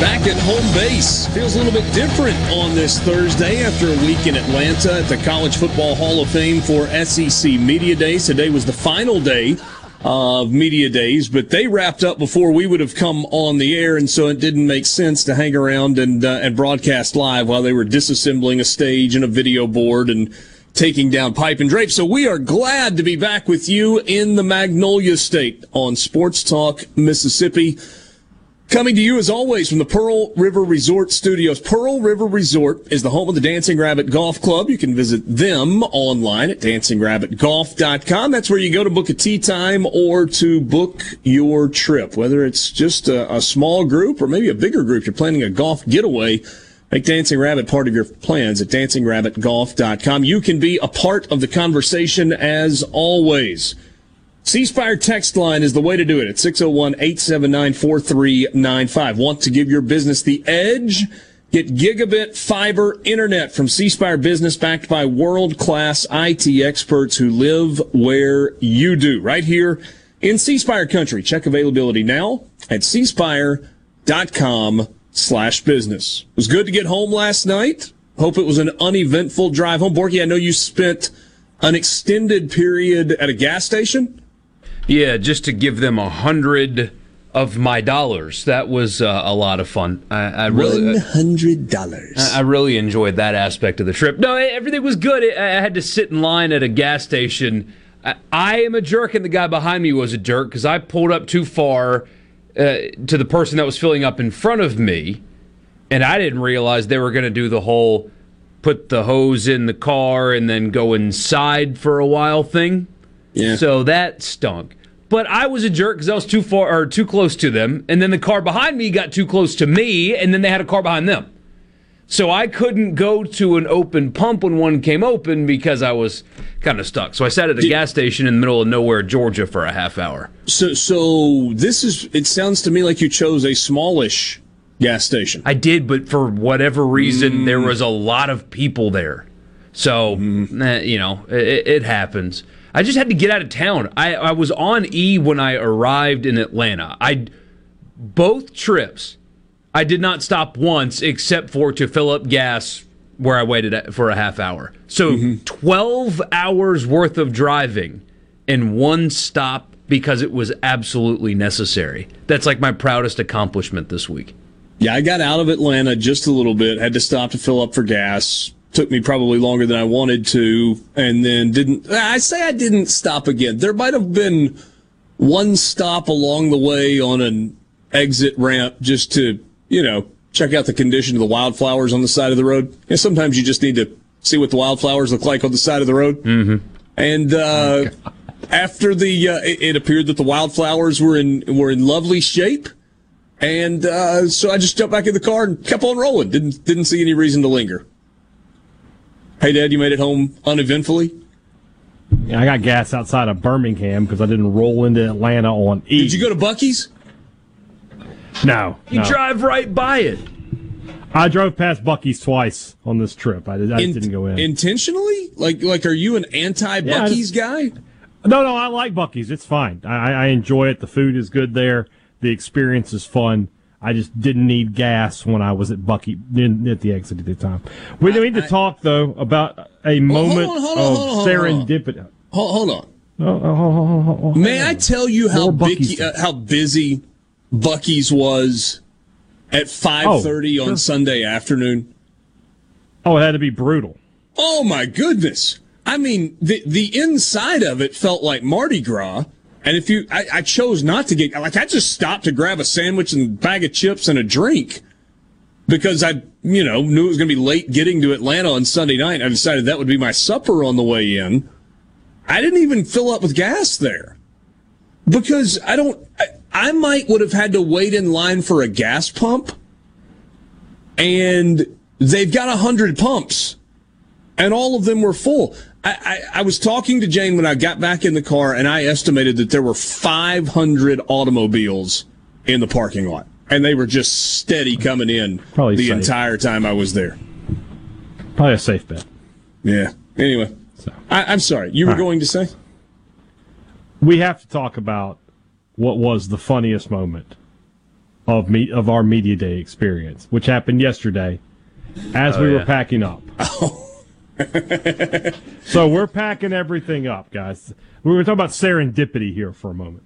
Back at home base. Feels a little bit different on this Thursday after a week in Atlanta at the College Football Hall of Fame for SEC Media Days. Today was the final day of Media Days, but they wrapped up before we would have come on the air, and so it didn't make sense to hang around and, uh, and broadcast live while they were disassembling a stage and a video board and taking down pipe and drape. So we are glad to be back with you in the Magnolia State on Sports Talk Mississippi. Coming to you as always from the Pearl River Resort Studios. Pearl River Resort is the home of the Dancing Rabbit Golf Club. You can visit them online at dancingrabbitgolf.com. That's where you go to book a tee time or to book your trip. Whether it's just a, a small group or maybe a bigger group, you're planning a golf getaway. Make Dancing Rabbit part of your plans at dancingrabbitgolf.com. You can be a part of the conversation as always. C Spire text line is the way to do it at 601-879-4395. Want to give your business the edge? Get gigabit fiber internet from C Spire Business backed by world-class IT experts who live where you do. Right here in C Spire country. Check availability now at cspire.com slash business. It was good to get home last night. Hope it was an uneventful drive home. Borky, I know you spent an extended period at a gas station. Yeah, just to give them a hundred of my dollars. That was uh, a lot of fun. I, I really, One hundred dollars. I I really enjoyed that aspect of the trip. No, everything was good. I I had to sit in line at a gas station. I- I am a jerk, and the guy behind me was a jerk because I pulled up too far uh, to the person that was filling up in front of me, and I didn't realize they were going to do the whole put the hose in the car and then go inside for a while thing. Yeah. So that stunk. But I was a jerk because I was too far or too close to them, and then the car behind me got too close to me, and then they had a car behind them. So I couldn't go to an open pump when one came open because I was kind of stuck. So I sat at a gas station in the middle of nowhere, Georgia, for a half hour. So, so this is. It sounds to me like you chose a smallish gas station. I did, but for whatever reason, there was a lot of people there. So, eh, you know, it, it happens. I just had to get out of town. I, I was on E when I arrived in Atlanta. I both trips, I did not stop once except for to fill up gas where I waited for a half hour. So, mm-hmm. 12 hours worth of driving in one stop because it was absolutely necessary. That's like my proudest accomplishment this week. Yeah, I got out of Atlanta just a little bit. Had to stop to fill up for gas. Took me probably longer than I wanted to, and then didn't. I say I didn't stop again. There might have been one stop along the way on an exit ramp just to, you know, check out the condition of the wildflowers on the side of the road. And sometimes you just need to see what the wildflowers look like on the side of the road. Mm-hmm. And uh, after the, uh, it, it appeared that the wildflowers were in were in lovely shape. And uh, so I just jumped back in the car and kept on rolling. Didn't didn't see any reason to linger. Hey, Dad, you made it home uneventfully. Yeah, I got gas outside of Birmingham because I didn't roll into Atlanta on E. Did you go to Buc-ee's? No, You no. drive right by it. I drove past Buc-ee's twice on this trip. I, did, I In- didn't go in. intentionally. Like like, are you an anti Buc-ee's guy? no, no, I like Buc-ee's. It's fine. I, I enjoy it. The food is good there. The experience is fun. I just didn't need gas when I was at Bucky at the exit at the time. We need to talk though about a moment on, hold on, of hold on, hold on. serendipity. Hold, hold on. Oh, oh, oh, May I tell you how More uh, how busy Buc-ee's was at five thirty Oh, on. Sunday afternoon? Oh, it had to be brutal. Oh my goodness! I mean, the the inside of it felt like Mardi Gras. And if you, I, I chose not to get, like, I just stopped to grab a sandwich and bag of chips and a drink because I, you know, knew it was going to be late getting to Atlanta on Sunday night. I decided that would be my supper on the way in. I didn't even fill up with gas there because I don't, I, I might would have had to wait in line for a gas pump and they've got a hundred pumps and all of them were full. I, I, I, was talking to Jane when I got back in the car, and I estimated that there were 500 automobiles in the parking lot, and they were just steady coming in Probably the safe. entire time I was there. Probably a safe bet. Yeah. Anyway, so. I, am sorry. You were right. going to say? We have to talk about what was the funniest moment of me of our media day experience, which happened yesterday as oh, we yeah. were packing up. So we're packing everything up, guys. We're going to talk about serendipity here for a moment.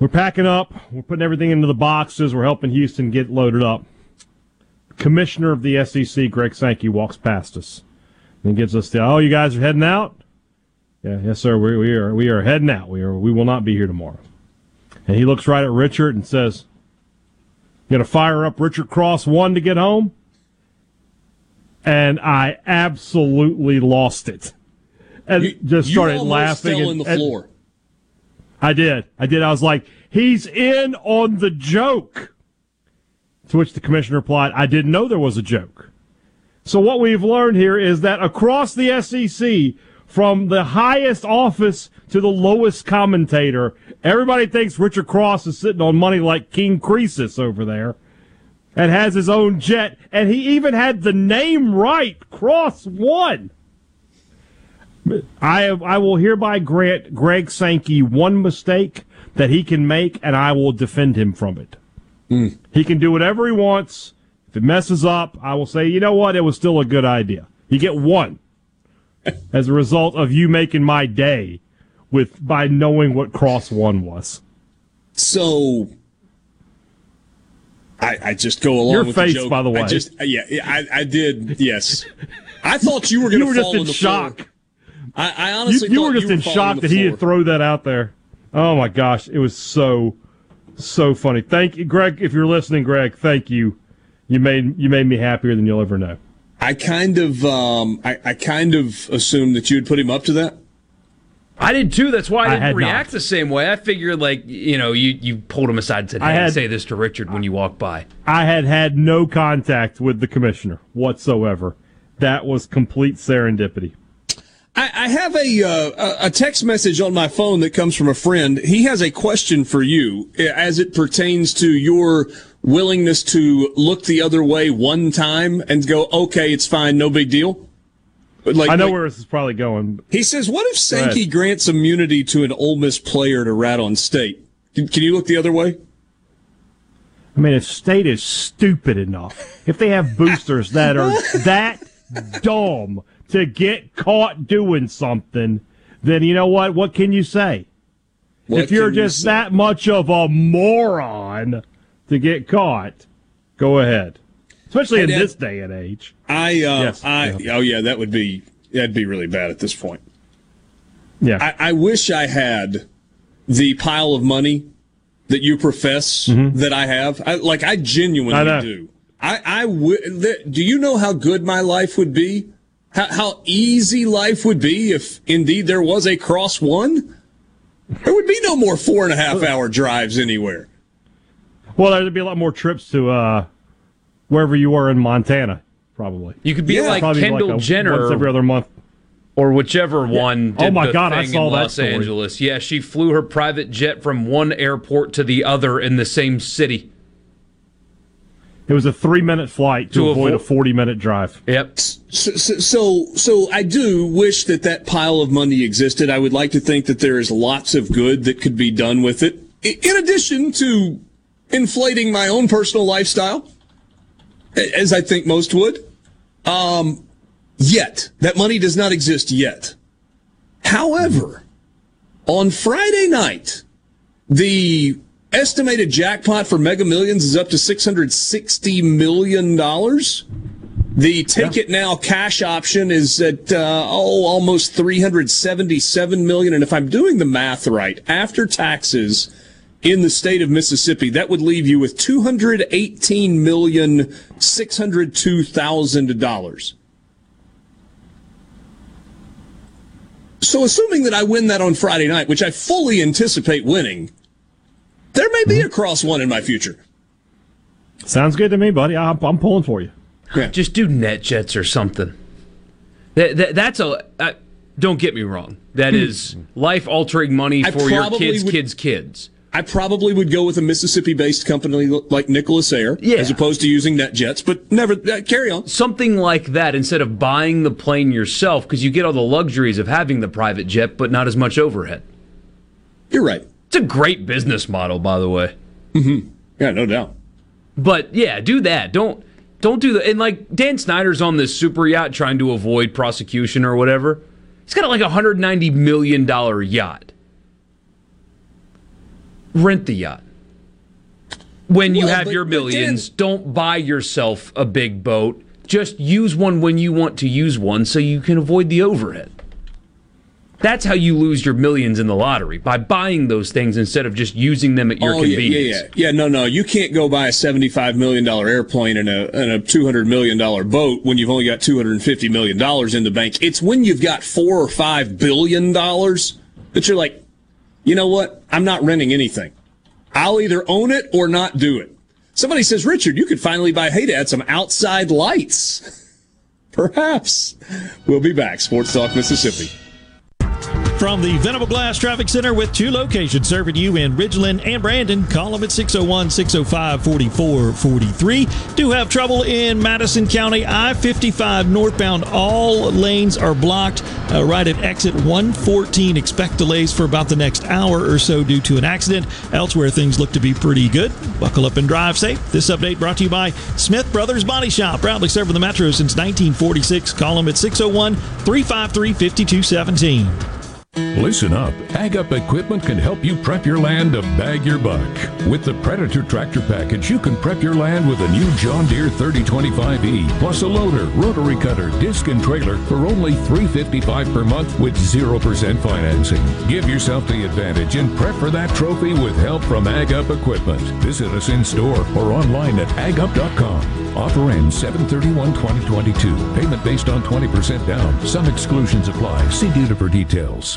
We're packing up. We're putting everything into the boxes. We're helping Houston get loaded up. Commissioner of the SEC, Greg Sankey, walks past us and gives us the, oh, you guys are heading out? Yeah, yes, sir. We, we are we are heading out. We are we will not be here tomorrow. And he looks right at Richard and says, "You gonna fire up Richard Cross one to get home?" And I absolutely lost it, and you, just started laughing. And, the floor. I did. I did. I was like, "He's in on the joke." To which the commissioner replied, "I didn't know there was a joke." So what we've learned here is that across the SEC, from the highest office to the lowest commentator, everybody thinks Richard Cross is sitting on money like King Croesus over there and has his own jet, and he even had the name right. Cross one. I I will hereby grant Greg Sankey one mistake that he can make, and I will defend him from it. Mm. He can do whatever he wants. If it messes up, I will say, you know what? It was still a good idea. You get one as a result of you making my day with by knowing what cross one was. So I, I just go along Your with face, the joke. by the way. I just yeah, I, I did. Yes, I thought you were going to fall just in shock. I, I honestly you, you were just you in shock that he would throw that out there. Oh my gosh, it was so so funny. Thank you, Greg. If you're listening, Greg, thank you. You made you made me happier than you'll ever know. I kind of um, I, I kind of assumed that you would put him up to that. I did too. That's why I didn't I react not. the same way. I figured, like, you know, you, you pulled him aside and said, hey, I had, say this to Richard when you walk by. I had had no contact with the commissioner whatsoever. That was complete serendipity. I, I have a, uh, a text message on my phone that comes from a friend. He has a question for you as it pertains to your willingness to look the other way one time and go, okay, it's fine, no big deal. Like, I know like, where this is probably going. He says, "What if Sankey grants immunity to an Ole Miss player to rat on State? Can, can you look the other way?" I mean, if State is stupid enough, if they have boosters that are that dumb to get caught doing something, then you know what? What can you say? What if you're just you that much of a moron to get caught, go ahead especially in this day and age. I, uh, yes, I, yeah. oh yeah, that would be that'd be really bad at this point. Yeah, I, I wish I had the pile of money that you profess mm-hmm. that I have. I, like I genuinely I do. I, I would. Do you know how good my life would be? How, how easy life would be if indeed there was a cross one? There would be no more four and a half hour drives anywhere. Well, there'd be a lot more trips to uh, wherever you are in Montana, probably. You could be yeah. like probably Kendall like Jenner once every other month. Or whichever yeah. one oh my God, I saw that Los that Angeles. Yeah, she flew her private jet from one airport to the other in the same city. It was a three minute flight to, to avoid avo- a 40 minute drive. Yep. So, so, so, I do wish that that pile of money existed. I would like to think that there is lots of good that could be done with it. In addition to inflating my own personal lifestyle, as I think most would. Um, yet that money does not exist yet. However, on Friday night, the estimated jackpot for Mega Millions is up to six hundred sixty million dollars. The take yeah. it now cash option is at uh, oh almost 377 million and if I'm doing the math right, after taxes in the state of Mississippi, that would leave you with $218,602,000. So assuming that I win that on Friday night, which I fully anticipate winning, there may be a cross one in my future. Sounds good to me, buddy. I'm, I'm pulling for you. Yeah. Just do NetJets or something. That, that that's a. Uh, don't get me wrong. That hmm. life altering money for your kids, would, kids, kids. I probably would go with a Mississippi based company like Nicholas Air yeah. as opposed to using NetJets, but never uh, carry on. Something like that instead of buying the plane yourself because you get all the luxuries of having the private jet, but not as much overhead. You're right. It's a great business model, by the way. Mm-hmm. Yeah, no doubt. But yeah, do that. Don't don't do that. And like Dan Snyder's on this super yacht trying to avoid prosecution or whatever. He's got like a hundred ninety million dollar yacht rent the yacht. When you well, have but, your millions, Dan, don't buy yourself a big boat. Just use one when you want to use one so you can avoid the overhead. That's how you lose your millions in the lottery by buying those things instead of just using them at your oh, convenience. Yeah, yeah, yeah. No, no, you can't go buy a seventy-five million dollar airplane and a and a two hundred million dollar boat when you've only got two hundred and fifty million dollars in the bank. It's when you've got four or five billion dollars that you're like, you know what? I'm not renting anything. I'll either own it or not do it. Somebody says, Richard, you could finally buy hey, Dad, some outside lights. Perhaps. We'll be back. Sports Talk Mississippi. From the Venable Glass Traffic Center with two locations serving you in Ridgeland and Brandon. Call them at 601 605 4443. Do have trouble in Madison County. I 55 northbound. All lanes are blocked uh, right at exit 114. Expect delays for about the next hour or so due to an accident. Elsewhere, things look to be pretty good. Buckle up and drive safe. This update brought to you by Smith Brothers Body Shop. Proudly serving the Metro since 1946. Call them at 601 353 5217. Listen up. Ag Up Equipment can help you prep your land to bag your buck. With the Predator Tractor Package, you can prep your land with a new John Deere 3025E, plus a loader, rotary cutter, disc, and trailer for only 355 per month with 0% financing. Give yourself the advantage and prep for that trophy with help from Ag Up Equipment. Visit us in store or online at agup.com. Offer ends 731-2022. Payment based on 20% down. Some exclusions apply. See dealer for details.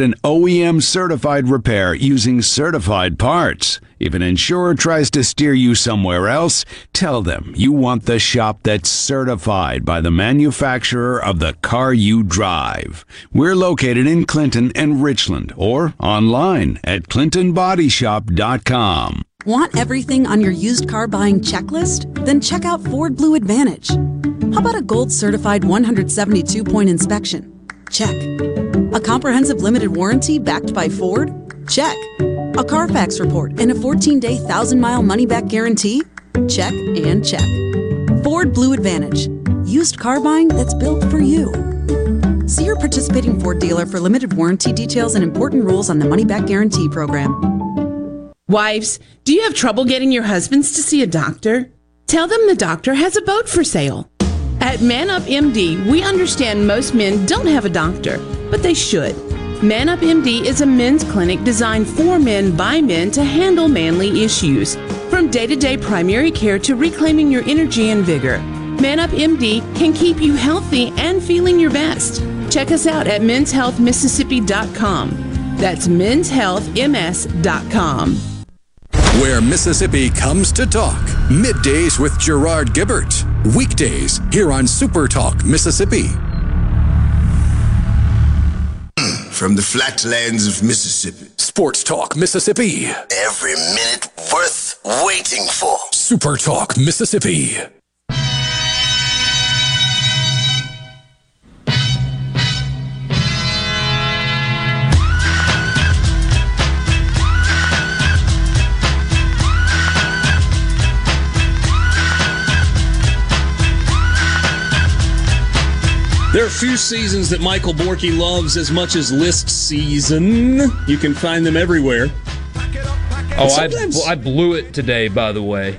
an OEM certified repair using certified parts? If an insurer tries to steer you somewhere else, tell them you want the shop that's certified by the manufacturer of the car you drive. We're located in Clinton and Richland or online at clintonbodyshop.com. Want everything on your used car buying checklist? Then check out Ford Blue Advantage. How about a gold certified 172 point inspection? Check. A comprehensive limited warranty backed by Ford? Check. A Carfax report and a 14 day 1,000 mile money back guarantee? Check and check. Ford Blue Advantage. Used car buying that's built for you. See your participating Ford dealer for limited warranty details and important rules on the money back guarantee program. Wives, do you have trouble getting your husbands to see a doctor? Tell them the doctor has a boat for sale. At Man Up MD, we understand most men don't have a doctor, but they should. Man Up MD is a men's clinic designed for men by men to handle manly issues. From day to day primary care to reclaiming your energy and vigor, Man Up MD can keep you healthy and feeling your best. Check us out at menshealthmississippi.com. That's menshealthms.com. Where Mississippi comes to talk. Middays with Gerard Gibert. Weekdays here on Super Talk Mississippi. from the flatlands of Mississippi. Sports Talk Mississippi. Every minute worth waiting for. Super Talk Mississippi. There are few seasons that Michael Borky loves as much as list season. You can find them everywhere. Oh, I, I blew it today, by the way.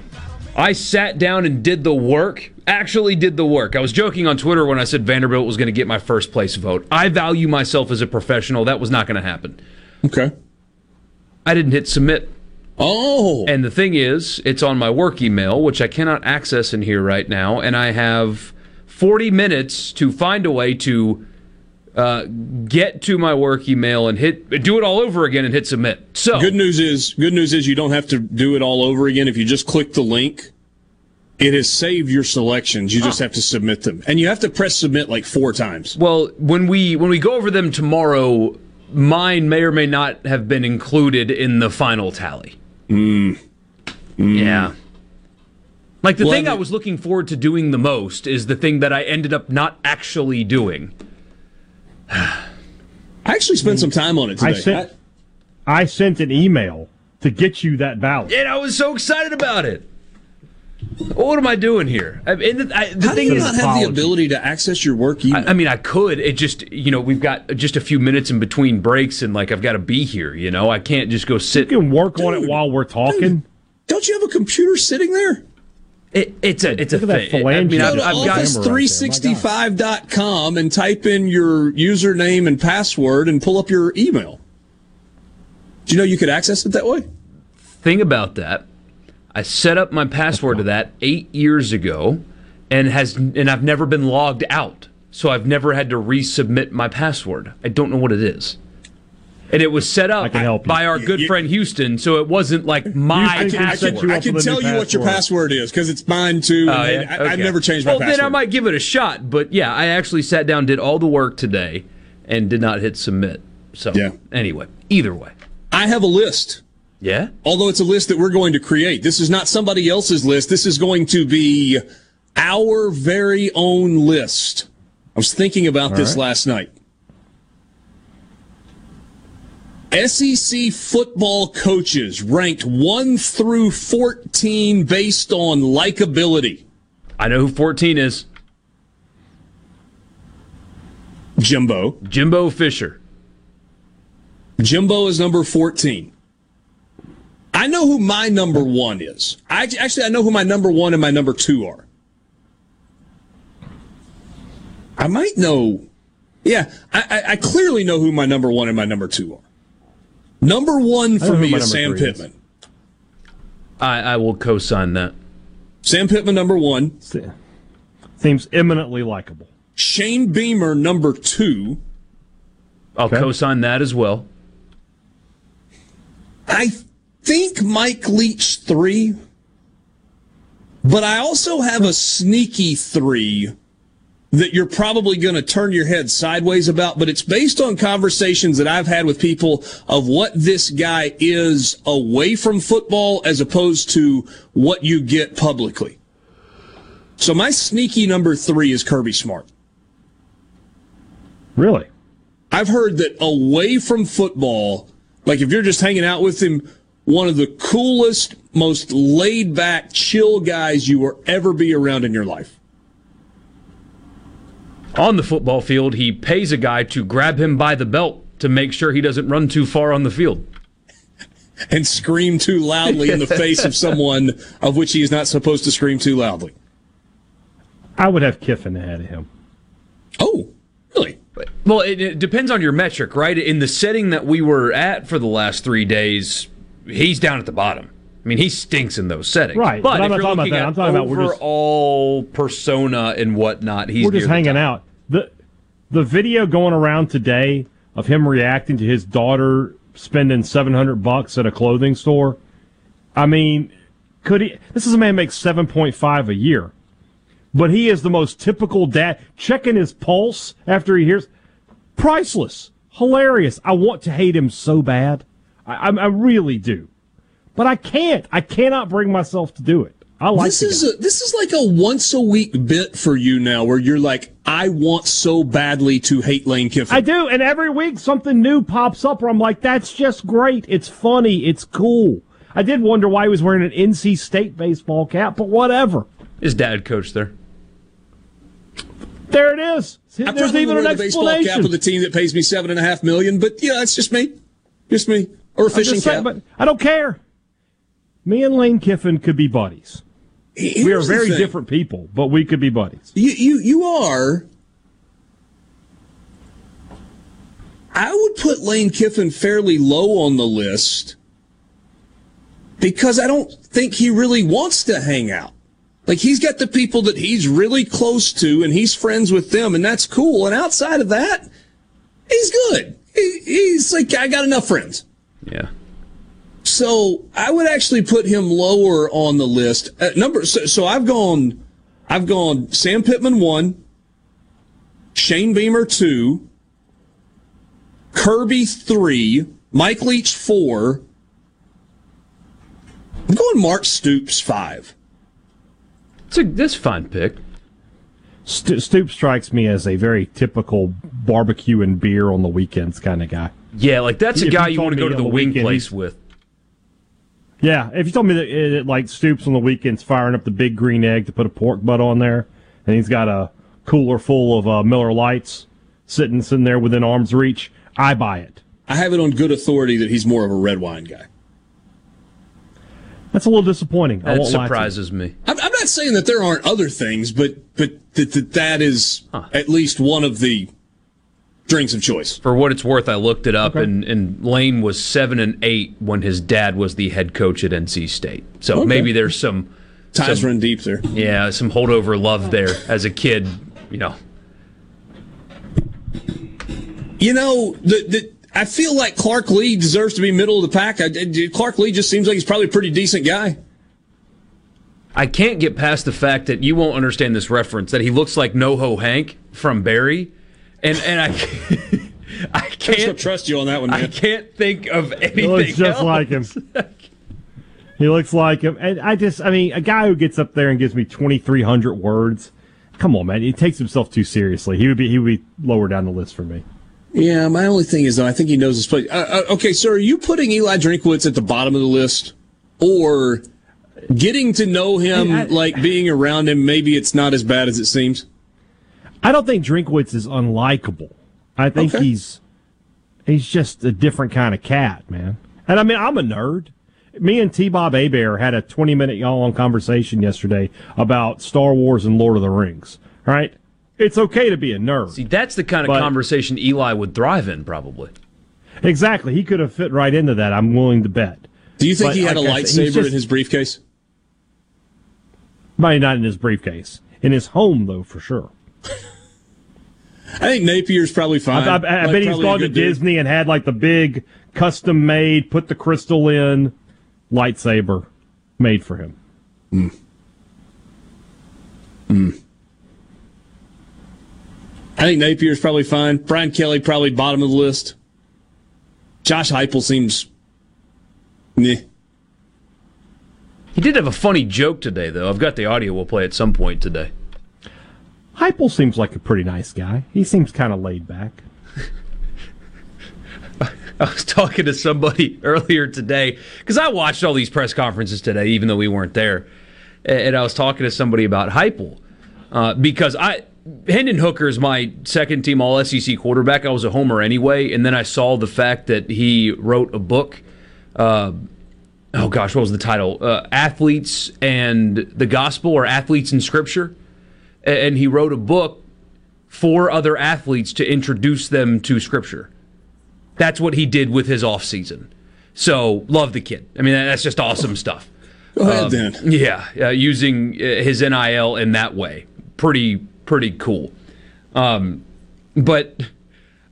I sat down and did the work. Actually, did the work. I was joking on Twitter when I said Vanderbilt was going to get my first place vote. I value myself as a professional. That was not going to happen. Okay. I didn't hit submit. Oh. And the thing is, it's on my work email, which I cannot access in here right now, and I have 40 minutes to find a way to uh, get to my work email and hit do it all over again and hit submit. So good news is good news is you don't have to do it all over again. If you just click the link, it has saved your selections. You just have to submit them, and you have to press submit like four times. Well, when we when we go over them tomorrow, mine may or may not have been included in the final tally. Mm. Yeah. Like the Well, thing I I was looking forward to doing the most is the thing that I ended up not actually doing. I actually spent some time on it today. I sent I sent an email to get you that ballot. And I was so excited about it. What am I doing here? I, and the, I, the How do thing you is, not have the ability to access your work email? I, I mean, I could. It just, you know, we've got just a few minutes in between breaks, and like I've got to be here. You know, I can't just go sit. You can work on it while we're talking. Don't you have a computer sitting there? It, it's a it's a Look at that thing. I mean, phalange I've, of I've got Office365.com and type in your username and password and pull up your email. Do you know you could access it that way? thing about that. I set up my password to that eight years ago, and has and I've never been logged out. So I've never had to resubmit my password. I don't know what it is. And it was set up by our good friend Houston, so it wasn't like my I can, I password. can, I can tell you what your password is because it's mine too. Oh, and yeah? I, I've never changed my well, password. then I might give it a shot. But yeah, I actually sat down, did all the work today, and did not hit submit. So Yeah. anyway, either way. I have a list. Yeah. Although it's a list that we're going to create. This is not somebody else's list. This is going to be our very own list. I was thinking about All this right. last night. SEC football coaches ranked 1 through 14 based on likability. I know who 14 is. Jimbo. Jimbo Fisher. Jimbo is number 14. I know who my number one is. I actually I know who my number one and my number two are. I might know. Yeah, I, I, I clearly know who my number one and my number two are. Number one for me is Sam three is. Pittman. I, I will co-sign that. Sam Pittman number one. Seems eminently likable. Shane Beamer number two. I'll co-sign that as well. I think Mike Leach three, but I also have a sneaky three that you're probably going to turn your head sideways about, but it's based on conversations that I've had with people of what this guy is away from football as opposed to what you get publicly. So my sneaky number three is Kirby Smart. Really? I've heard that away from football, like if you're just hanging out with him, one of the coolest, most laid back, chill guys you will ever be around in your life. On the football field, he pays a guy to grab him by the belt to make sure he doesn't run too far on the field. And scream too loudly in the face of someone of which he is not supposed to scream too loudly. I would have Kiffin ahead of him. Oh, really? Well, it, it depends on your metric, right? In the setting that we were at for the last three days, he's down at the bottom. I mean, he stinks in those settings. Right, But, but I'm if not you're talking about that. at I'm talking about we're just- overall persona and whatnot, he's We're just near the hanging out. The the video going around today of him reacting to his daughter spending seven hundred bucks at a clothing store. I mean, could he? This is a man who makes seven point five a year, but he is the most typical dad. Checking his pulse after he hears, priceless, hilarious. I want to hate him so bad. I, I, I really do, but I can't. I cannot bring myself to do it. I like this is a, this is like a once a week bit for you now, where you're like, I want so badly to hate Lane Kiffin. I do, and every week something new pops up where I'm like, that's just great. It's funny. It's cool. I did wonder why he was wearing an NC State baseball cap, but whatever. His dad coached there. There it is. I There's even wear an the baseball cap explanation. of the team that pays me seven and a half million, but yeah, it's just me, just me, or a I'm fishing saying, cap. but I don't care. Me and Lane Kiffin could be buddies. we are very different people, but we could be buddies. You you you are. I would put Lane Kiffin fairly low on the list because I don't think he really wants to hang out. Like he's got the people that he's really close to and he's friends with them and that's cool. And outside of that, he's good. He, he's like, I got enough friends. Yeah. So I would actually put him lower on the list. Uh, number so, so I've gone, I've gone Sam Pittman one, Shane Beamer two, Kirby three, Mike Leach four. I'm going Mark Stoops five. It's a that's a fine pick. St- Stoop strikes me as a very typical barbecue and beer on the weekends kind of guy. Yeah, like that's a If guy you you want to go to the the wing weekend place with. Yeah, if you told me that, it, that like Stoops on the weekends firing up the big green egg to put a pork butt on there, and he's got a cooler full of uh, Miller Lites sitting sitting there within arm's reach, I buy it. I have it on good authority that he's more of a red wine guy. That's a little disappointing. I That won't lie to you. surprises me. I'm, I'm not saying that there aren't other things, but but that that, that is at least one of the drinks of choice. For what it's worth, I looked it up, Okay. and, and Lane was seven and eight when his dad was the head coach at NC State. So Okay. maybe there's some Ties some- run deep there. Yeah, some holdover love there as a kid. You know, You know, the, the, I feel like Clark Lea deserves to be middle of the pack. I, I- Clark Lea just seems like he's probably a pretty decent guy. I can't get past the fact that you won't understand this reference that he looks like NoHo Hank from Barry, and and I I I can't don't trust you on that one, Man. I can't think of anything He looks just else. like him. He looks like him, and I just, I mean, a guy who gets up there and gives me twenty three hundred words. Come on, man, he takes himself too seriously. He would be, he would be lower down the list for me. Yeah, my only thing is though, I think he knows his place. Uh, uh, okay, so are you putting Eli Drinkwitz at the bottom of the list, or getting to know him, I- I- like being around him? Maybe it's not as bad as it seems. I don't think Drinkwitz is unlikable. I think Okay. he's he's just a different kind of cat, man. And I mean, I'm a nerd. Me and T-Bob Hebert had a 20 minute long conversation yesterday about Star Wars and Lord of the Rings. Right? It's okay to be a nerd. See, that's the kind of But- conversation Eli would thrive in, probably. Exactly. He could have fit right into that. I'm willing to bet. Do you think But he had like a I said, lightsaber just- in his briefcase? Maybe not in his briefcase. In his home, though, for sure. I think Napier's probably fine. I, I, I Like, bet he's gone to good dude. Disney and had like the big custom made, put the crystal in lightsaber made for him. Mm. Mm. I think Napier's probably fine. Brian Kelly probably bottom of the list. Josh Heupel seems, meh. He did have a funny joke today, though. I've got the audio. We'll play at some point today. Heupel seems like a pretty nice guy. He seems kind of laid back. I was talking to somebody earlier today because I watched all these press conferences today, even though we weren't there. And I was talking to somebody about Heupel uh, because I Hendon Hooker is my second team All SEC quarterback. I was a homer anyway, and then I saw the fact that he wrote a book. Uh, oh gosh, what was the title? Uh, Athletes and the Gospel, or Athletes and Scripture. And he wrote a book for other athletes to introduce them to Scripture. That's what he did with his offseason. So, love the kid. I mean, that's just awesome stuff. Go ahead Um, then. Yeah, uh, using uh, his NIL in that way. Pretty, pretty cool. Um, but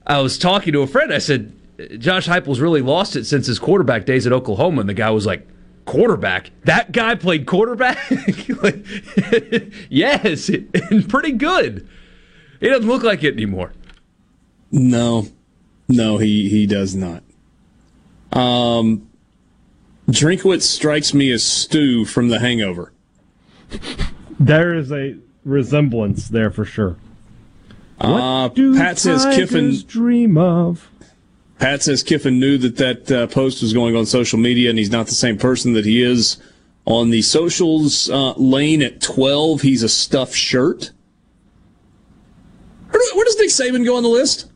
I was talking to a friend. I said, Josh Heupel's really lost it since his quarterback days at Oklahoma. And the guy was like, quarterback? That guy played quarterback? Like, yes, and pretty good. He doesn't look like it anymore. No, No, he he does not. Um, Drinkwitz strikes me as Stu from The Hangover. There is a resemblance there for sure. Uh, Do Pat says tigers Kiffin. dream of. Pat says Kiffin knew that that uh, post was going on social media, and he's not the same person that he is on the socials uh, lane at twelve. He's a stuffed shirt. Where, where does Nick Saban go on the list?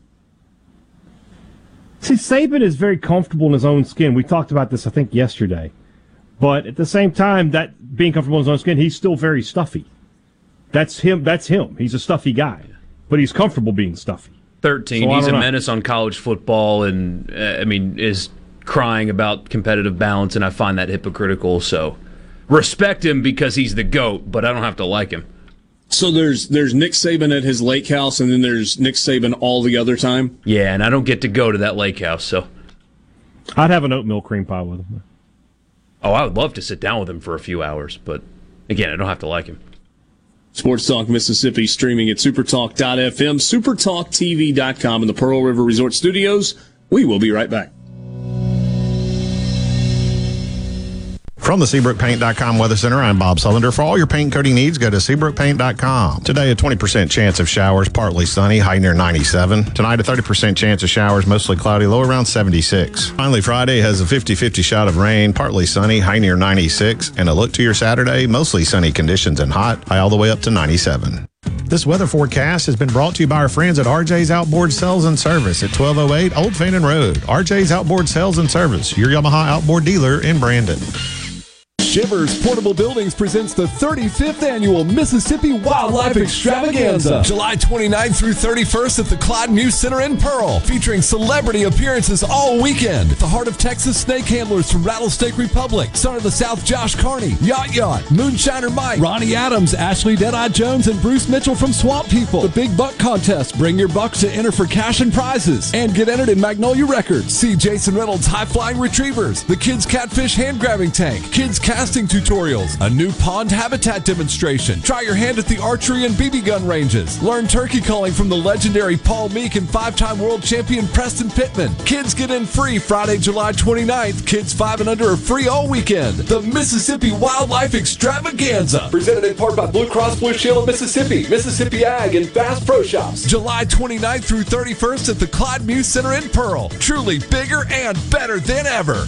See, Saban is very comfortable in his own skin. We talked about this, I think, yesterday. But at the same time, that being comfortable in his own skin, he's still very stuffy. That's him. That's him. He's a stuffy guy, but he's comfortable being stuffy. 13. So He's a know. menace on college football and, uh, I mean, is crying about competitive balance, and I find that hypocritical. So respect him because he's the GOAT, but I don't have to like him. So there's there's Nick Saban at his lake house, and then there's Nick Saban all the other time. Yeah, and I don't get to go to that lake house, so. I'd have an oatmeal cream pie with him. Oh, I would love to sit down with him for a few hours, but again, I don't have to like him. Sports Talk Mississippi streaming at supertalk.fm, supertalktv.com, in the Pearl River Resort Studios. We will be right back. From the SeabrookPaint.com Weather Center, I'm Bob Sullender. For all your paint coating needs, go to SeabrookPaint.com. Today, a 20% chance of showers, partly sunny, high near 97. Tonight, a 30% chance of showers, mostly cloudy, low around 76. Finally, Friday has a 50 50 shot of rain, partly sunny, high near 96. And a look to your Saturday, mostly sunny conditions and hot, high all the way up to 97. This weather forecast has been brought to you by our friends at RJ's Outboard Sales and Service at 1208 Old Fannin Road. RJ's Outboard Sales and Service, your Yamaha outboard dealer in Brandon. Shivers Portable Buildings presents the 35th annual Mississippi Wildlife Extravaganza. July 29th through 31st at the Clyde Muse Center in Pearl, featuring celebrity appearances all weekend. The Heart of Texas snake handlers from Rattlesnake Republic, Son of the South Josh Carney, Yacht Yacht, Moonshiner Mike, Ronnie Adams, Ashley Deadeye Jones, and Bruce Mitchell from Swamp People. The Big Buck Contest. Bring your bucks to enter for cash and prizes. And get entered in Magnolia Records. See Jason Reynolds High Flying Retrievers, the Kids Catfish Hand Grabbing Tank, Kids Tutorials, a new pond habitat demonstration. Try your hand at the archery and BB gun ranges. Learn turkey calling from the legendary Paul Meek and five time world champion Preston Pittman. Kids get in free Friday, July 29th. Kids 5 and under are free all weekend. The Mississippi Wildlife Extravaganza. Presented in part by Blue Cross Blue Shield of Mississippi, Mississippi Ag, and Bass Pro Shops. July 29th through 31st at the Clyde Muse Center in Pearl. Truly bigger and better than ever.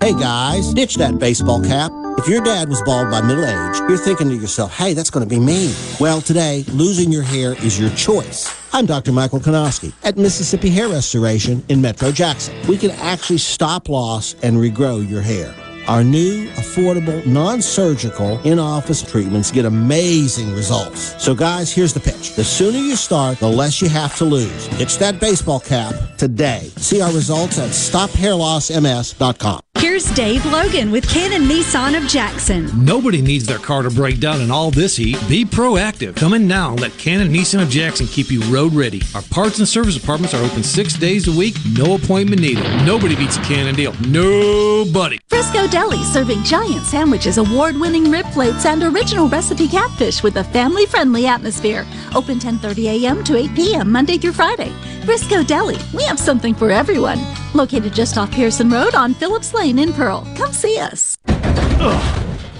Hey guys, ditch that baseball cap. If your dad was bald by middle age, you're thinking to yourself, hey, that's going to be me. Well, today, losing your hair is your choice. I'm Dr. Michael Konoski at Mississippi Hair Restoration in Metro Jackson. We can actually stop loss and regrow your hair. Our new, affordable, non-surgical, in-office treatments get amazing results. So guys, here's the pitch. The sooner you start, the less you have to lose. Ditch that baseball cap today. See our results at stophairlossms.com. Here's Dave Logan with Cannon Nissan of Jackson. Nobody needs their car to break down in all this heat. Be proactive. Come in now and let Cannon Nissan of Jackson keep you road ready. Our parts and service departments are open six days a week, no appointment needed. Nobody beats a Cannon deal. Nobody. Frisco Deli serving giant sandwiches, award winning rib plates, and original recipe catfish with a family friendly atmosphere. Open 10:30 a.m. to 8 p.m. Monday through Friday. Frisco Deli, we have something for everyone. Located just off Pearson Road on Phillips Lane in Pearl. Come see us.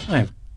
I've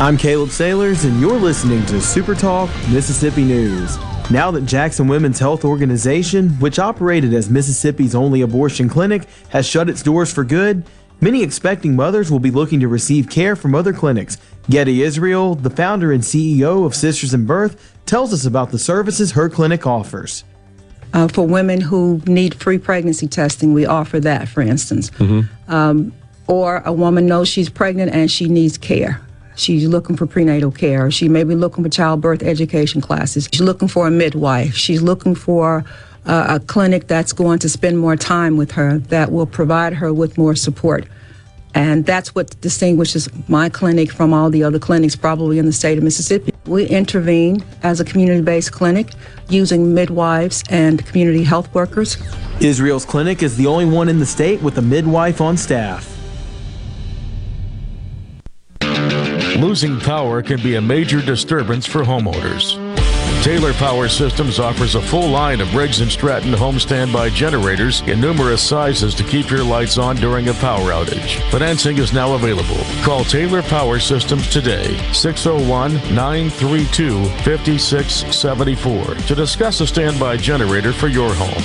I'm Caleb Sailors, and you're listening to Super Talk Mississippi News. Now that Jackson Women's Health Organization, which operated as Mississippi's only abortion clinic, has shut its doors for good, many expecting mothers will be looking to receive care from other clinics. Getty Israel, the founder and CEO of Sisters in Birth, tells us about the services her clinic offers. Uh, for women who need free pregnancy testing, we offer that, for instance. Um, or a woman knows she's pregnant and she needs care. She's looking for prenatal care. She may be looking for childbirth education classes. She's looking for a midwife. She's looking for uh, a clinic that's going to spend more time with her, that will provide her with more support. And that's what distinguishes my clinic from all the other clinics, probably in the state of Mississippi. We intervene as a community based clinic using midwives and community health workers. Israel's clinic is the only one in the state with a midwife on staff. Losing power can be a major disturbance for homeowners. Taylor Power Systems offers a full line of Briggs & Stratton home standby generators in numerous sizes to keep your lights on during a power outage. Financing is now available. Call Taylor Power Systems today, 601-932-5674 to discuss a standby generator for your home.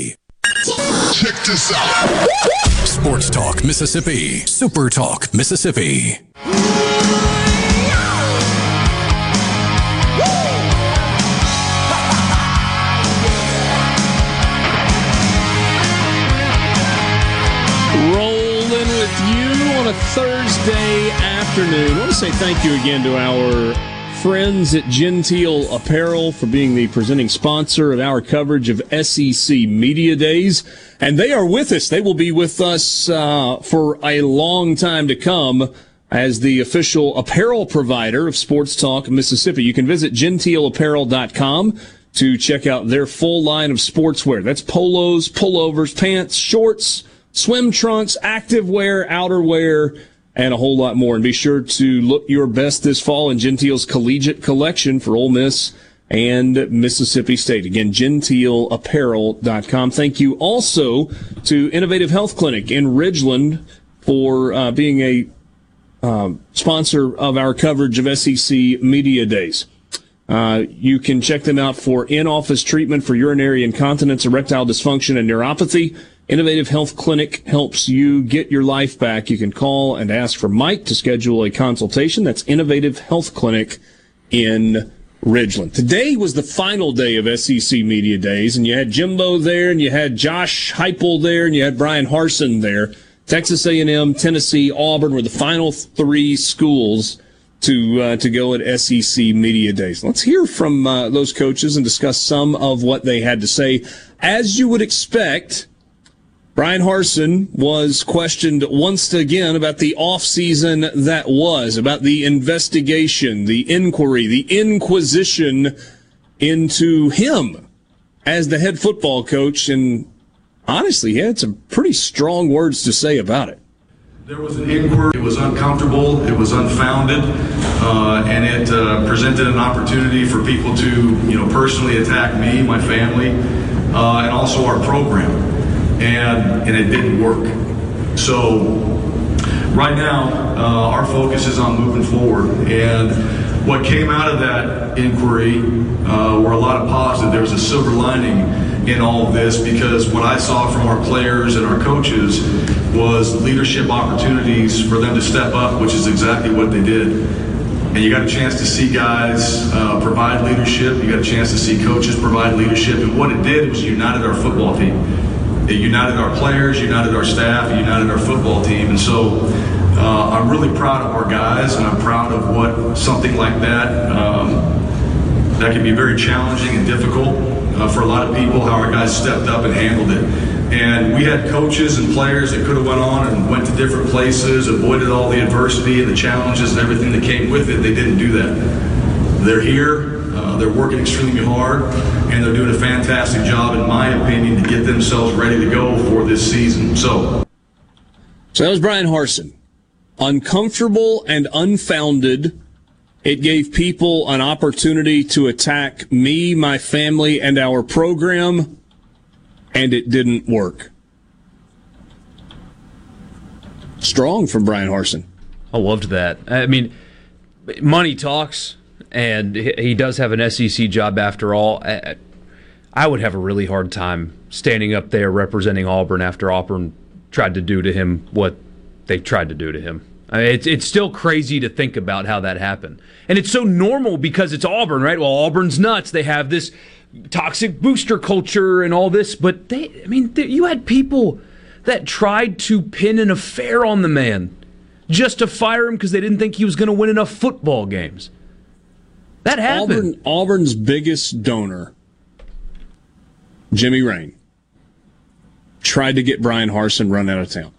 Check this out. Sports Talk Mississippi. Super Talk Mississippi. Rolling with you on a Thursday afternoon. I want to say thank you again to our friends at Genteel Apparel for being the presenting sponsor of our coverage of SEC Media Days. And they are with us. They will be with us uh, for a long time to come as the official apparel provider of Sports Talk Mississippi. You can visit genteelapparel.com to check out their full line of sportswear. That's polos, pullovers, pants, shorts, swim trunks, activewear, outerwear, and a whole lot more. And be sure to look your best this fall in Genteel's collegiate collection for Ole Miss and Mississippi State. Again, genteelapparel.com. Thank you also to Innovative Health Clinic in Ridgeland for uh, being a um, sponsor of our coverage of SEC Media Days. Uh, you can check them out for in-office treatment for urinary incontinence, erectile dysfunction, and neuropathy. Innovative Health Clinic helps you get your life back. You can call and ask for Mike to schedule a consultation. That's Innovative Health Clinic in Ridgeland. Today was the final day of SEC Media Days, and you had Jimbo there, and you had Josh Heupel there, and you had Bryan Harsin there. Texas A&M, Tennessee, Auburn were the final three schools to uh, to go at SEC Media Days. Let's hear from uh, those coaches and discuss some of what they had to say. As you would expect, Bryan Harsin was questioned once again about the offseason that was, about the investigation, the inquiry, the inquisition into him as the head football coach. And honestly, he had some pretty strong words to say about it. There was an inquiry. It was uncomfortable. It was unfounded, uh, and it uh, presented an opportunity for people to, you know, personally attack me, my family, uh, and also our program. And and it didn't work. So right now, uh, our focus is on moving forward. And what came out of that inquiry uh, were a lot of positive. There was a silver lining in all of this because what I saw from our players and our coaches was leadership opportunities for them to step up, which is exactly what they did. And you got a chance to see guys uh, provide leadership. You got a chance to see coaches provide leadership. And what it did was united our football team. It united our players, united our staff, united our football team. And so uh, I'm really proud of our guys, and I'm proud of what something like that um, that can be very challenging and difficult uh, for a lot of people. How our guys stepped up and handled it. And we had coaches and players that could have went on and went to different places, avoided all the adversity and the challenges and everything that came with it. They didn't do that. They're here. Uh, they're working extremely hard, and they're doing a fantastic job, in my opinion, to get themselves ready to go for this season. So, so that was Bryan Harsin. Uncomfortable and unfounded. It gave people an opportunity to attack me, my family, and our program, and it didn't work. Strong from Bryan Harsin. I loved that. I mean, money talks and he does have an SEC job after all. I would have a really hard time standing up there representing Auburn after Auburn tried to do to him what they tried to do to him. it's it's still crazy to think about how that happened, and it's so normal because it's Auburn, right? Well, Auburn's nuts. They have this toxic booster culture and all this, but they, I mean, they, you had people that tried to pin an affair on the man just to fire him because they didn't think he was going to win enough football games. That happened. Auburn, Auburn's biggest donor, Jimmy Rane, tried to get Bryan Harsin run out of town.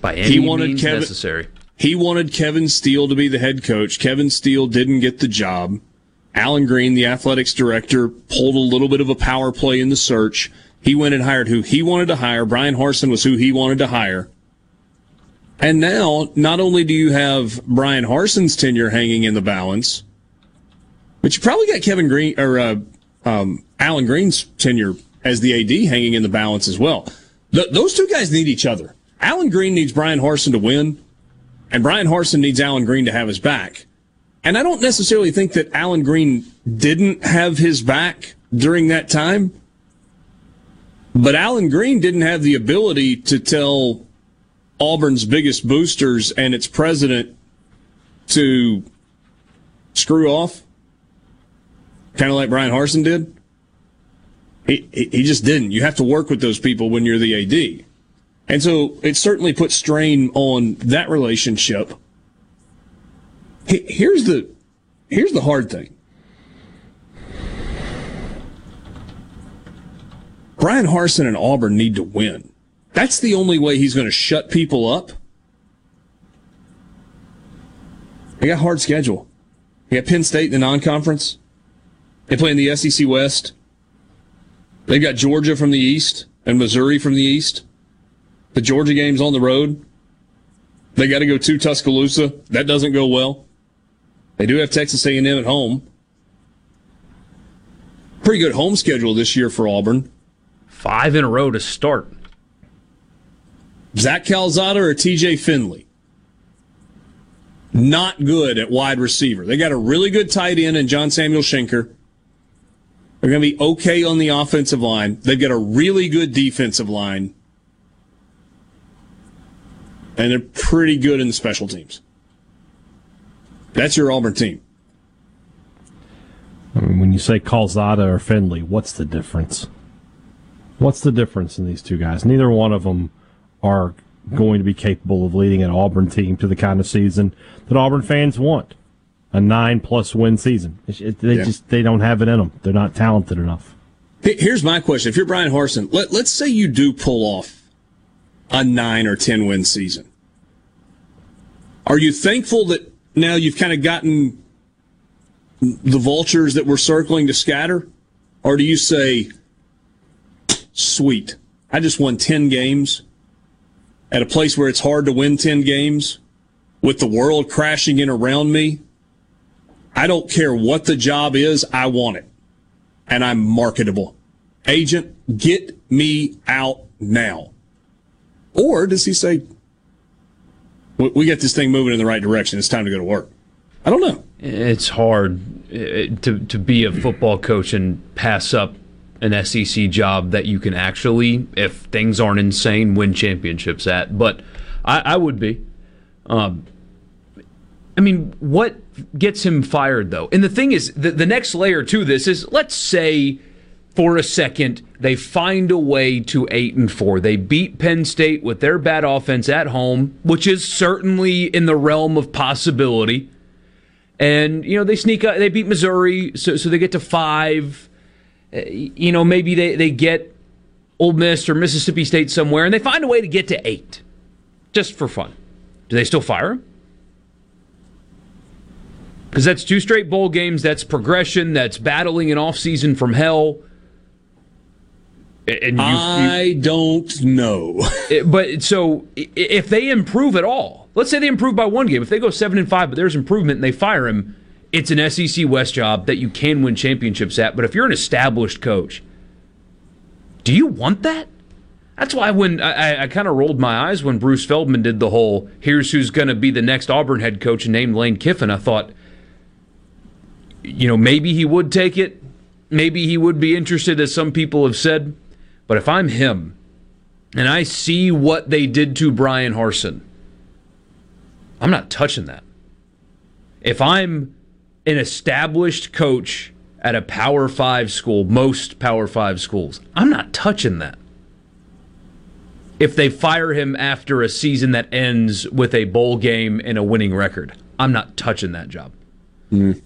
By any he wanted means Kevin, necessary. He wanted Kevin Steele to be the head coach. Kevin Steele didn't get the job. Allen Greene, the athletics director, pulled a little bit of a power play in the search. He went and hired who he wanted to hire. Bryan Harsin was who he wanted to hire. And now, not only do you have Bryan Harsin's tenure hanging in the balance, but you probably got Kevin Green or uh, um, Allen Greene's tenure as the AD hanging in the balance as well. Th- those two guys need each other. Allen Greene needs Bryan Harsin to win, and Bryan Harsin needs Allen Greene to have his back. And I don't necessarily think that Allen Greene didn't have his back during that time, but Allen Greene didn't have the ability to tell Auburn's biggest boosters and its president to screw off kind of like Bryan Harsin did? He, he just didn't. You have to work with those people when you're the AD. And so it certainly put strain on that relationship. Here's the, here's the hard thing. Bryan Harsin and Auburn need to win. That's the only way he's going to shut people up. They got hard schedule. You got Penn State in the non-conference. They play in the SEC West. They've got Georgia from the East and Missouri from the East. The Georgia game's on the road. They got to go to Tuscaloosa. That doesn't go well. They do have Texas A&M at home. Pretty good home schedule this year for Auburn. Five in a row to start. Zach Calzada or TJ Finley? Not good at wide receiver. They got a really good tight end in John Samuel Shenker. They're going to be okay on the offensive line. They've got a really good defensive line. And they're pretty good in the special teams. That's your Auburn team. I mean, when you say Calzada or Finley, what's the difference? What's the difference in these two guys? Neither one of them are going to be capable of leading an Auburn team to the kind of season that Auburn fans want a nine plus win season. It, they yeah. just they don't have it in them. They're not talented enough. Here's my question: If you're Bryan Harsin, let, let's say you do pull off a nine or ten win season, are you thankful that now you've kind of gotten the vultures that were circling to scatter, or do you say, "Sweet, I just won ten games at a place where it's hard to win ten games"? With the world crashing in around me, I don't care what the job is, I want it. And I'm marketable. Agent, get me out now. Or does he say, we get this thing moving in the right direction, it's time to go to work? I don't know. It's hard eh, to, to be a football coach and pass up an SEC job that you can actually, if things aren't insane, win championships at. But I, I would be. Um, I mean, what gets him fired though? And the thing is, the, the next layer to this is let's say for a second they find a way to eight and four. They beat Penn State with their bad offense at home, which is certainly in the realm of possibility. And you know they sneak out, they beat Missouri, so so they get to five. Uh, you know maybe they they get Ole Miss or Mississippi State somewhere, and they find a way to get to eight, just for fun. Do they still fire him? Because that's two straight bowl games. That's progression. That's battling an offseason from hell. And you, I you, don't know. it, but so if they improve at all, let's say they improve by one game. If they go seven and five, but there's improvement and they fire him, it's an SEC West job that you can win championships at. But if you're an established coach, do you want that? That's why when I, I kind of rolled my eyes when Bruce Feldman did the whole "here's who's going to be the next Auburn head coach" and named Lane Kiffin. I thought, you know, maybe he would take it, maybe he would be interested, as some people have said. But if I'm him, and I see what they did to Bryan Harsin, I'm not touching that. If I'm an established coach at a Power Five school, most Power Five schools. I'm not touching that. If they fire him after a season that ends with a bowl game and a winning record, I'm not touching that job. Mm.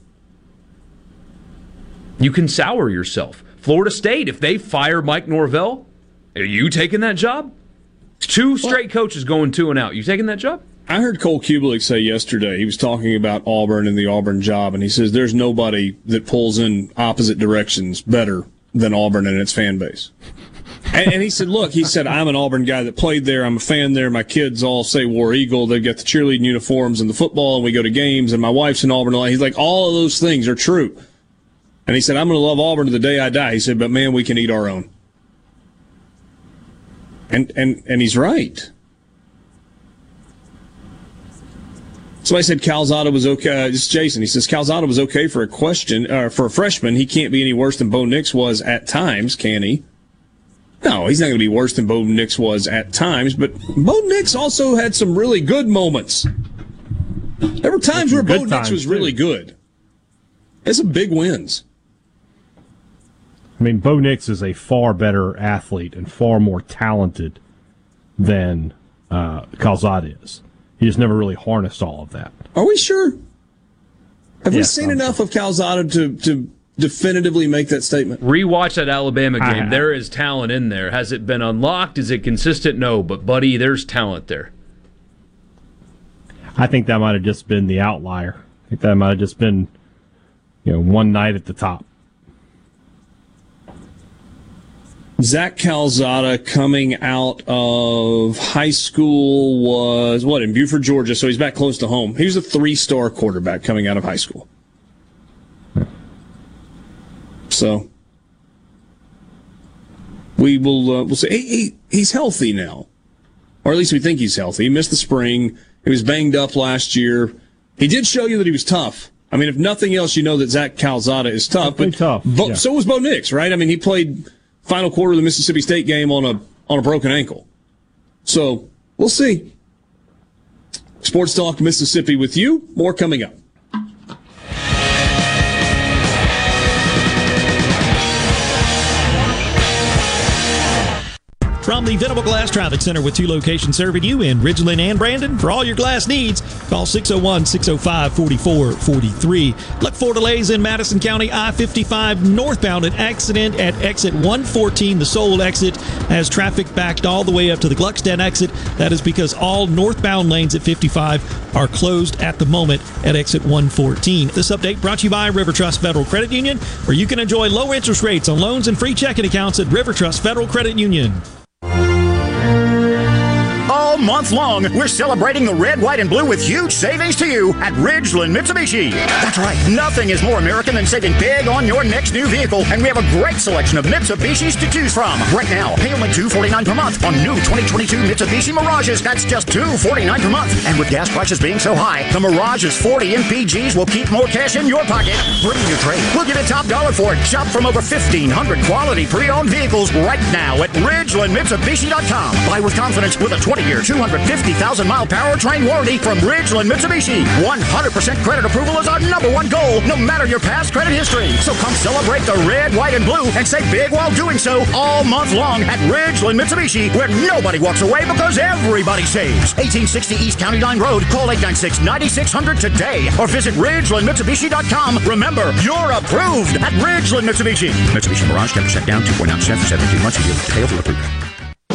You can sour yourself. Florida State, if they fire Mike Norvell, are you taking that job? Two straight coaches going two and out. You taking that job? I heard Cole Cubelic say yesterday, he was talking about Auburn and the Auburn job, and he says there's nobody that pulls in opposite directions better than Auburn and its fan base. and, and, he said, look, he said, I'm an Auburn guy that played there. I'm a fan there. My kids all say War Eagle. They've got the cheerleading uniforms and the football, and we go to games, and my wife's in Auburn. He's like, all of those things are true. And he said, I'm going to love Auburn to the day I die. He said, but man, we can eat our own. And, and, and he's right. Somebody said Calzada was okay. Uh, this is Jason. He says Calzada was okay for a question uh, for a freshman. He can't be any worse than Bo Nix was at times, can he? No, he's not going to be worse than Bo Nix was at times. But Bo Nix also had some really good moments. There were times where Bo Nix was too. really good. It's some big wins. I mean, Bo Nix is a far better athlete and far more talented than uh, Calzada is. He just never really harnessed all of that. Are we sure? Have yes, we seen I'm enough sure. of Calzada to, to definitively make that statement? Rewatch that Alabama game. There is talent in there. Has it been unlocked? Is it consistent? No, but buddy, there's talent there. I think that might have just been the outlier. I think that might have just been, you know, one night at the top. Zach Calzada coming out of high school was what in Buford, Georgia. So he's back close to home. He was a three-star quarterback coming out of high school. So we will uh, we'll say he, he, he's healthy now, or at least we think he's healthy. He missed the spring. He was banged up last year. He did show you that he was tough. I mean, if nothing else, you know that Zach Calzada is tough. But tough. Bo, yeah. so was Bo Nix, right? I mean, he played final quarter of the Mississippi State game on a on a broken ankle. So we'll see. Sports Talk Mississippi with you. More coming up. From the Venable Glass Traffic Center with two locations serving you in Ridgeland and Brandon. For all your glass needs, call 601 605 4443. Look for delays in Madison County I 55 northbound. An accident at exit 114, the Sowell exit, has traffic backed all the way up to the Gluckstadt exit. That is because all northbound lanes at 55 are closed at the moment at exit 114. This update brought to you by River Trust Federal Credit Union, where you can enjoy low interest rates on loans and free checking accounts at River Trust Federal Credit Union month long, we're celebrating the red, white, and blue with huge savings to you at Ridgeland Mitsubishi. That's right, nothing is more American than saving big on your next new vehicle, and we have a great selection of Mitsubishis to choose from. Right now, pay only $249 per month on new 2022 Mitsubishi Mirages. That's just 249 per month. And with gas prices being so high, the Mirage's 40 MPGs will keep more cash in your pocket. Bring your trade. We'll give you top dollar for it. Shop from over 1,500 quality pre-owned vehicles right now at RidgelandMitsubishi.com. Buy with confidence with a 20-year, 250,000 mile powertrain warranty from Ridgeland Mitsubishi. 100% credit approval is our number one goal, no matter your past credit history. So come celebrate the red, white, and blue and say big while doing so all month long at Ridgeland Mitsubishi, where nobody walks away because everybody saves. 1860 East County Line Road. Call 896 9600 today or visit RidgelandMitsubishi.com. Remember, you're approved at Ridgeland Mitsubishi. Mitsubishi Mirage 10% down, 2.9% for 17 months. You the for approved.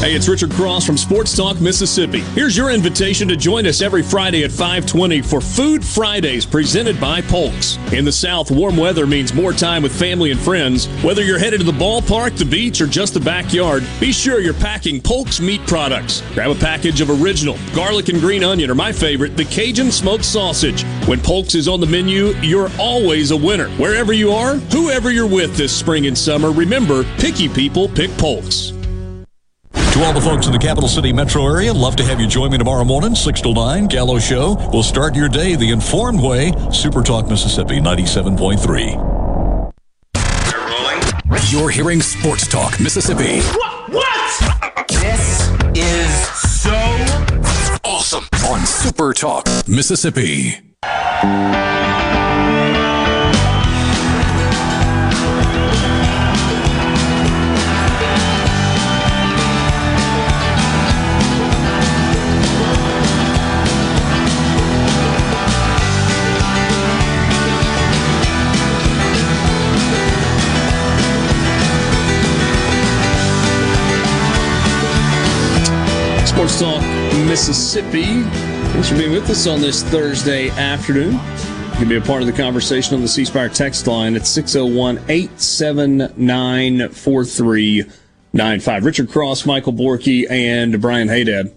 Hey, it's Richard Cross from Sports Talk Mississippi. Here's your invitation to join us every Friday at 520 for Food Fridays presented by Polks. In the South, warm weather means more time with family and friends. Whether you're headed to the ballpark, the beach, or just the backyard, be sure you're packing Polks meat products. Grab a package of original garlic and green onion, or my favorite, the Cajun smoked sausage. When Polks is on the menu, you're always a winner. Wherever you are, whoever you're with this spring and summer, remember, picky people pick Polks. To all the folks in the capital city metro area, love to have you join me tomorrow morning, 6 to 9, Gallo Show. We'll start your day the informed way. Super Talk Mississippi 97.3. You're hearing Sports Talk Mississippi. What? What? This is so awesome on Super Talk Mississippi. Talk Mississippi. Thanks for being with us on this Thursday afternoon. You can be a part of the conversation on the C Spire text line at 601 879 4395. Richard Cross, Michael Borky, and Brian Haydad.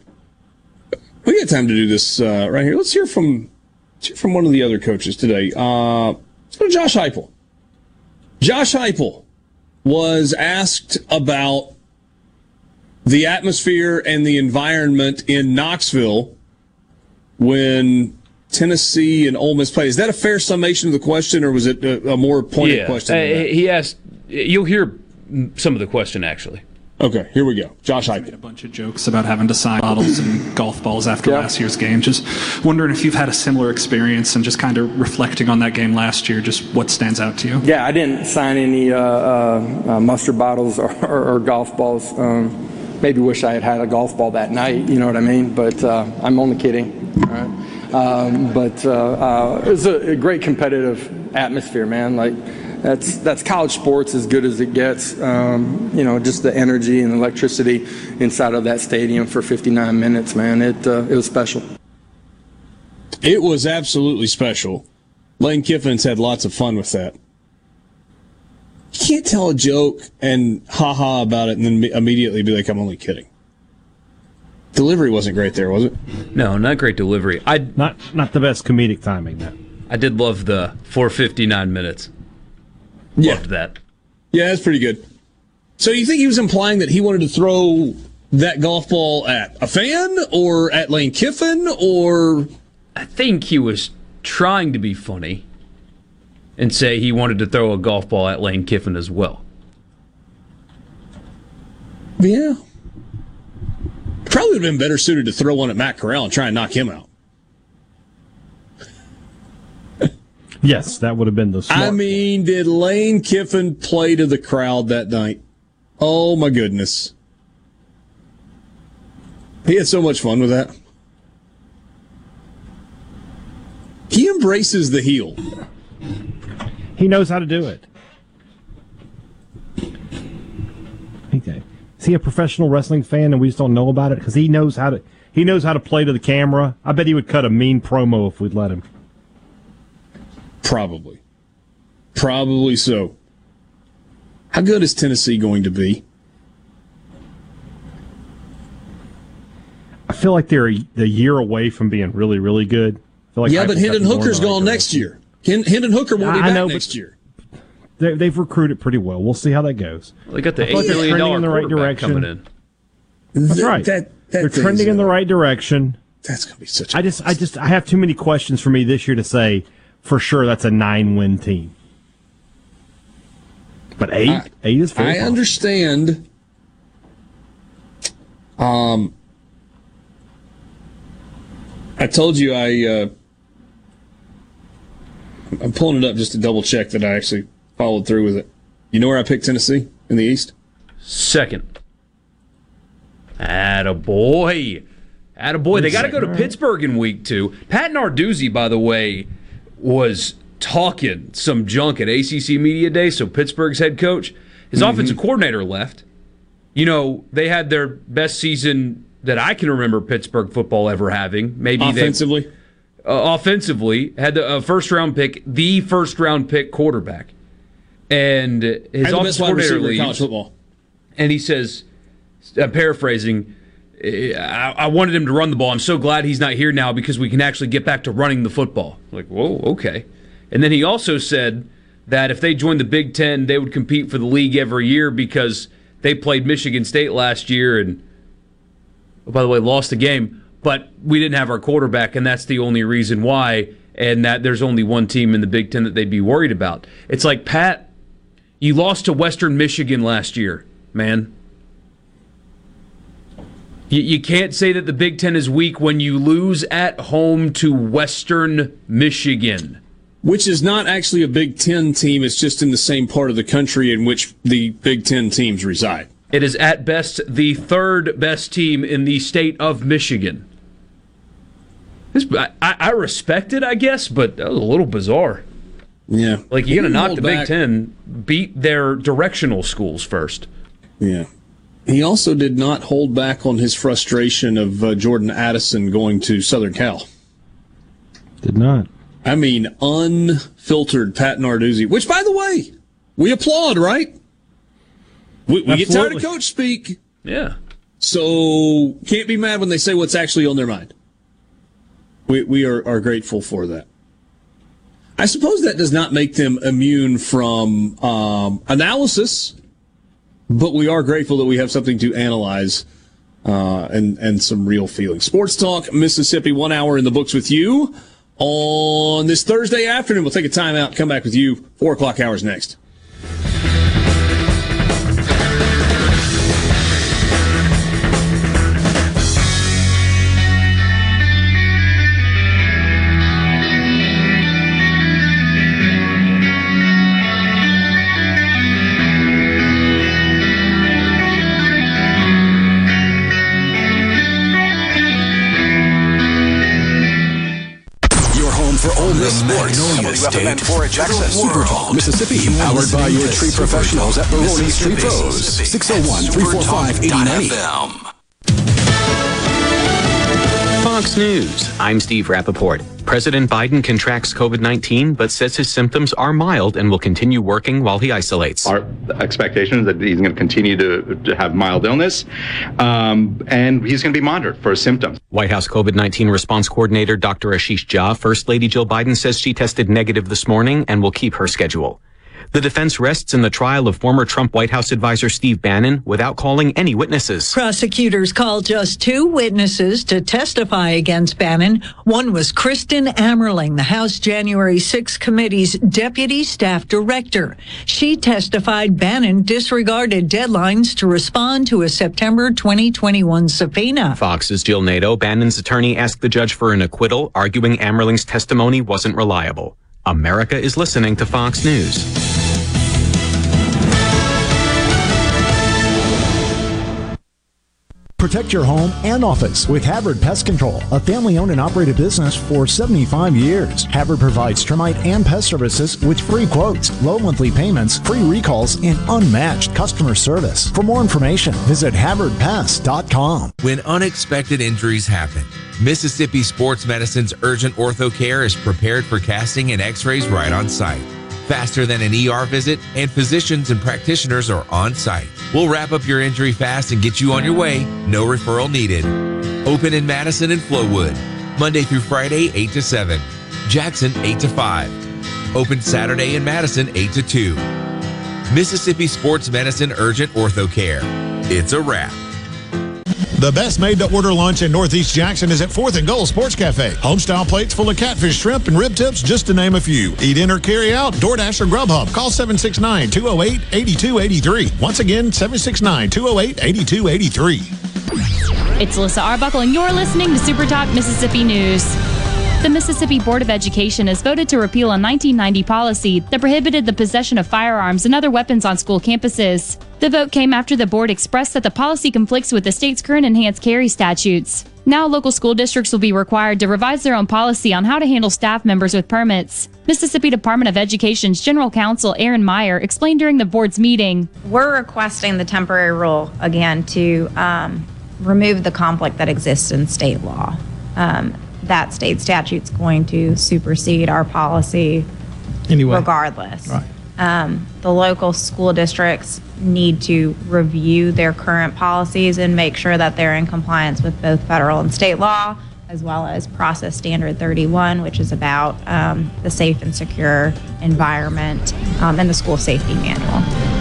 We got time to do this uh, right here. Let's hear from let's hear from one of the other coaches today. Uh, let's go to Josh Heupel. Josh Heupel was asked about the atmosphere and the environment in Knoxville when Tennessee and Ole Miss play. Is that a fair summation of the question, or was it a, a more pointed yeah, question? uh, he asked. You'll hear some of the question actually. Okay, here we go. Josh I made a bunch of jokes about having to sign bottles and golf balls after last year's game. Just wondering if you've had a similar experience and just kind of reflecting on that game last year. Just what stands out to you? Yeah, I didn't sign any uh, uh, uh, mustard bottles or, or, or golf balls. Um, maybe wish I had had a golf ball that night. You know what I mean? But uh, I'm only kidding. Um, but uh, uh, it was a, a great competitive atmosphere, man. Like that's that's college sports as good as it gets. Um, you know, just the energy and electricity inside of that stadium for 59 minutes, man. It uh, it was special. It was absolutely special. Lane Kiffin's had lots of fun with that. You can't tell a joke and ha ha about it and then immediately be like, I'm only kidding. Delivery wasn't great there, was it? No, not great delivery. I not not the best comedic timing. That I did love the 459 minutes. Yeah. Loved that. Yeah, that's pretty good. So you think he was implying that he wanted to throw that golf ball at a fan or at Lane Kiffin or I think he was trying to be funny and say he wanted to throw a golf ball at Lane Kiffin as well. Yeah. Probably would have been better suited to throw one at Matt Corral and try and knock him out. yes, that would have been the I mean, did Lane Kiffin play to the crowd that night? Oh my goodness. He had so much fun with that. He embraces the heel. He knows how to do it. Okay. Is he a professional wrestling fan and we just don't know about it? Because he knows how to he knows how to play to the camera. I bet he would cut a mean promo if we'd let him. Probably. Probably so. How good is Tennessee going to be? I feel like they're a, a year away from being really, really good. Like yeah, but Hendon Hooker's gone next year. Hendon Hooker won't be back know, next year. They, have recruited pretty well. We'll see how that goes. Well, they got the eight like million dollar in the right direction. coming in. That's right. That, that they're trending in the right direction. That's going to be such. I just, I just, I have too many questions for me this year to say for sure that's a nine-win team. But eight, I, eight is. I understand. Um, I told you I. Uh, I'm pulling it up just to double check that I actually followed through with it. You know where I picked Tennessee in the East? Second. Attaboy. Attaboy. They got to go to Pittsburgh in week two. Pat Narduzzi, by the way, was talking some junk at ACC Media Day. So Pittsburgh's head coach, his mm-hmm. offensive coordinator left. You know, they had their best season that I can remember Pittsburgh football ever having. Maybe offensively. They, uh, offensively, had the uh, first round pick, the first round pick quarterback, and his offensive coordinator leaves. And he says, uh, paraphrasing, I-, I wanted him to run the ball. I'm so glad he's not here now because we can actually get back to running the football. Like, whoa, okay. And then he also said that if they joined the Big Ten, they would compete for the league every year because they played Michigan State last year and, oh, by the way, lost the game but we didn't have our quarterback, and that's the only reason why. And that there's only one team in the Big Ten that they'd be worried about. It's like Pat, you lost to Western Michigan last year, man. You, you can't say that the Big Ten is weak when you lose at home to Western Michigan. Which is not actually a Big Ten team, it's just in the same part of the country in which the Big Ten teams reside. It is at best the third best team in the state of Michigan. I, I respect it, I guess, but that was a little bizarre. Yeah. Like, you're going to knock the back. Big Ten, beat their directional schools first. Yeah. He also did not hold back on his frustration of uh, Jordan Addison going to Southern Cal. Did not. I mean, unfiltered Pat Narduzzi, which, by the way, we applaud, right? We, we get tired of coach speak. Yeah. So can't be mad when they say what's actually on their mind we, we are, are grateful for that. I suppose that does not make them immune from um, analysis, but we are grateful that we have something to analyze uh, and and some real feelings. Sports Talk Mississippi, one hour in the books with you on this Thursday afternoon. We'll take a timeout, come back with you four o'clock hours next. Access. Super Talk, Mississippi. Powered by your tree professionals at Baroni's Tree Pros. 601 345 8090. Fox News. I'm Steve Rappaport. President Biden contracts COVID 19, but says his symptoms are mild and will continue working while he isolates. Our expectation is that he's going to continue to, to have mild illness, um, and he's going to be monitored for his symptoms. White House COVID 19 response coordinator Dr. Ashish Jha, First Lady Jill Biden says she tested negative this morning and will keep her schedule. The defense rests in the trial of former Trump White House advisor Steve Bannon without calling any witnesses. Prosecutors called just two witnesses to testify against Bannon. One was Kristin Amerling, the House January 6 committee's deputy staff director. She testified Bannon disregarded deadlines to respond to a September 2021 subpoena. Fox's Jill Nato, Bannon's attorney, asked the judge for an acquittal, arguing Amerling's testimony wasn't reliable. America is listening to Fox News. Protect your home and office with Havard Pest Control, a family owned and operated business for 75 years. Havard provides termite and pest services with free quotes, low monthly payments, free recalls, and unmatched customer service. For more information, visit HavardPest.com. When unexpected injuries happen, Mississippi Sports Medicine's Urgent Ortho Care is prepared for casting and x rays right on site faster than an ER visit, and physicians and practitioners are on site. We'll wrap up your injury fast and get you on your way. No referral needed. Open in Madison and Flowood, Monday through Friday, 8 to 7. Jackson, 8 to 5. Open Saturday in Madison, 8 to 2. Mississippi Sports Medicine Urgent Ortho Care. It's a wrap. The best made to order lunch in Northeast Jackson is at 4th and Goal Sports Cafe. Homestyle plates full of catfish, shrimp, and rib tips, just to name a few. Eat in or carry out, DoorDash or Grubhub. Call 769 208 8283. Once again, 769 208 8283. It's Alyssa Arbuckle, and you're listening to Super Talk Mississippi News. The Mississippi Board of Education has voted to repeal a 1990 policy that prohibited the possession of firearms and other weapons on school campuses. The vote came after the board expressed that the policy conflicts with the state's current enhanced carry statutes. Now, local school districts will be required to revise their own policy on how to handle staff members with permits. Mississippi Department of Education's General Counsel Aaron Meyer explained during the board's meeting. We're requesting the temporary rule again to um, remove the conflict that exists in state law. Um, that state statute's going to supersede our policy Anyway. regardless. Right. Um, the local school districts need to review their current policies and make sure that they're in compliance with both federal and state law, as well as Process Standard 31, which is about um, the safe and secure environment, um, and the school safety manual.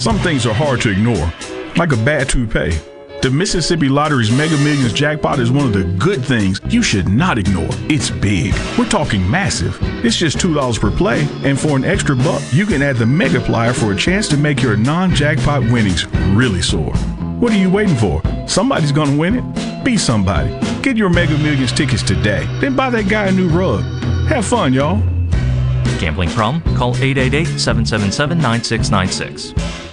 Some things are hard to ignore, like a bad toupee. The Mississippi Lottery's Mega Millions jackpot is one of the good things you should not ignore. It's big. We're talking massive. It's just $2 per play, and for an extra buck, you can add the Megaplier for a chance to make your non jackpot winnings really soar. What are you waiting for? Somebody's gonna win it. Be somebody. Get your Mega Millions tickets today. Then buy that guy a new rug. Have fun, y'all. Gambling problem? Call 888 777 9696.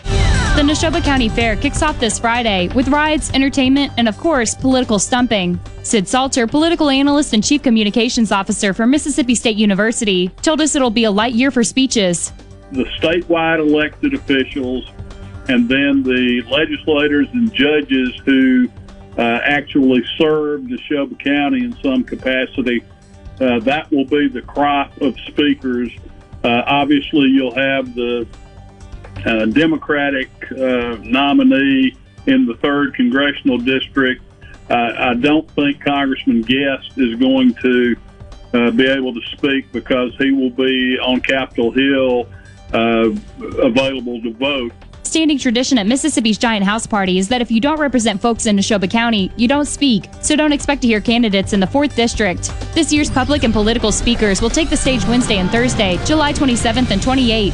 The Neshoba County Fair kicks off this Friday with rides, entertainment, and of course, political stumping. Sid Salter, political analyst and chief communications officer for Mississippi State University, told us it'll be a light year for speeches. the statewide elected officials and then the legislators and judges who uh, actually serve Neshoba County in some capacity. Uh, that will be the crop of speakers. Uh, obviously, you'll have the uh, Democratic uh, nominee in the third congressional district. Uh, I don't think Congressman Guest is going to uh, be able to speak because he will be on Capitol Hill uh, available to vote. Standing tradition at Mississippi's Giant House Party is that if you don't represent folks in Neshoba County, you don't speak. So don't expect to hear candidates in the 4th District. This year's public and political speakers will take the stage Wednesday and Thursday, July 27th and 28th.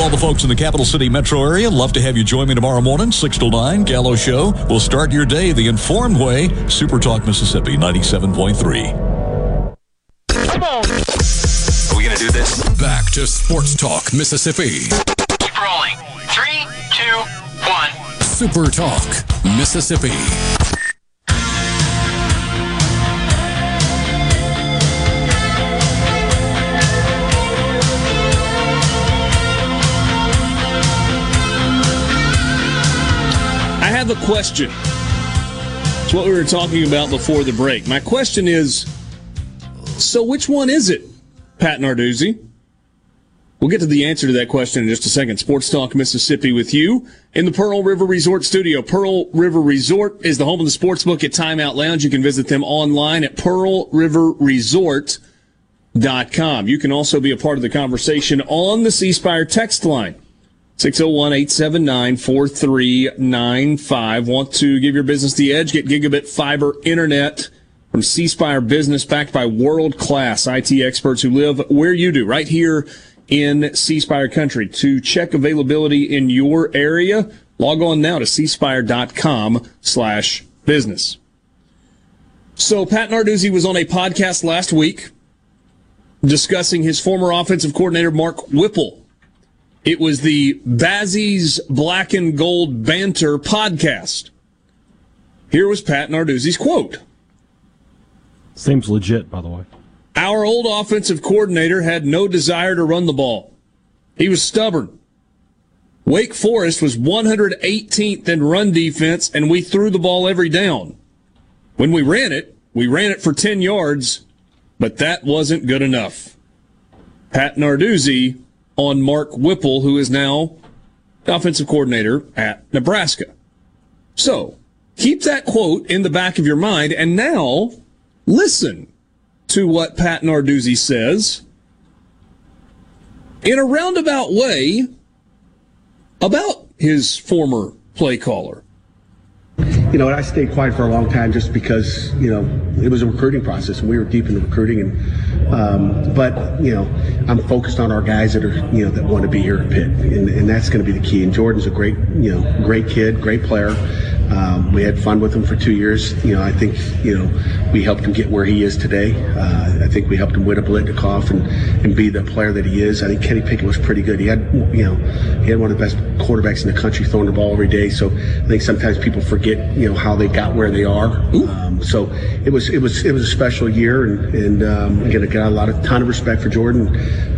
To all the folks in the capital city metro area, love to have you join me tomorrow morning, 6 to 9, Gallo Show. We'll start your day the informed way. Super Talk Mississippi 97.3. Come on. Are we going to do this? Back to Sports Talk Mississippi. Keep rolling. Three, two, one. Super Talk Mississippi. Have a question. It's what we were talking about before the break. My question is so which one is it, Pat Narduzzi? We'll get to the answer to that question in just a second. Sports Talk Mississippi with you in the Pearl River Resort studio. Pearl River Resort is the home of the sportsbook at Timeout Lounge. You can visit them online at pearlriverresort.com. You can also be a part of the conversation on the C Spire text line. 601-879-4395. Want to give your business the edge? Get gigabit fiber internet from C Spire Business backed by world-class IT experts who live where you do, right here in C Spire country. To check availability in your area, log on now to cspire.com slash business. So Pat Narduzzi was on a podcast last week discussing his former offensive coordinator, Mark Whipple. It was the Bazzi's Black and Gold Banter podcast. Here was Pat Narduzzi's quote. Seems legit, by the way. Our old offensive coordinator had no desire to run the ball. He was stubborn. Wake Forest was 118th in run defense, and we threw the ball every down. When we ran it, we ran it for 10 yards, but that wasn't good enough. Pat Narduzzi on Mark Whipple, who is now offensive coordinator at Nebraska. So keep that quote in the back of your mind, and now listen to what Pat Narduzzi says in a roundabout way about his former play caller. You know, I stayed quiet for a long time just because you know it was a recruiting process, and we were deep in the recruiting. And um, but you know, I'm focused on our guys that are you know that want to be here at Pitt, and, and that's going to be the key. And Jordan's a great you know great kid, great player. Um, we had fun with him for two years. You know, I think you know we helped him get where he is today. Uh, I think we helped him win a Biletnikoff and and be the player that he is. I think Kenny Pickett was pretty good. He had you know he had one of the best quarterbacks in the country throwing the ball every day. So I think sometimes people forget you know how they got where they are. Um, so it was it was it was a special year, and and um, again I got a lot of ton of respect for Jordan.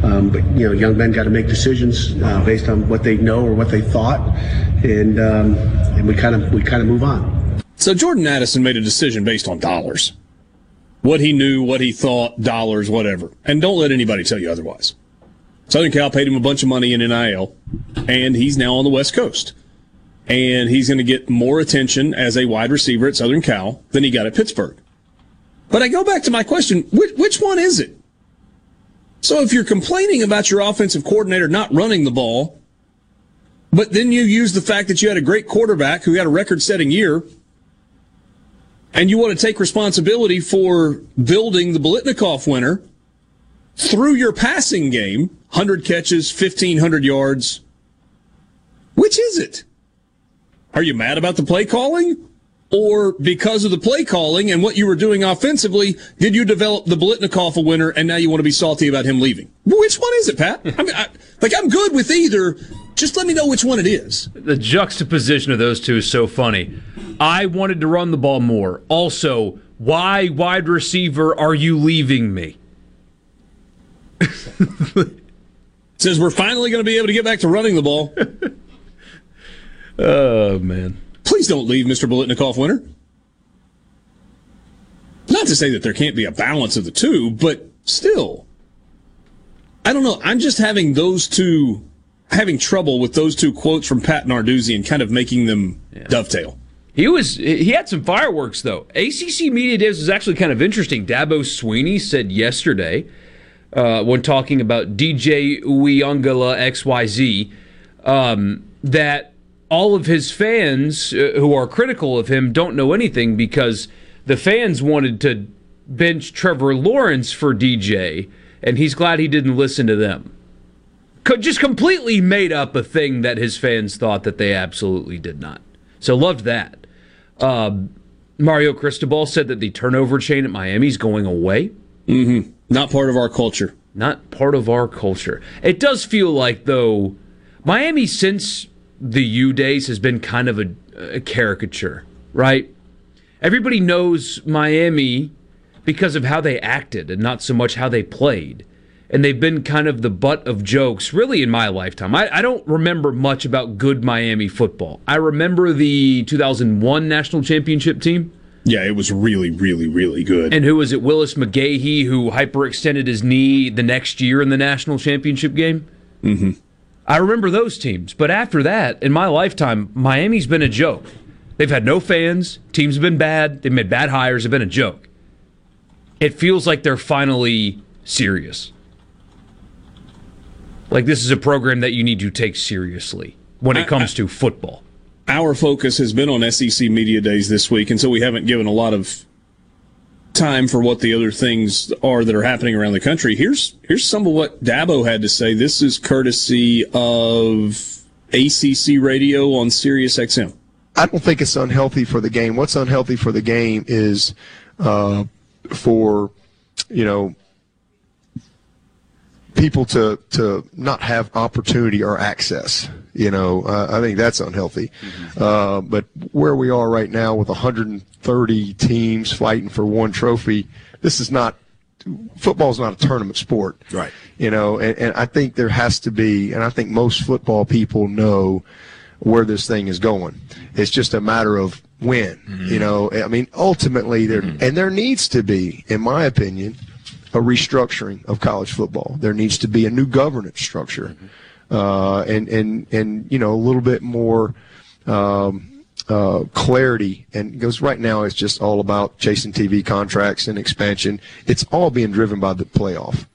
Um, but you know, young men got to make decisions uh, based on what they know or what they thought, and um, and we kind of we kind of move on. So Jordan Addison made a decision based on dollars. What he knew, what he thought, dollars, whatever. And don't let anybody tell you otherwise. Southern Cal paid him a bunch of money in NIL, and he's now on the West Coast. And he's going to get more attention as a wide receiver at Southern Cal than he got at Pittsburgh. But I go back to my question which, which one is it? So if you're complaining about your offensive coordinator not running the ball, but then you use the fact that you had a great quarterback who had a record setting year, and you want to take responsibility for building the Biletnikoff winner, through your passing game, 100 catches, 1,500 yards. Which is it? Are you mad about the play calling? Or because of the play calling and what you were doing offensively, did you develop the Biletnikoff winner and now you want to be salty about him leaving? Which one is it, Pat? I mean, I, like, I'm good with either. Just let me know which one it is. The juxtaposition of those two is so funny. I wanted to run the ball more. Also, why wide receiver are you leaving me? Says we're finally going to be able to get back to running the ball. oh man! Please don't leave, Mr. Biletnikoff winner. Not to say that there can't be a balance of the two, but still, I don't know. I'm just having those two, having trouble with those two quotes from Pat Narduzzi and kind of making them yeah. dovetail. He was he had some fireworks though. ACC Media Days was actually kind of interesting. Dabo Swinney said yesterday uh, when talking about DJ Uiagalelei XYZ um, that all of his fans uh, who are critical of him don't know anything because the fans wanted to bench Trevor Lawrence for DJ, and he's glad he didn't listen to them. Just completely made up a thing that his fans thought that they absolutely did not. So loved that. Uh, Mario Cristobal said that the turnover chain at Miami is going away. Mm-hmm. Not part of our culture. Not part of our culture. It does feel like, though, Miami since the U days has been kind of a, a caricature, right? Everybody knows Miami because of how they acted and not so much how they played. And they've been kind of the butt of jokes, really, in my lifetime. I, I, don't remember much about good Miami football. I remember the 2001 national championship team. Yeah, it was really, really, really good. And who was it? Willis McGahee, who hyperextended his knee the next year in the national championship game? Mm-hmm. I remember those teams. But after that, in my lifetime, Miami's been a joke. They've had no fans. Teams have been bad. They've made bad hires. They've been a joke. It feels like they're finally serious. Like this is a program that you need to take seriously when it comes to football our focus has been on SEC Media Days this week, and so we haven't given a lot of time for what the other things are that are happening around the country. Here's here's some of what Dabo had to say. This is courtesy of ACC Radio on Sirius XM. I don't think it's unhealthy for the game. What's unhealthy for the game is uh, for you know people to to not have opportunity or access. You know, uh, I think that's unhealthy. Mm-hmm. Uh, but where we are right now with 130 teams fighting for one trophy, this is not football is not a tournament sport. Right. You know, and, and I think there has to be, and I think most football people know where this thing is going. It's just a matter of when. Mm-hmm. You know, I mean, ultimately there, mm-hmm. and there needs to be, in my opinion, a restructuring of college football. There needs to be a new governance structure. Mm-hmm and and and you know a little bit more um, uh, clarity. And because right now it's just all about chasing TV contracts and expansion. It's all being driven by the playoff.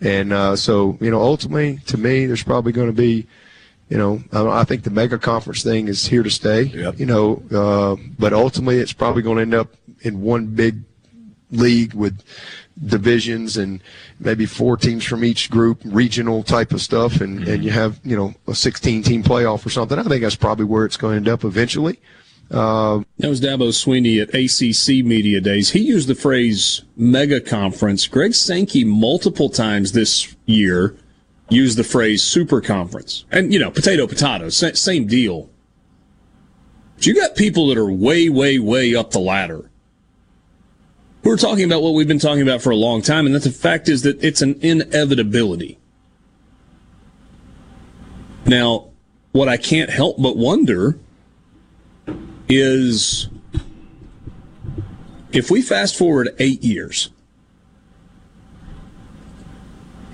And uh, so you know, ultimately, to me, there's probably going to be. You know, I think the mega conference thing is here to stay. Yep. You know, uh, but ultimately, it's probably going to end up in one big league with divisions and maybe four teams from each group, regional type of stuff, and, mm-hmm. and you have, you know, a 16 team playoff or something. I think that's probably where it's going to end up eventually. Uh, that was Dabo Swinney at ACC Media Days. He used the phrase mega conference. Greg Sankey multiple times this year used the phrase super conference. And, you know, potato, potato, same deal. But you got people that are way, way, way up the ladder we're talking about what we've been talking about for a long time, and that the fact is that it's an inevitability. Now, what I can't help but wonder is if we fast forward eight years,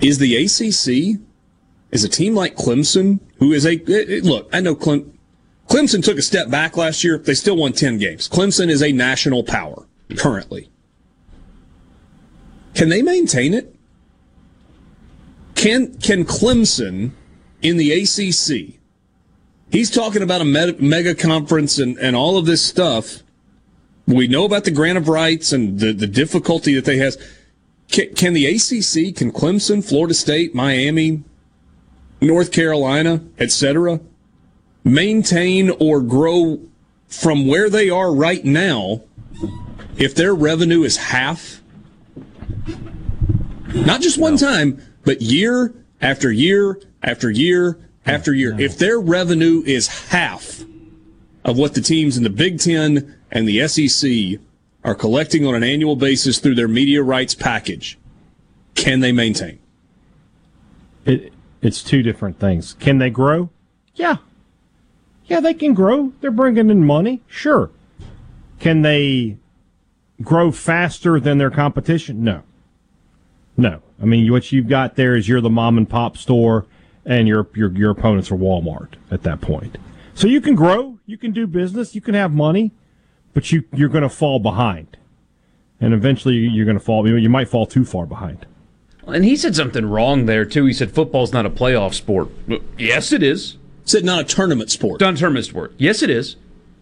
is the ACC, is a team like Clemson, who is a, eh, eh, look, I know Clem, Clemson took a step back last year. They still won 10 games. Clemson is a national power currently. Can they maintain it? Can can Clemson in the ACC? He's talking about a mega conference and, and all of this stuff. We know about the grant of rights and the, the difficulty that they has. Can, can the ACC, can Clemson, Florida State, Miami, North Carolina, etc., maintain or grow from where they are right now if their revenue is half? Not just one time, but year after year after year after year. If their revenue is half of what the teams in the Big Ten and the SEC are collecting on an annual basis through their media rights package, can they maintain? It, it's two different things. Can they grow? Yeah. Yeah, they can grow. They're bringing in money. Sure. Can they grow faster than their competition? No. No. I mean, what you've got there is you're the mom and pop store and your, your, your opponents are Walmart at that point. So you can grow, you can do business, you can have money, but you, you're going to fall behind. And eventually you're going to fall, you might fall too far behind. And he said something wrong there too. He said football's not a playoff sport. Yes, it is. Said not a tournament sport. Not a tournament sport. Yes, it is.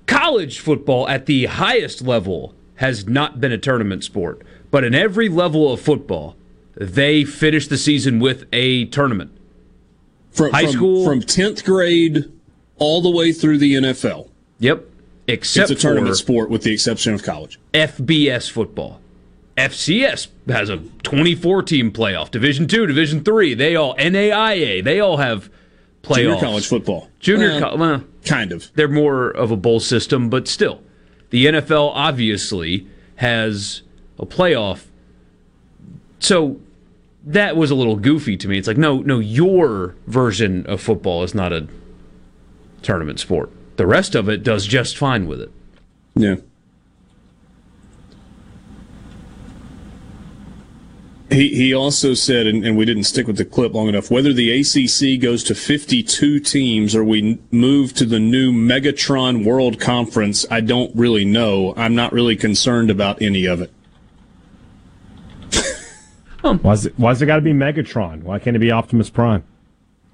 College football at the highest level has not been a tournament sport, but in every level of football, they finish the season with a tournament. From, High from- school from tenth grade all the way through the NFL. Yep. Except it's a tournament sport with the exception of college. FBS football. FCS has a 24 team playoff. Division 2, Division 3, they all NAIA, they all have playoffs. Junior college football. Junior Well, co- well, kind of. They're more of a bowl system, but still. The NFL obviously has a playoff. So that was a little goofy to me. It's like, no, no, your version of football is not a tournament sport. The rest of it does just fine with it. Yeah. He, he also said, and, and we didn't stick with the clip long enough, whether the ACC goes to 52 teams or we move to the new Megatron World Conference, I don't really know. I'm not really concerned about any of it. Why's it, why's it got to be Megatron? Why can't it be Optimus Prime?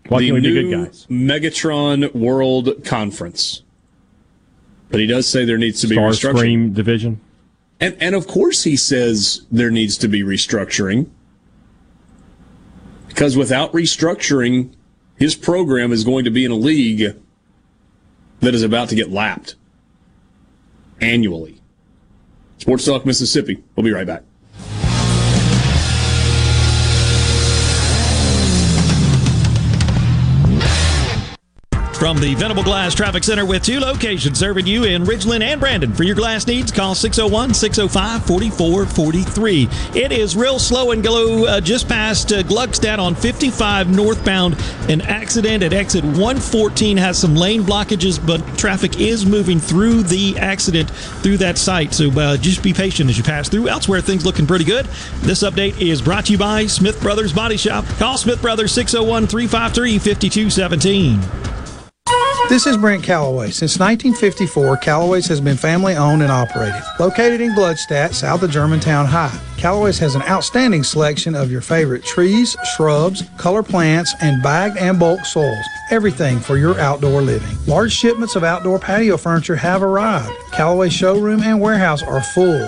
Why the can't we be good guys? Megatron World Conference. But he does say there needs to be restructuring. Division. And and of course he says there needs to be restructuring. Because without restructuring, his program is going to be in a league that is about to get lapped annually. Sports Talk Mississippi. We'll be right back. From the Venable Glass Traffic Center with two locations serving you in Ridgeland and Brandon. For your glass needs, call 601 605 4443. It is real slow and glow uh, just past uh, Gluckstadt on 55 northbound. An accident at exit 114 has some lane blockages, but traffic is moving through the accident through that site. So uh, just be patient as you pass through. Elsewhere, things looking pretty good. This update is brought to you by Smith Brothers Body Shop. Call Smith Brothers 601 353 5217. This is Brent Callaway. Since 1954, Callaway's has been family owned and operated. Located in Gluckstadt, south of Germantown High, Callaway's has an outstanding selection of your favorite trees, shrubs, color plants, and bagged and bulk soils. Everything for your outdoor living. Large shipments of outdoor patio furniture have arrived. Callaway showroom and warehouse are full.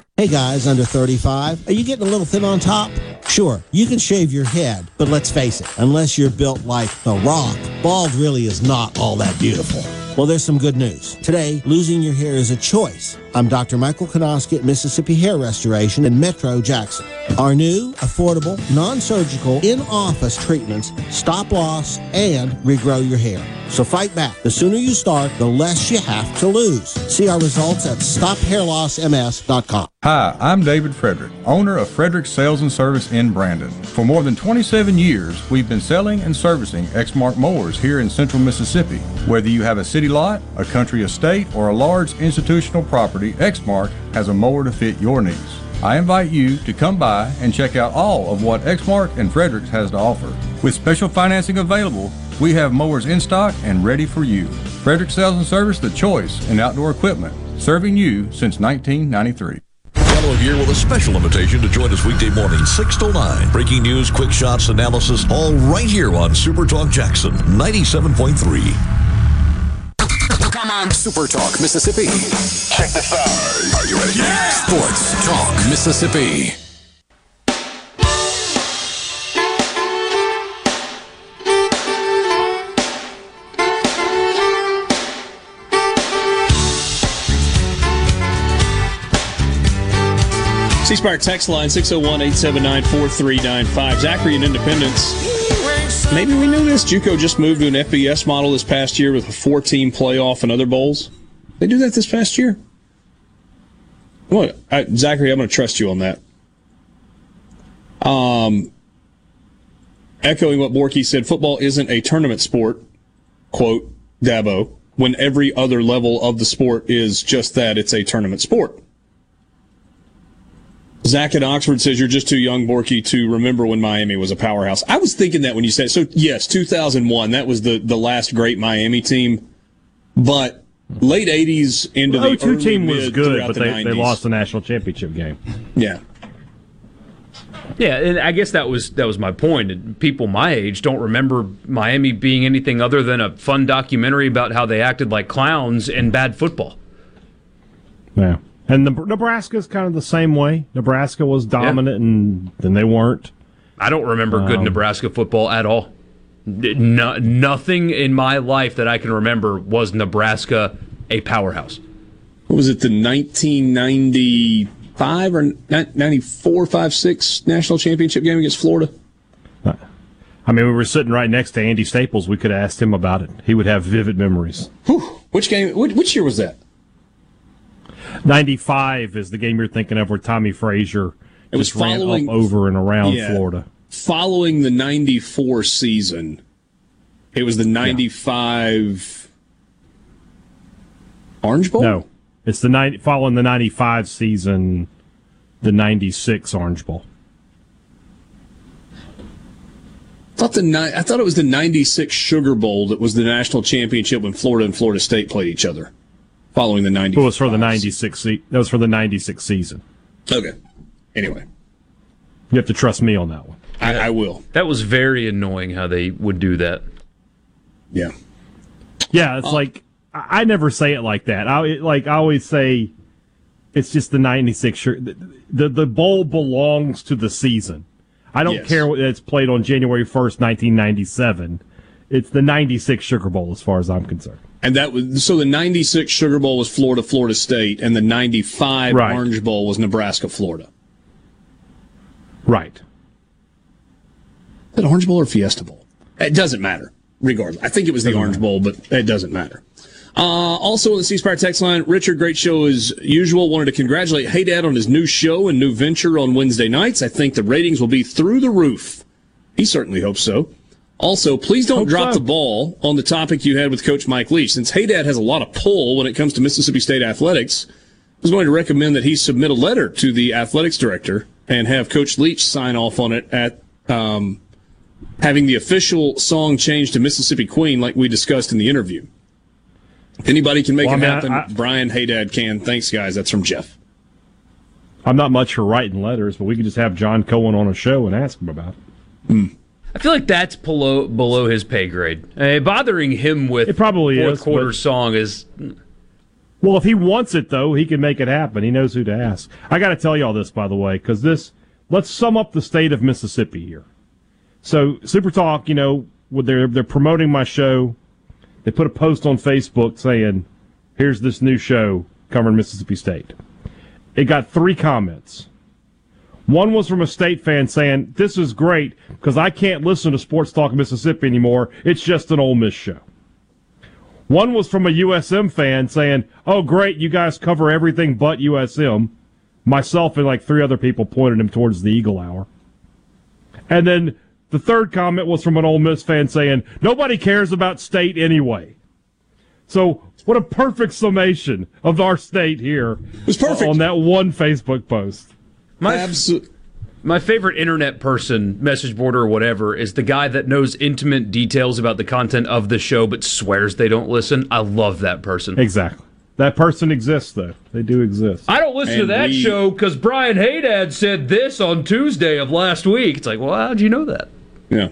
Hey guys under 35, are you getting a little thin on top? Sure, you can shave your head, but let's face it, unless you're built like The Rock, bald really is not all that beautiful. Well, there's some good news. Today, losing your hair is a choice. I'm Dr. Michael Konoski at Mississippi Hair Restoration in Metro Jackson. Our new, affordable, non-surgical, in-office treatments stop loss and regrow your hair. So fight back. The sooner you start, the less you have to lose. See our results at stophairlossms.com. Hi, I'm David Frederick, owner of Frederick Sales and Service in Brandon. For more than 27 years, we've been selling and servicing Exmark mowers here in central Mississippi. Whether you have a city lot, a country estate, or a large institutional property, Exmark has a mower to fit your needs. I invite you to come by and check out all of what Exmark and Fredericks has to offer. With special financing available, we have mowers in stock and ready for you. Frederick Sales and Service, the choice in outdoor equipment, serving you since 1993. Gallo here with a special invitation to join us weekday morning, 6 to 9. Breaking news, quick shots, analysis, all right here on Super Talk Jackson 97.3. Come on. Super Talk Mississippi. Check this out. Are you ready? Yeah. Sports Talk Mississippi. C text line 601 879 4395. Zachary in Independence. Maybe we knew this. Juco just moved to an FBS model this past year with a four team playoff and other bowls. They do that this past year? What, I, Zachary, I'm going to trust you on that. Um, echoing what Borky said, football isn't a tournament sport, quote, Dabo, when every other level of the sport is just that it's a tournament sport. Zach at Oxford says you're just too young, Borky, to remember when Miami was a powerhouse. I was thinking that when you said so. Yes, 2001. That was the the last great Miami team, but late 80s into the the 02 early team was mid good, but the they, 90s. they lost the national championship game. Yeah. Yeah, and I guess that was that was my point. And People my age don't remember Miami being anything other than a fun documentary about how they acted like clowns and bad football. Yeah. And the, Nebraska's kind of the same way. Nebraska was dominant, and then they weren't. I don't remember good Um, Nebraska football at all. No, nothing in my life that I can remember was Nebraska a powerhouse. What was it, the 1995 or 94, 5, 6 national championship game against Florida? I mean, we were sitting right next to Andy Staples. We could have asked him about it. He would have vivid memories. Which game? Which, which year was that? 95 is the game you're thinking of where Tommie Frazier It was following- up over and around Yeah. Florida. Following the 94 season, it was the 95 Orange Bowl? No, it's the 90, following the 95 season, the 96 Orange Bowl. I thought, the, I thought it was the 96 Sugar Bowl that was the national championship when Florida and Florida State played each other. Following the 90. It was for the 96 se- that was for the 96 season. Okay. Anyway. You have to trust me on that one. I, I will. That was very annoying how they would do that. Yeah. Yeah, it's like I I never say it like that. I it- like I always say it's just the 96 shirt. The, the the bowl belongs to the season. I don't Yes. care what it's played on January 1st, 1997. It's the 96 Sugar Bowl as far as I'm concerned. And that was so the 96 Sugar Bowl was Florida, Florida State, and the 95 Right. Orange Bowl was Nebraska, Florida. Right. Is it Orange Bowl or Fiesta Bowl? It doesn't matter, regardless. I think it was the Orange Bowl, but it doesn't matter. Uh, also on the C Spire text line, Richard, great show as usual. Wanted to congratulate Hey Dad on his new show and new venture on Wednesday nights. I think the ratings will be through the roof. He certainly hopes so. Also, please don't Hope drop so. the ball on the topic you had with Coach Mike Leach. Since Hey Dad has a lot of pull when it comes to Mississippi State athletics, I was going to recommend that he submit a letter to the athletics director and have Coach Leach sign off on it at um, having the official song changed to Mississippi Queen, like we discussed in the interview. If anybody can make Well, it I mean, happen, I- Brian Haydad can. Thanks, guys. That's from Jeff. I'm not much for writing letters, but we could just have John Cohen on a show and ask him about it. I feel like that's below below his pay grade. Uh, bothering him with It probably fourth is, quarter but- song is Well, if he wants it though, he can make it happen. He knows who to ask. I got to tell you all this, by the way, because this let's sum up the state of Mississippi here. So Super Talk, you know, they're they're promoting my show. They put a post on Facebook saying, "Here's this new show covering Mississippi State." It got three comments. One was from a state fan saying, "This is great because I can't listen to Sports Talk Mississippi anymore. It's just an Ole Miss show." One was from a USM fan saying, "Oh, great, you guys cover everything but USM." Myself and like three other people pointed him towards the Eagle Hour. And then the third comment was from an Ole Miss fan saying, "Nobody cares about state anyway." So, what a perfect summation of our state here was perfect. on that one Facebook post. My, my favorite internet person, message board or whatever, is the guy that knows intimate details about the content of the show but swears they don't listen. I love that person. Exactly. That person exists, though. They do exist. I don't listen to that we- show because Brian Haydad said this on Tuesday of last week. It's like, well, how'd you know that? Yeah.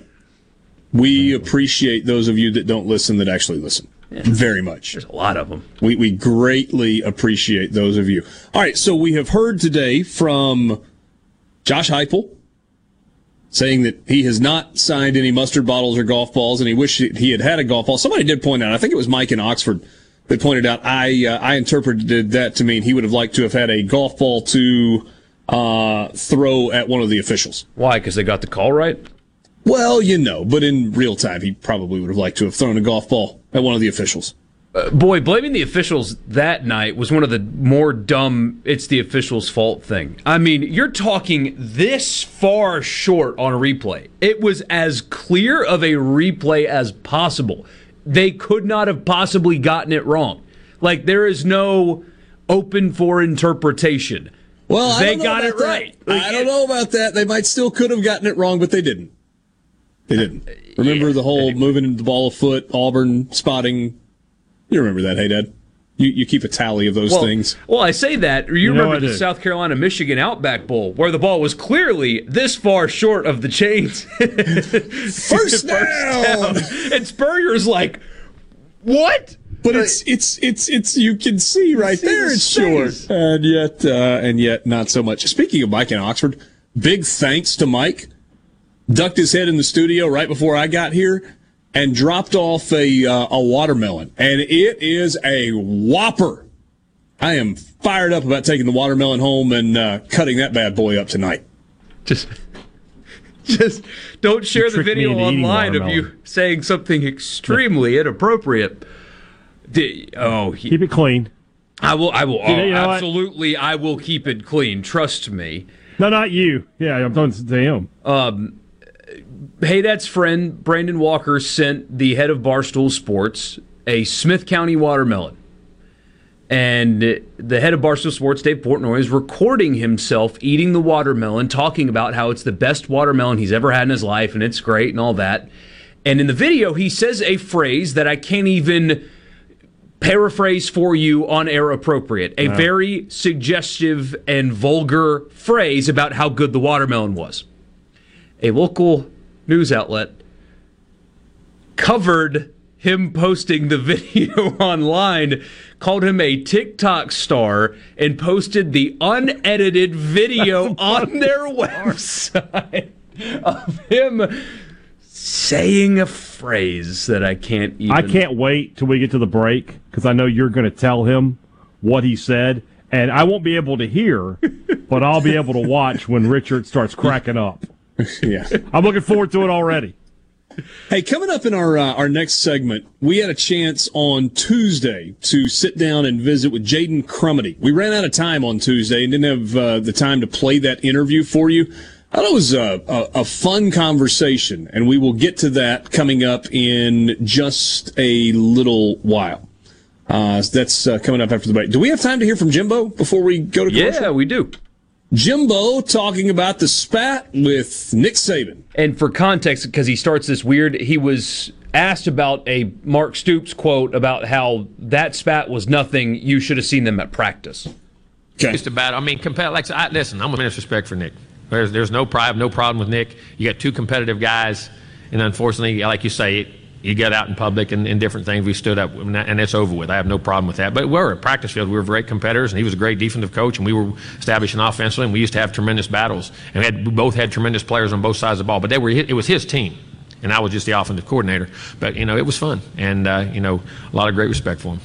We appreciate those of you that don't listen that actually listen. Very much. There's a lot of them. We, we greatly appreciate those of you. All right, so we have heard today from Josh Heupel saying that he has not signed any mustard bottles or golf balls, and he wished he had had a golf ball. Somebody did point out, I think it was Mike in Oxford, that pointed out I uh, I interpreted that to mean he would have liked to have had a golf ball to uh, throw at one of the officials. Why? Because they got the call right? Well, you know, but in real time, he probably would have liked to have thrown a golf ball at one of the officials. Uh, boy, blaming the officials that night was one of the more dumb, it's the officials' fault thing. I mean, you're talking this far short on a replay. It was as clear of a replay as possible. They could not have possibly gotten it wrong. Like, there is no open for interpretation. Well, I they don't know got it that. right. I don't know about that. They might still could have gotten it wrong, but they didn't. They didn't. Remember the whole moving into the ball a foot, Auburn spotting. You remember that, hey Dad? You you keep a tally of those well, things. Well, I say that. You, You remember the. South Carolina Michigan Outback Bowl where the ball was clearly this far short of the chains. First, down! And Spurrier's like, what? But it's it's it's it's you can see right see there the it's short, and yet uh, and yet not so much. Speaking of Mike in Oxford, big thanks to Mike. Ducked his head in the studio right before I got here and dropped off a uh, a watermelon, and it is a whopper. I am fired up about taking the watermelon home and uh, cutting that bad boy up tonight. Just just don't share the video online of you saying something extremely inappropriate. Di- oh, he- Keep it clean. I will. I will. Oh, you know what? absolutely, I will keep it clean. Trust me. No, not you. Yeah, I'm talking to him. Um, Haydad's friend Brandon Walker sent the head of Barstool Sports a Smith County watermelon. And the head of Barstool Sports, Dave Portnoy, is recording himself eating the watermelon, talking about how it's the best watermelon he's ever had in his life and it's great and all that. And in the video, he says a phrase that I can't even paraphrase for you on air appropriate. A No. very suggestive and vulgar phrase about how good the watermelon was. A local news outlet covered him posting the video online, called him a TikTok star, and posted the unedited video on their website of him saying a phrase that I can't even. I can't wait till we get to the break because I know you're going to tell him what he said, and I won't be able to hear, but I'll be able to watch when Richard starts cracking up. yeah, I'm looking forward to it already. Hey, coming up in our uh, our next segment, we had a chance on Tuesday to sit down and visit with Jaden Crumedy. We ran out of time on Tuesday and didn't have uh, the time to play that interview for you. I thought it was a, a, a fun conversation, and we will get to that coming up in just a little while. Uh, that's uh, coming up after the break. Do we have time to hear from Jimbo before we go to commercial? Yeah, we do. Jimbo talking about the spat with Nick Saban. And for context, because he starts this weird, he was asked about a Mark Stoops quote about how that spat was nothing. You should have seen them at practice. Just about. I mean, compare. Like, I, listen, I'm with disrespect for Nick. There's there's no pride, no problem with Nick. You got two competitive guys, and unfortunately, like you say, You get out in public and, and different things. We stood up, and it's over with. I have no problem with that. But we were at practice field. We were great competitors, and he was a great defensive coach, and we were establishing offensively, and we used to have tremendous battles. And we, had, we both had tremendous players on both sides of the ball. But they were it was his team, and I was just the offensive coordinator. But you know, it was fun, and uh, you know, a lot of great respect for him.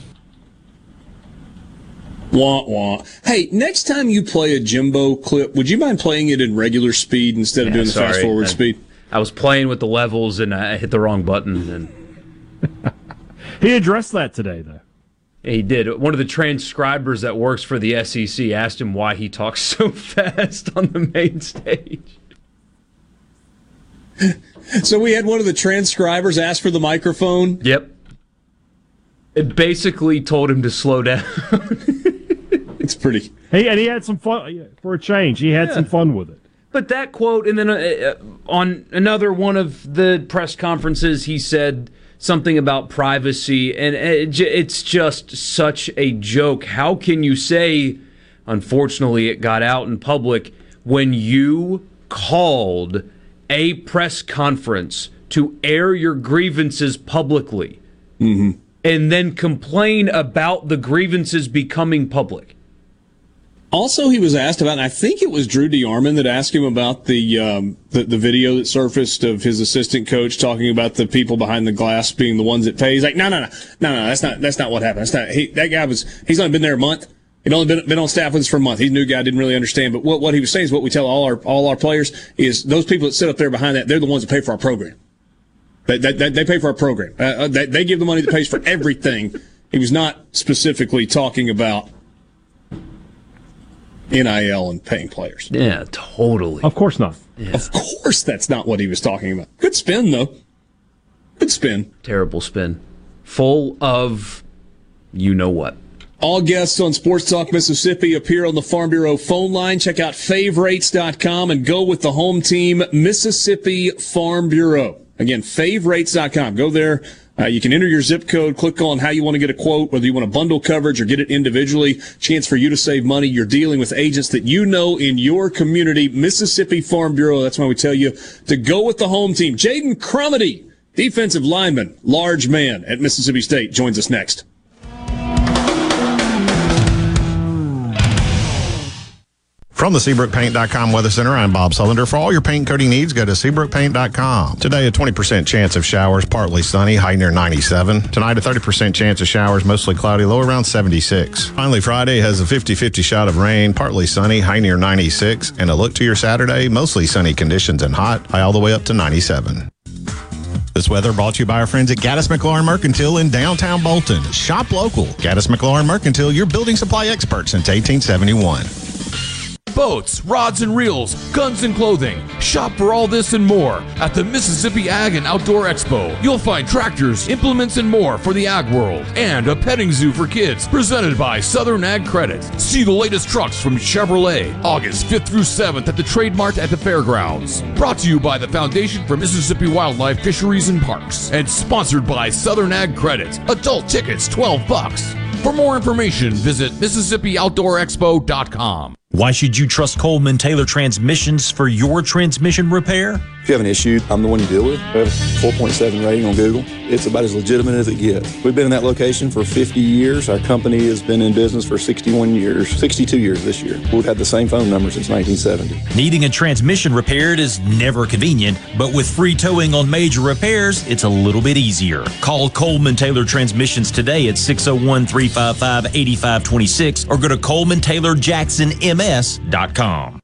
Wah wah. Hey, next time you play a Jimbo clip, would you mind playing it in regular speed instead of Yeah, doing the sorry. fast forward I- speed? I was playing with the levels and I hit the wrong button. And he addressed that today, though. He did. One of the transcribers that works for the SEC asked him why he talks so fast on the main stage. So we had one of the transcribers ask for the microphone. Yep. It basically told him to slow down. it's pretty. He and he had some fun for a change. He had Yeah. some fun with it. But that quote, and then uh, uh, on another one of the press conferences, he said something about privacy, and it, it's just such a joke. How can you say, unfortunately, it got out in public when you called a press conference to air your grievances publicly Mm-hmm. and then complain about the grievances becoming public? Also, he was asked about, and I think it was Drew DeArmond that asked him about the, um, the the video that surfaced of his assistant coach talking about the people behind the glass being the ones that pay. He's like, no, no, no, no, no, that's not that's not what happened. That's not. He, that guy was. He's only been there a month. He'd only been, been on staff with us for a month. He's a new guy, didn't really understand. But what, what he was saying is what we tell all our all our players is those people that sit up there behind that, they're the ones that pay for our program. They, they, they pay for our program. Uh, Uh, they give the money that pays for everything. He was not specifically talking about NIL and paying players. Yeah, totally. Of course not. Of course, that's not what he was talking about. Good spin, though. Good spin. Terrible spin. Full of you know what. All guests on Sports Talk Mississippi appear on the Farm Bureau phone line. Check out favorites.com and go with the home team, Mississippi Farm Bureau. Again, favorites.com. Go there. Uh, you can enter your zip code, click on how you want to get a quote, whether you want to bundle coverage or get it individually. Chance for you to save money. You're dealing with agents that you know in your community, Mississippi Farm Bureau. That's why we tell you to go with the home team. Jaden Crumedy, defensive lineman, large man at Mississippi State, joins us next. From the SeabrookPaint.com Weather Center, I'm Bob Sullender. For all your paint coating needs, go to SeabrookPaint.com. Today, a 20% chance of showers, partly sunny, high near 97. Tonight, a 30% chance of showers, mostly cloudy, low around 76. Finally, Friday has a 50-50 shot of rain, partly sunny, high near 96. And a look to your Saturday, mostly sunny conditions and hot, high all the way up to 97. This weather brought to you by our friends at Gaddis McLaurin Mercantile in downtown Bolton. Shop local. Gaddis McLaurin Mercantile, your building supply expert since 1871. Boats, rods and reels, guns and clothing. Shop for all this and more at the Mississippi Ag and Outdoor Expo. You'll find tractors, implements, and more for the ag world. And a petting zoo for kids presented by Southern Ag Credit. See the latest trucks from Chevrolet August 5th through 7th at the Trade Mart at the Fairgrounds. Brought to you by the Foundation for Mississippi Wildlife Fisheries and Parks. And sponsored by Southern Ag Credit. Adult tickets 12 bucks. For more information, visit MississippiOutdoorExpo.com. Why should you trust Coleman Taylor Transmissions for your transmission repair? If you have an issue, I'm the one you deal with. We have a 4.7 rating on Google. It's about as legitimate as it gets. We've been in that location for 50 years. Our company has been in business for 61 years, 62 years this year. We've had the same phone number since 1970. Needing a transmission repaired is never convenient, but with free towing on major repairs, it's a little bit easier. Call Coleman Taylor Transmissions today at 601 355 8526 or go to ColemanTaylorJacksonMS.com.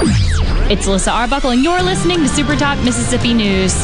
It's Alyssa Arbuckle, and you're listening to Super Talk Mississippi News.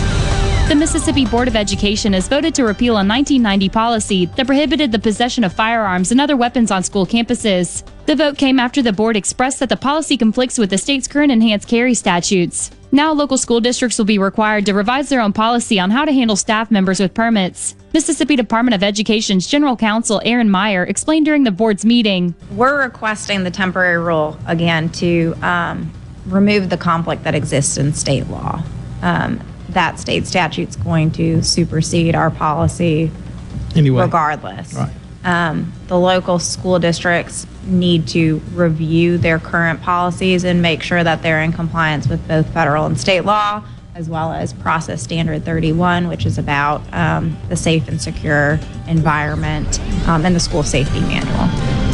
The Mississippi Board of Education has voted to repeal a 1990 policy that prohibited the possession of firearms and other weapons on school campuses. The vote came after the board expressed that the policy conflicts with the state's current enhanced carry statutes. Now, local school districts will be required to revise their own policy on how to handle staff members with permits. Mississippi Department of Education's General Counsel Aaron Meyer explained during the board's meeting. We're requesting the temporary rule again to um, remove the conflict that exists in state law. Um, that state statute's going to supersede our policy Anyway. regardless. Right. Um, the local school districts need to review their current policies and make sure that they're in compliance with both federal and state law, as well as Process Standard 31, which is about um, the safe and secure environment um, and the school safety manual.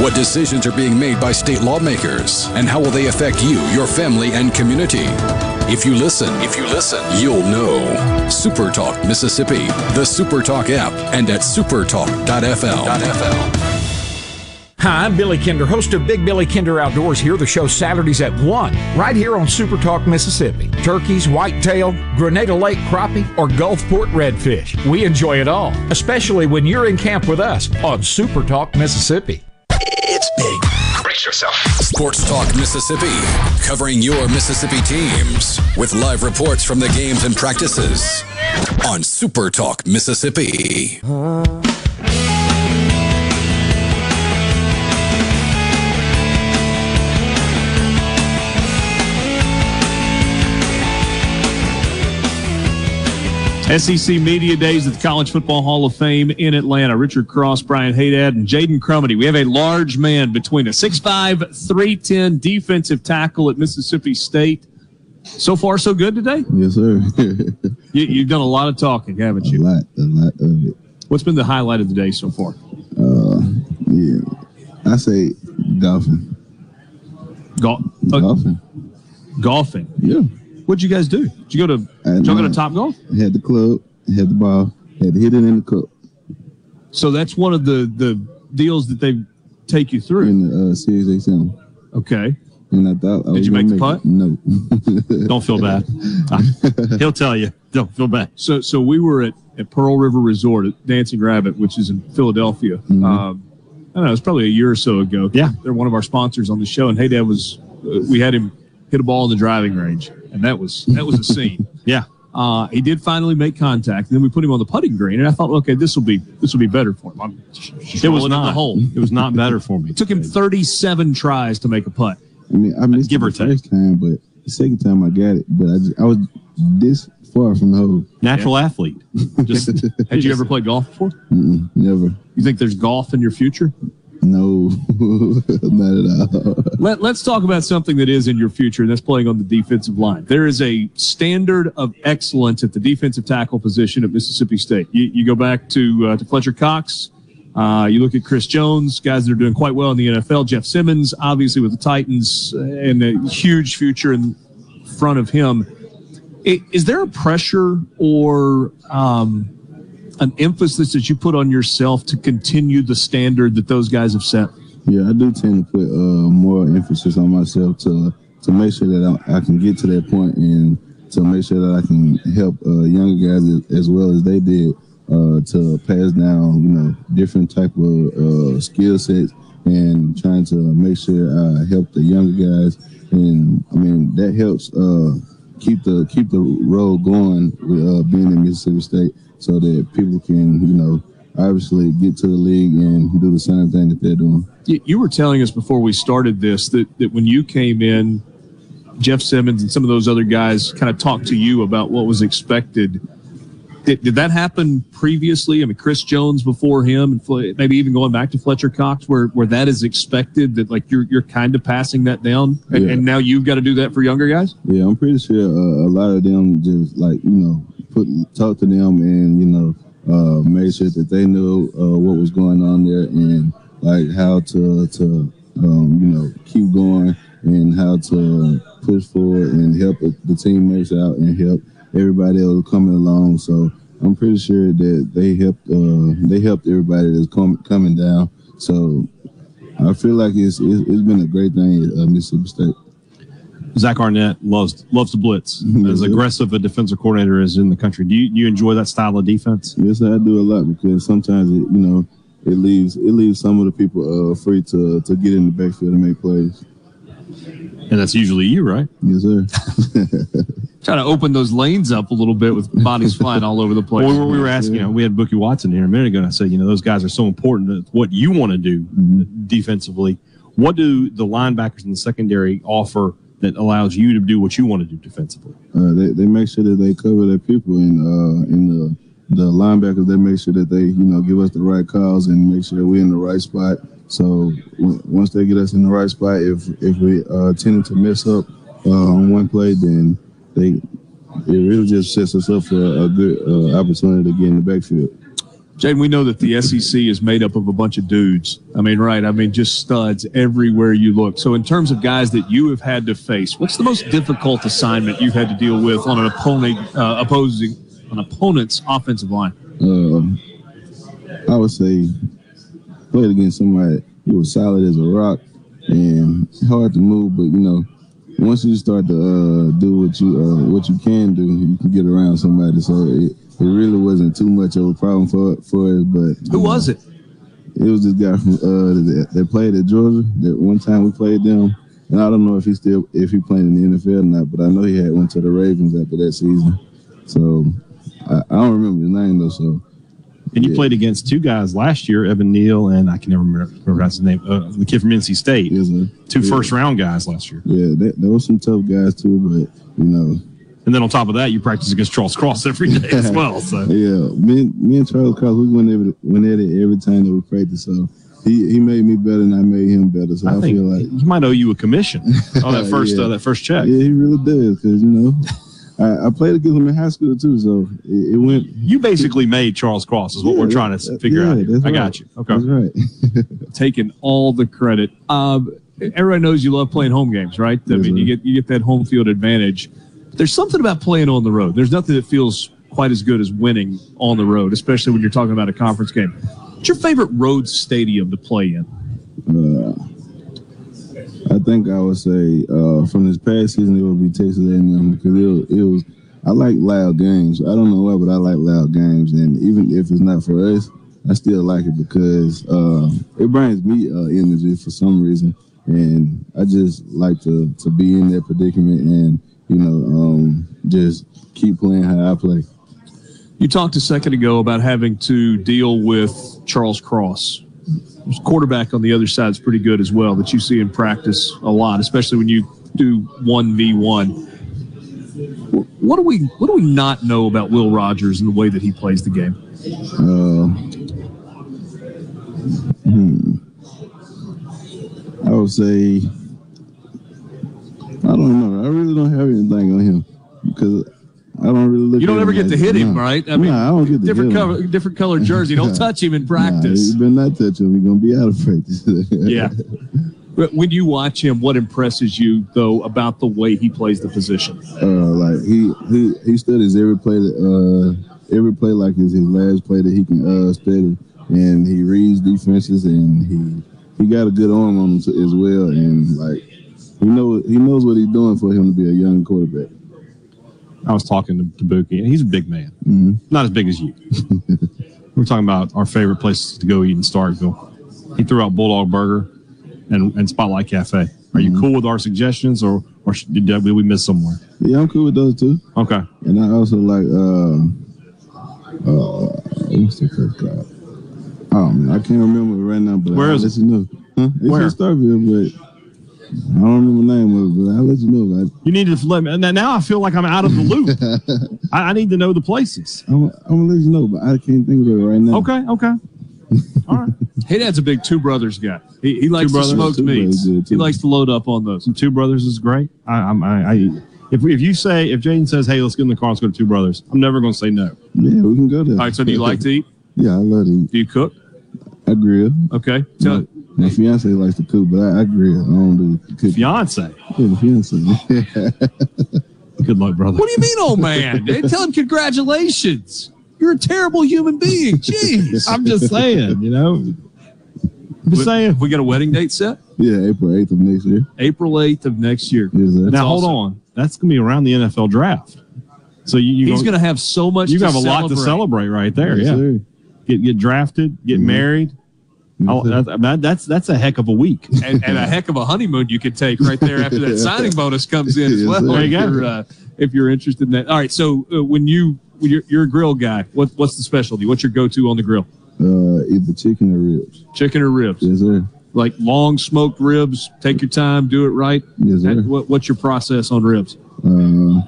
What decisions are being made by state lawmakers, and how will they affect you, your family, and community? If you listen, if you listen, you'll know. Super Talk Mississippi, the Super Talk app, and at supertalk.fl. Hi, I'm Billy Kinder, host of Big Billy Kinder Outdoors here, the show Saturdays at 1, right here on Super Talk, Mississippi. Turkeys, whitetail, Grenada Lake crappie, or Gulfport redfish. We enjoy it all, especially when you're in camp with us on Super Talk, Mississippi. It's yourself. Sports Talk Mississippi, covering your Mississippi teams with live reports from the games and practices on Super Talk Mississippi. SEC Media Days at the College Football Hall of Fame in Atlanta. Richard Cross, Brian Haydad, and Jaden Crumedy. We have a large man between a 6'5", 310 defensive tackle at Mississippi State. So far, so good today? Yes, sir. You, you've done a lot of talking, haven't you? a lot, a lot of it. What's been the highlight of the day so far? Uh, yeah, I say golfing. Golf. golfing. Golfing. Yeah. What'd you guys do? Did you go to? And, Did y'all go uh, to Top Golf? Had the club, had the ball, had to hit it in the cup. So that's one of the the deals that they take you through. In the uh, Series A7. Okay. And I thought I Did was you make gonna the putt? it. No. Don't feel bad. He'll tell you. Don't feel bad. So, so we were at, at Pearl River Resort at Dancing Rabbit, which is in Philadelphia. Mm-hmm. Um, I don't know. It's probably a year or so ago. Yeah, they're one of our sponsors on the show, and Hey Dad was. Uh, we had him hit a ball in the driving range, and that was that was a scene. yeah, Uh, he did finally make contact, and then we put him on the putting green, and I thought, okay, this will be this will be better for him. I'm It was not. the hole. It was not better for me. It took him 37 tries to make a putt. I mean, I missed give it or the first time, but the second time I got it, but I, just, I was this far from the hole. Natural athlete. Just had you ever played golf before? Mm-mm, never. You think there's golf in your future? No, not at all. Let, let's talk about something that is in your future, and that's playing on the defensive line. There is a standard of excellence at the defensive tackle position at Mississippi State. You, you go back to uh, to Fletcher Cox. Uh, you look at Chris Jones, guys that are doing quite well in the NFL. Jeff Simmons, obviously with the Titans, uh, and a huge future in front of him. Is there a pressure or um, an emphasis that you put on yourself to continue the standard that those guys have set? Yeah, I do tend to put uh, more emphasis on myself to to make sure that I, I can get to that point and to make sure that I can help uh, younger guys as, as well as they did uh, to pass down, you know, different type of uh, skill sets and trying to make sure I help the younger guys. And I mean that helps uh, keep the keep the road going with uh, being in Mississippi State, so that people can, you know, obviously get to the league and do the same thing that they're doing. You, were telling us before we started this that, that when you came in, Jeff Simmons and some of those other guys kind of talked to you about what was expected. Did, did that happen previously? I mean, Chris Jones before him, and Fle- maybe even going back to Fletcher Cox, where, where that is expected that like you're you're kind of passing that down, and, Yeah. and now you've got to do that for younger guys. Yeah, I'm pretty sure uh, a lot of them just like you know put talk to them and you know uh, made sure that they knew uh, what was going on there and like how to to um, you know keep going and how to push forward and help the teammates out and help everybody else coming along. So I'm pretty sure that they helped uh, they helped everybody that's com- coming down. So I feel like it's it's, been a great thing at uh, Mississippi State. Zach Arnett loves loves to blitz. As aggressive a defensive coordinator as in the country. Do you, do you enjoy that style of defense? Yes, I do a lot because sometimes it, you know it leaves it leaves some of the people uh, free to to get in the backfield and make plays. And that's usually you, right? Yes, sir. Trying to open those lanes up a little bit with bodies flying all over the place. Well, we, were, we were asking, you know, we had Bookie Watson here a minute ago, and I said, you know, those guys are so important to what you want to do defensively. What do the linebackers in the secondary offer that allows you to do what you want to do defensively? Uh, they, they make sure that they cover their people and uh, in the the linebackers they make sure that they you know give us the right calls and make sure that we're in the right spot. So w- once they get us in the right spot, if if we uh, to mess up uh, on one play, then they it really just sets us up for a good uh, opportunity to get in the backfield. Jaden, we know that the SEC is made up of a bunch of dudes. I mean, right? I mean, just studs everywhere you look. So, in terms of guys that you have had to face, what's the most difficult assignment you've had to deal with on an opponent, uh, opposing an opponent's offensive line? Um, I would say played against somebody who was solid as a rock and hard to move, but you know, once you start to uh, do what you uh, what you can do, you can get around somebody. So it, it really wasn't too much of a problem for for us. But Who was it? It was this guy from uh, that, that played at Georgia. That one time we played them, and I don't know if he still if he played in the NFL or not, but I know he had went to the Ravens after that season. So I, I don't remember his name though. So And you played against two guys last year, Evan Neal and I can never remember, remember his name, uh, the kid from NC State. Two Yeah. first round guys last year. Yeah, there, there was some tough guys too, but you know. And then on top of that, you practice against Charles Cross every day as well. So yeah, me, and- me and Charles Cross, we went every went at it every time that we practiced. So he, he made me better, and I made him better. So I, I think feel like he might owe you a commission on that first Yeah. uh, that first check. Yeah, he really does because you know I, I played against him in high school too. So it, it went. You basically made Charles Cross is what Yeah, we're trying to figure yeah, out. Here. I right. got you. Okay. That's right. Taking all the credit. Um, everybody knows you love playing home games, right? I mean, you get you get that home field advantage. There's something about playing on the road. There's nothing that feels quite as good as winning on the road, especially when you're talking about a conference game. What's your favorite road stadium to play in? Uh, I think I would say uh, from this past season it would be Texas A&M because it it was. I like loud games. I don't know why, but I like loud games, and even if it's not for us, I still like it because uh, it brings me uh, energy for some reason, and I just like to to be in that predicament and you know um, just keep playing how I play. You talked a second ago about having to deal with Charles Cross. His quarterback on the other side is pretty good as well that you see in practice a lot, especially when you do one v one. What do we what do we not know about Will Rogers and the way that he plays the game? Uh, hmm. I would say I don't know. I really don't have anything on him because I don't really look. You don't ever get to hit him, nah. right? I mean, nah, I don't get to different hit him. color, different colored jersey. Don't touch him in practice. Nah, you better not touch him. He's gonna be out of practice. yeah. But when you watch him, what impresses you though about the way he plays the position? uh, like he he he studies every play that uh every play like it's his last play that he can uh study, and he reads defenses and he he got a good arm on him as well, and like he knows he knows what he's doing for him to be a young quarterback. I was talking to, to Bookie, and he's a big man, Mhm. not as big as you. We're talking about our favorite places to go eat in Starkville. He threw out Bulldog Burger and, and Spotlight Cafe. Are you cool with our suggestions, or or did, did we miss somewhere? Yeah, I'm cool with those too. Okay. And I also like uh uh what's the coach called? Oh man, I can't remember right now, but Where I'll is it? you. Huh? It's Where? in Starkville, but I don't remember the name of it, but I'll let you know. About it. You need to let me. Now, now I feel like I'm out of the loop. I, I need to know the places. I'm, I'm gonna let you know, but I can't think of it right now. Okay, okay. All right. Hey, Dad's a big two brothers guy. He, he likes to smoke Two meats. Brothers, yeah, He likes to load up on those. Some Two Brothers is great. I, I'm, I, I, if if you say if Jaden says, "Hey, let's get in the car, let's go to Two Brothers," I'm never going to say no. Yeah, we can go there. All right. So, do you like to eat? Yeah, I love to eat. Do you cook? I grill. Okay. My, Tell, my fiance likes to cook, but I, I grill. I don't do the cooking. Fiance. Yeah, fiance. Good luck, brother. what do you mean, old man? Hey, Tell him congratulations. You're a terrible human being. Jeez. I'm just saying, you know. I'm just saying. We got a wedding date set? yeah, April 8th of next year. April 8th of next year. Yes, sir. now hold on. That's going to be around the NFL draft. So you, you He's going to have so much you to have a lot to celebrate. celebrate right there. Yes, yeah. sir. Get get drafted, get mm-hmm. married. Oh, that, that- that's that's a heck of a week. and, and a heck of a honeymoon you could take right there after that signing bonus comes in as well. sir. There you if, go. you're, uh, if you're interested in that. All right. So uh, when you when you're, you're a grill guy, what what's the specialty? What's your go-to on the grill? Uh, either chicken or ribs. Chicken or ribs? Yes, sir. Like long smoked ribs. Take your time, do it right. Yes, sir. And what, what's your process on ribs? Uh,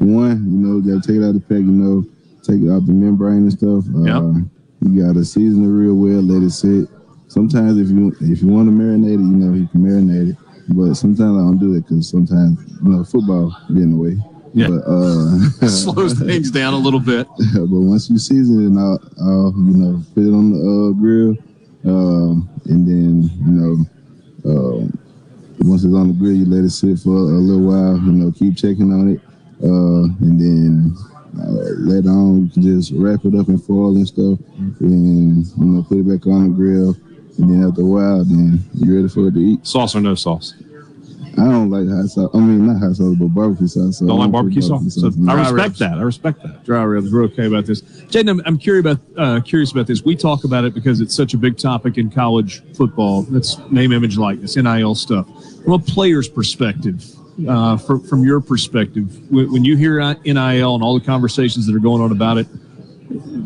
one, you know, you gotta take it out of the pack, you know, take it out the membrane and stuff. Uh, You gotta season it real well, let it sit. Sometimes if you if you want to marinate it, you know, you can marinate it. But sometimes I don't do it because sometimes you know football get in the way. Yeah. But uh, Slows things down a little bit. but once you season it, I'll, I'll you know put it on the uh, grill, um, and then you know um, once it's on the grill, you let it sit for a little while. You know, keep checking on it, uh, and then uh, later on you can just wrap it up in foil and stuff, and you know put it back on the grill. And then after a while, then you're ready for it to eat. Sauce or no sauce? I don't like hot sauce. I mean, not hot sauce, but barbecue sauce. So Don't I like put barbecue sauce. So I it. respect that. I respect that. Dry ribs. We're okay about this. Jaden, I'm, I'm curious about uh, curious about this. We talk about it because it's such a big topic in college football. That's name, image, likeness, NIL stuff. From a player's perspective, uh, from from your perspective, when, you hear NIL and all the conversations that are going on about it,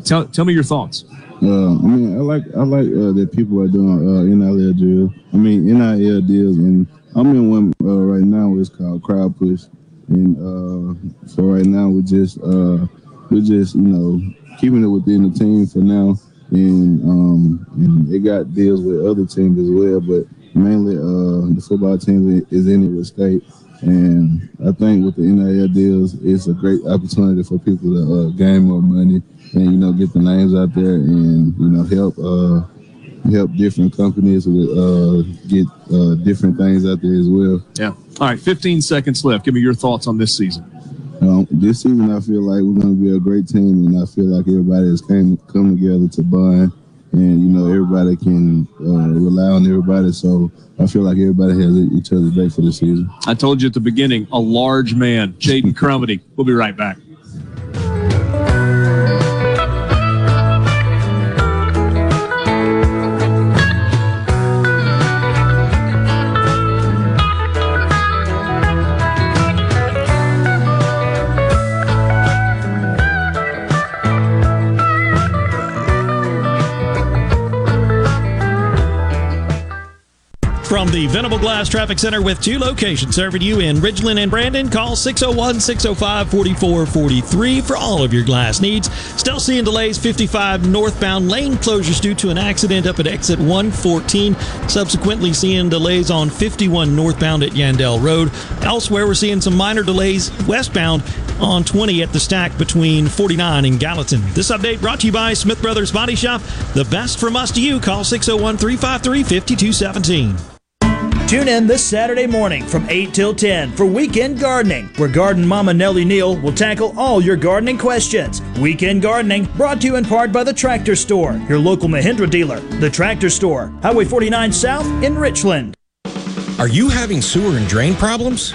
tell tell me your thoughts. Uh, I mean, I like I like uh, that people are doing uh, NIL deals. I mean, NIL deals, and I'm in one uh, right now. It's called Crowd Push, and uh, for right now, we're just uh, we're just you know keeping it within the team for now, and um, and it got deals with other teams as well, but mainly uh, the football team is in it with state. And I think with the NIL deals, it's a great opportunity for people to uh, gain more money and you know get the names out there and you know help uh, help different companies with uh, get uh, different things out there as well. Yeah. All right, 15 seconds left. Give me your thoughts on this season. Um, this season, I feel like we're going to be a great team, and I feel like everybody has came come together to bond, and you know everybody can uh, rely on everybody. So I feel like everybody has each other's back for the season. I told you at the beginning, a large man, Jaden Crumedy. We'll be right back. From the Venable Glass Traffic Center with two locations serving you in Ridgeland and Brandon, call 601 605 4443 for all of your glass needs. Still seeing delays 55 northbound lane closures due to an accident up at exit 114. Subsequently, seeing delays on 51 northbound at Yandell Road. Elsewhere, we're seeing some minor delays westbound on 20 at the stack between 49 and Gallatin. This update brought to you by Smith Brothers Body Shop. The best from us to you. Call 601 353 5217. Tune in this Saturday morning from 8 till 10 for Weekend Gardening, where Garden Mama Nellie Neal will tackle all your gardening questions. Weekend Gardening brought to you in part by the Tractor Store, your local Mahindra dealer. The Tractor Store, Highway 49 South in Richland. Are you having sewer and drain problems?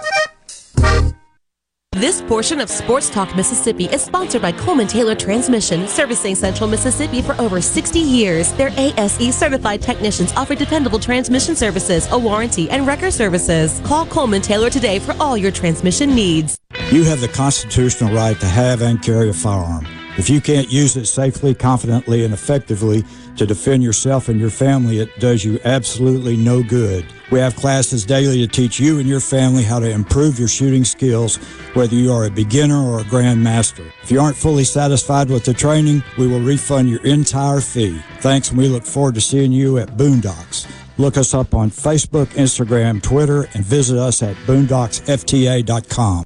This portion of Sports Talk Mississippi is sponsored by Coleman Taylor Transmission, servicing Central Mississippi for over 60 years. Their ASE certified technicians offer dependable transmission services, a warranty, and record services. Call Coleman Taylor today for all your transmission needs. You have the constitutional right to have and carry a firearm. If you can't use it safely, confidently, and effectively to defend yourself and your family, it does you absolutely no good. We have classes daily to teach you and your family how to improve your shooting skills, whether you are a beginner or a grandmaster. If you aren't fully satisfied with the training, we will refund your entire fee. Thanks, and we look forward to seeing you at Boondocks. Look us up on Facebook, Instagram, Twitter, and visit us at boondocksfta.com.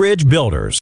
Builders.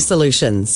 solutions.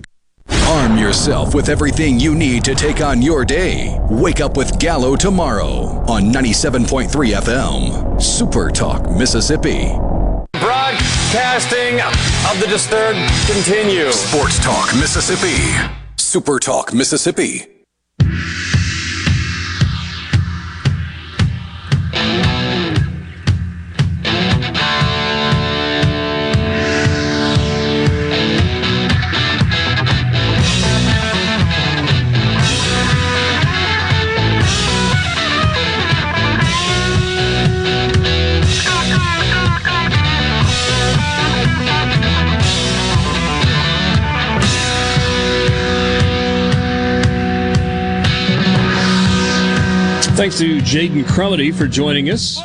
Arm yourself with everything you need to take on your day. Wake up with Gallo tomorrow on 97.3 FM. Super Talk, Mississippi. Broadcasting of the Disturbed continues. Sports Talk, Mississippi. Super Talk, Mississippi. Thanks to Jaden Crumedy for joining us.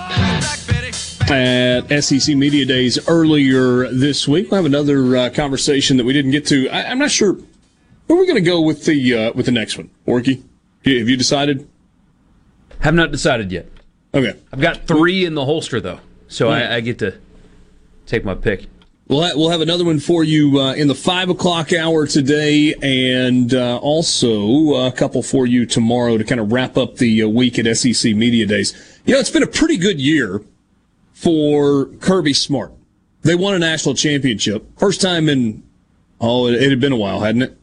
at SEC Media Days earlier this week. We'll have another uh, conversation that we didn't get to. I, am not sure where we're going to go with the uh, with the next one. Orky, have you decided? Have not decided yet. Okay, I've got three in the holster though, so I, I get to take my pick. We'll, ha- we'll have another one for you uh, in the five o'clock hour today, and uh, also a couple for you tomorrow to kind of wrap up the uh, week at SEC Media Days. You know, it's been a pretty good year for Kirby Smart. They won a national championship. First time in, oh, it, it had been a while, hadn't it?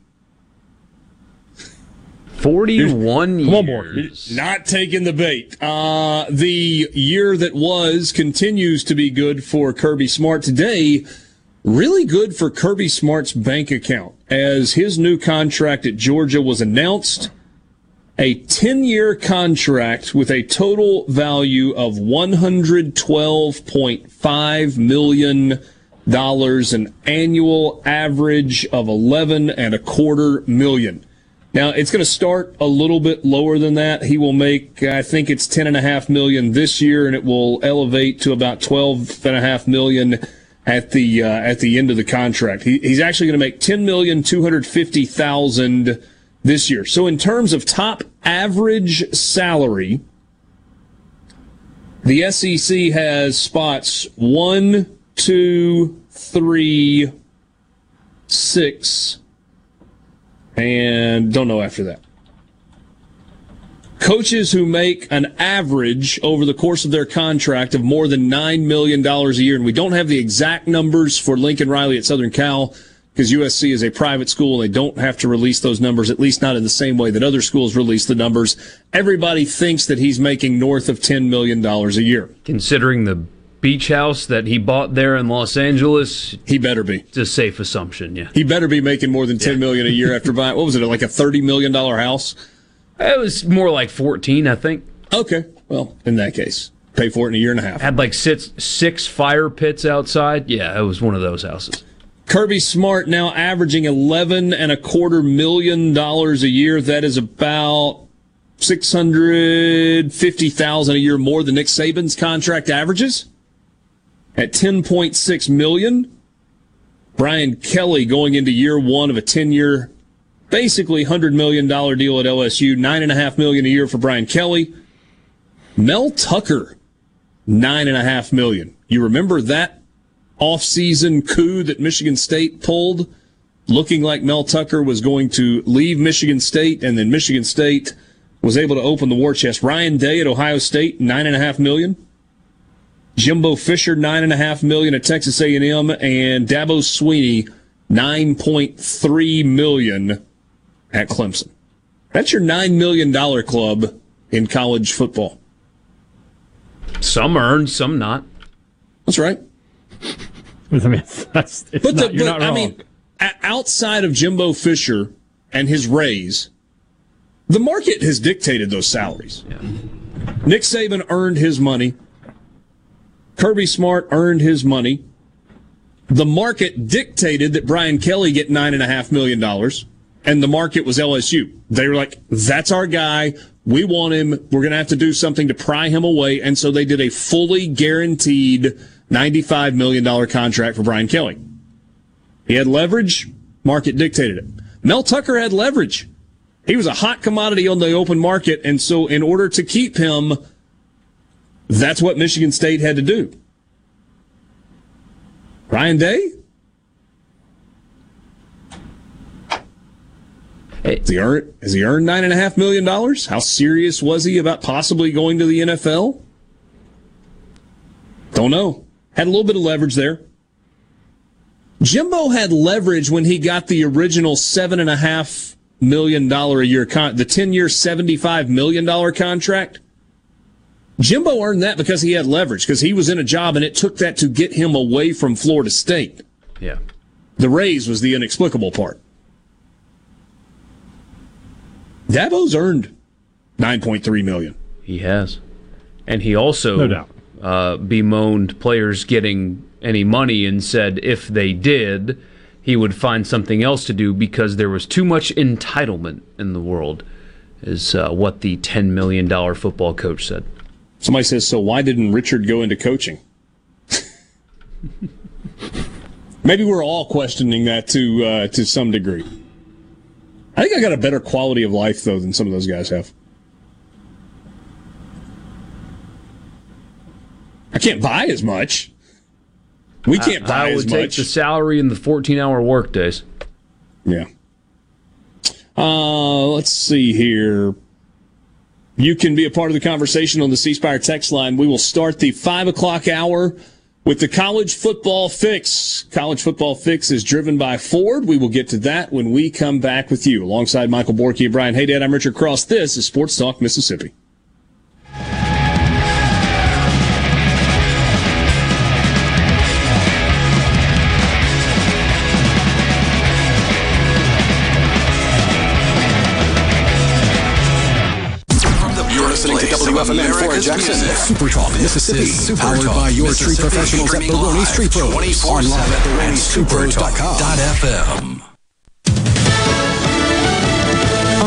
41 years. Come on, board. Not taking the bait. Uh, the year that was continues to be good for Kirby Smart today. Really good for Kirby Smart's bank account as his new contract at Georgia was announced. A 10 year contract with a total value of $112.5 million, an annual average of 11 and a quarter million. Now it's going to start a little bit lower than that. He will make, I think it's ten and a half million this year, and it will elevate to about twelve and a half million at the uh, at the end of the contract. He, he's actually going to make ten million two hundred fifty thousand this year. So in terms of top average salary, the SEC has spots one, two, three, six and don't know after that. Coaches who make an average over the course of their contract of more than $9 million a year, and we don't have the exact numbers for Lincoln Riley at Southern Cal because USC is a private school. They don't have to release those numbers, at least not in the same way that other schools release the numbers. Everybody thinks that he's making north of $10 million a year. Considering the beach house that he bought there in Los Angeles. He better be. It's a safe assumption, yeah. He better be making more than ten yeah. million a year after buying. What was it? Like a thirty million dollar house? It was more like fourteen, I think. Okay, well, in that case, pay for it in a year and a half. Had like six six fire pits outside. Yeah, it was one of those houses. Kirby Smart now averaging eleven and a quarter million dollars a year. That is about six hundred fifty thousand a year more than Nick Saban's contract averages at 10.6 million. Brian Kelly going into year one of a 10 year, basically $100 million deal at LSU, 9.5 million a year for Brian Kelly. Mel Tucker, 9.5 million. You remember that offseason coup that Michigan State pulled? Looking like Mel Tucker was going to leave Michigan State, and then Michigan State was able to open the war chest. Ryan Day at Ohio State, 9.5 million. Jimbo Fisher nine and a half million at Texas A&M, and Dabo Swinney, nine point three million at Clemson. That's your nine million dollar club in college football. Some earned, some not. That's right. I mean, that's it's but, not, the, but I mean, outside of Jimbo Fisher and his raise, the market has dictated those salaries. Yeah. Nick Saban earned his money. Kirby Smart earned his money. The market dictated that Brian Kelly get nine and a half million dollars, and the market was LSU. They were like, "That's our guy. We want him. We're going to have to do something to pry him away." And so they did a fully guaranteed ninety-five million dollar contract for Brian Kelly. He had leverage. Market dictated it. Mel Tucker had leverage. He was a hot commodity on the open market, and so in order to keep him that's what Michigan State had to do. Ryan Day? Has he earned, has he earned nine and a half million dollars? How serious was he about possibly going to the NFL? Don't know. Had a little bit of leverage there. Jimbo had leverage when he got the original seven and a half million dollar a year con- the 10 year 75 million dollar contract Jimbo earned that because he had leverage, because he was in a job and it took that to get him away from Florida State. Yeah. The raise was the inexplicable part. Dabo's earned 9.3 million. He has. And he also no doubt. Uh, bemoaned players getting any money and said if they did, he would find something else to do because there was too much entitlement in the world, is uh, what the $10 million football coach said. Somebody says, so why didn't Richard go into coaching? Maybe we're all questioning that to uh, to some degree. I think I got a better quality of life though than some of those guys have. I can't buy as much. We can't buy I, I would as take much. the salary and the 14 hour work days. Yeah. Uh, let's see here. You can be a part of the conversation on the C Spire text line. We will start the five o'clock hour with the college football fix. College football fix is driven by Ford. We will get to that when we come back with you. Alongside Michael Borky and Brian Haydad, I'm Richard Cross. This is Sports Talk Mississippi. WFMN Jackson, Super Talk, Mississippi, powered by your tree professionals at Baroni's Tree Pros. Online at baronistreepros.com.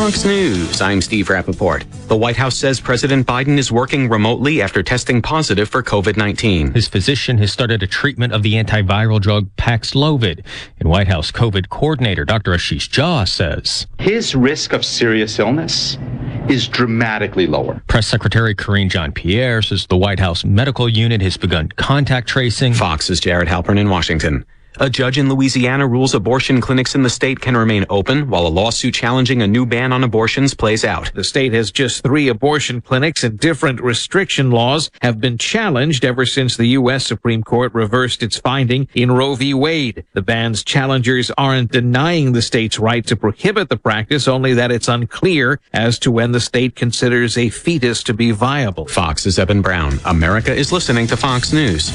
Fox News. I'm Steve Rappaport. The White House says President Biden is working remotely after testing positive for COVID 19. His physician has started a treatment of the antiviral drug Paxlovid. And White House COVID coordinator Dr. Ashish Jha says his risk of serious illness is dramatically lower. Press Secretary Karine Jean Pierre says the White House medical unit has begun contact tracing. Fox's Jared Halpern in Washington. A judge in Louisiana rules abortion clinics in the state can remain open while a lawsuit challenging a new ban on abortions plays out. The state has just three abortion clinics and different restriction laws have been challenged ever since the U.S. Supreme Court reversed its finding in Roe v. Wade. The ban's challengers aren't denying the state's right to prohibit the practice, only that it's unclear as to when the state considers a fetus to be viable. Fox's Evan Brown. America is listening to Fox News.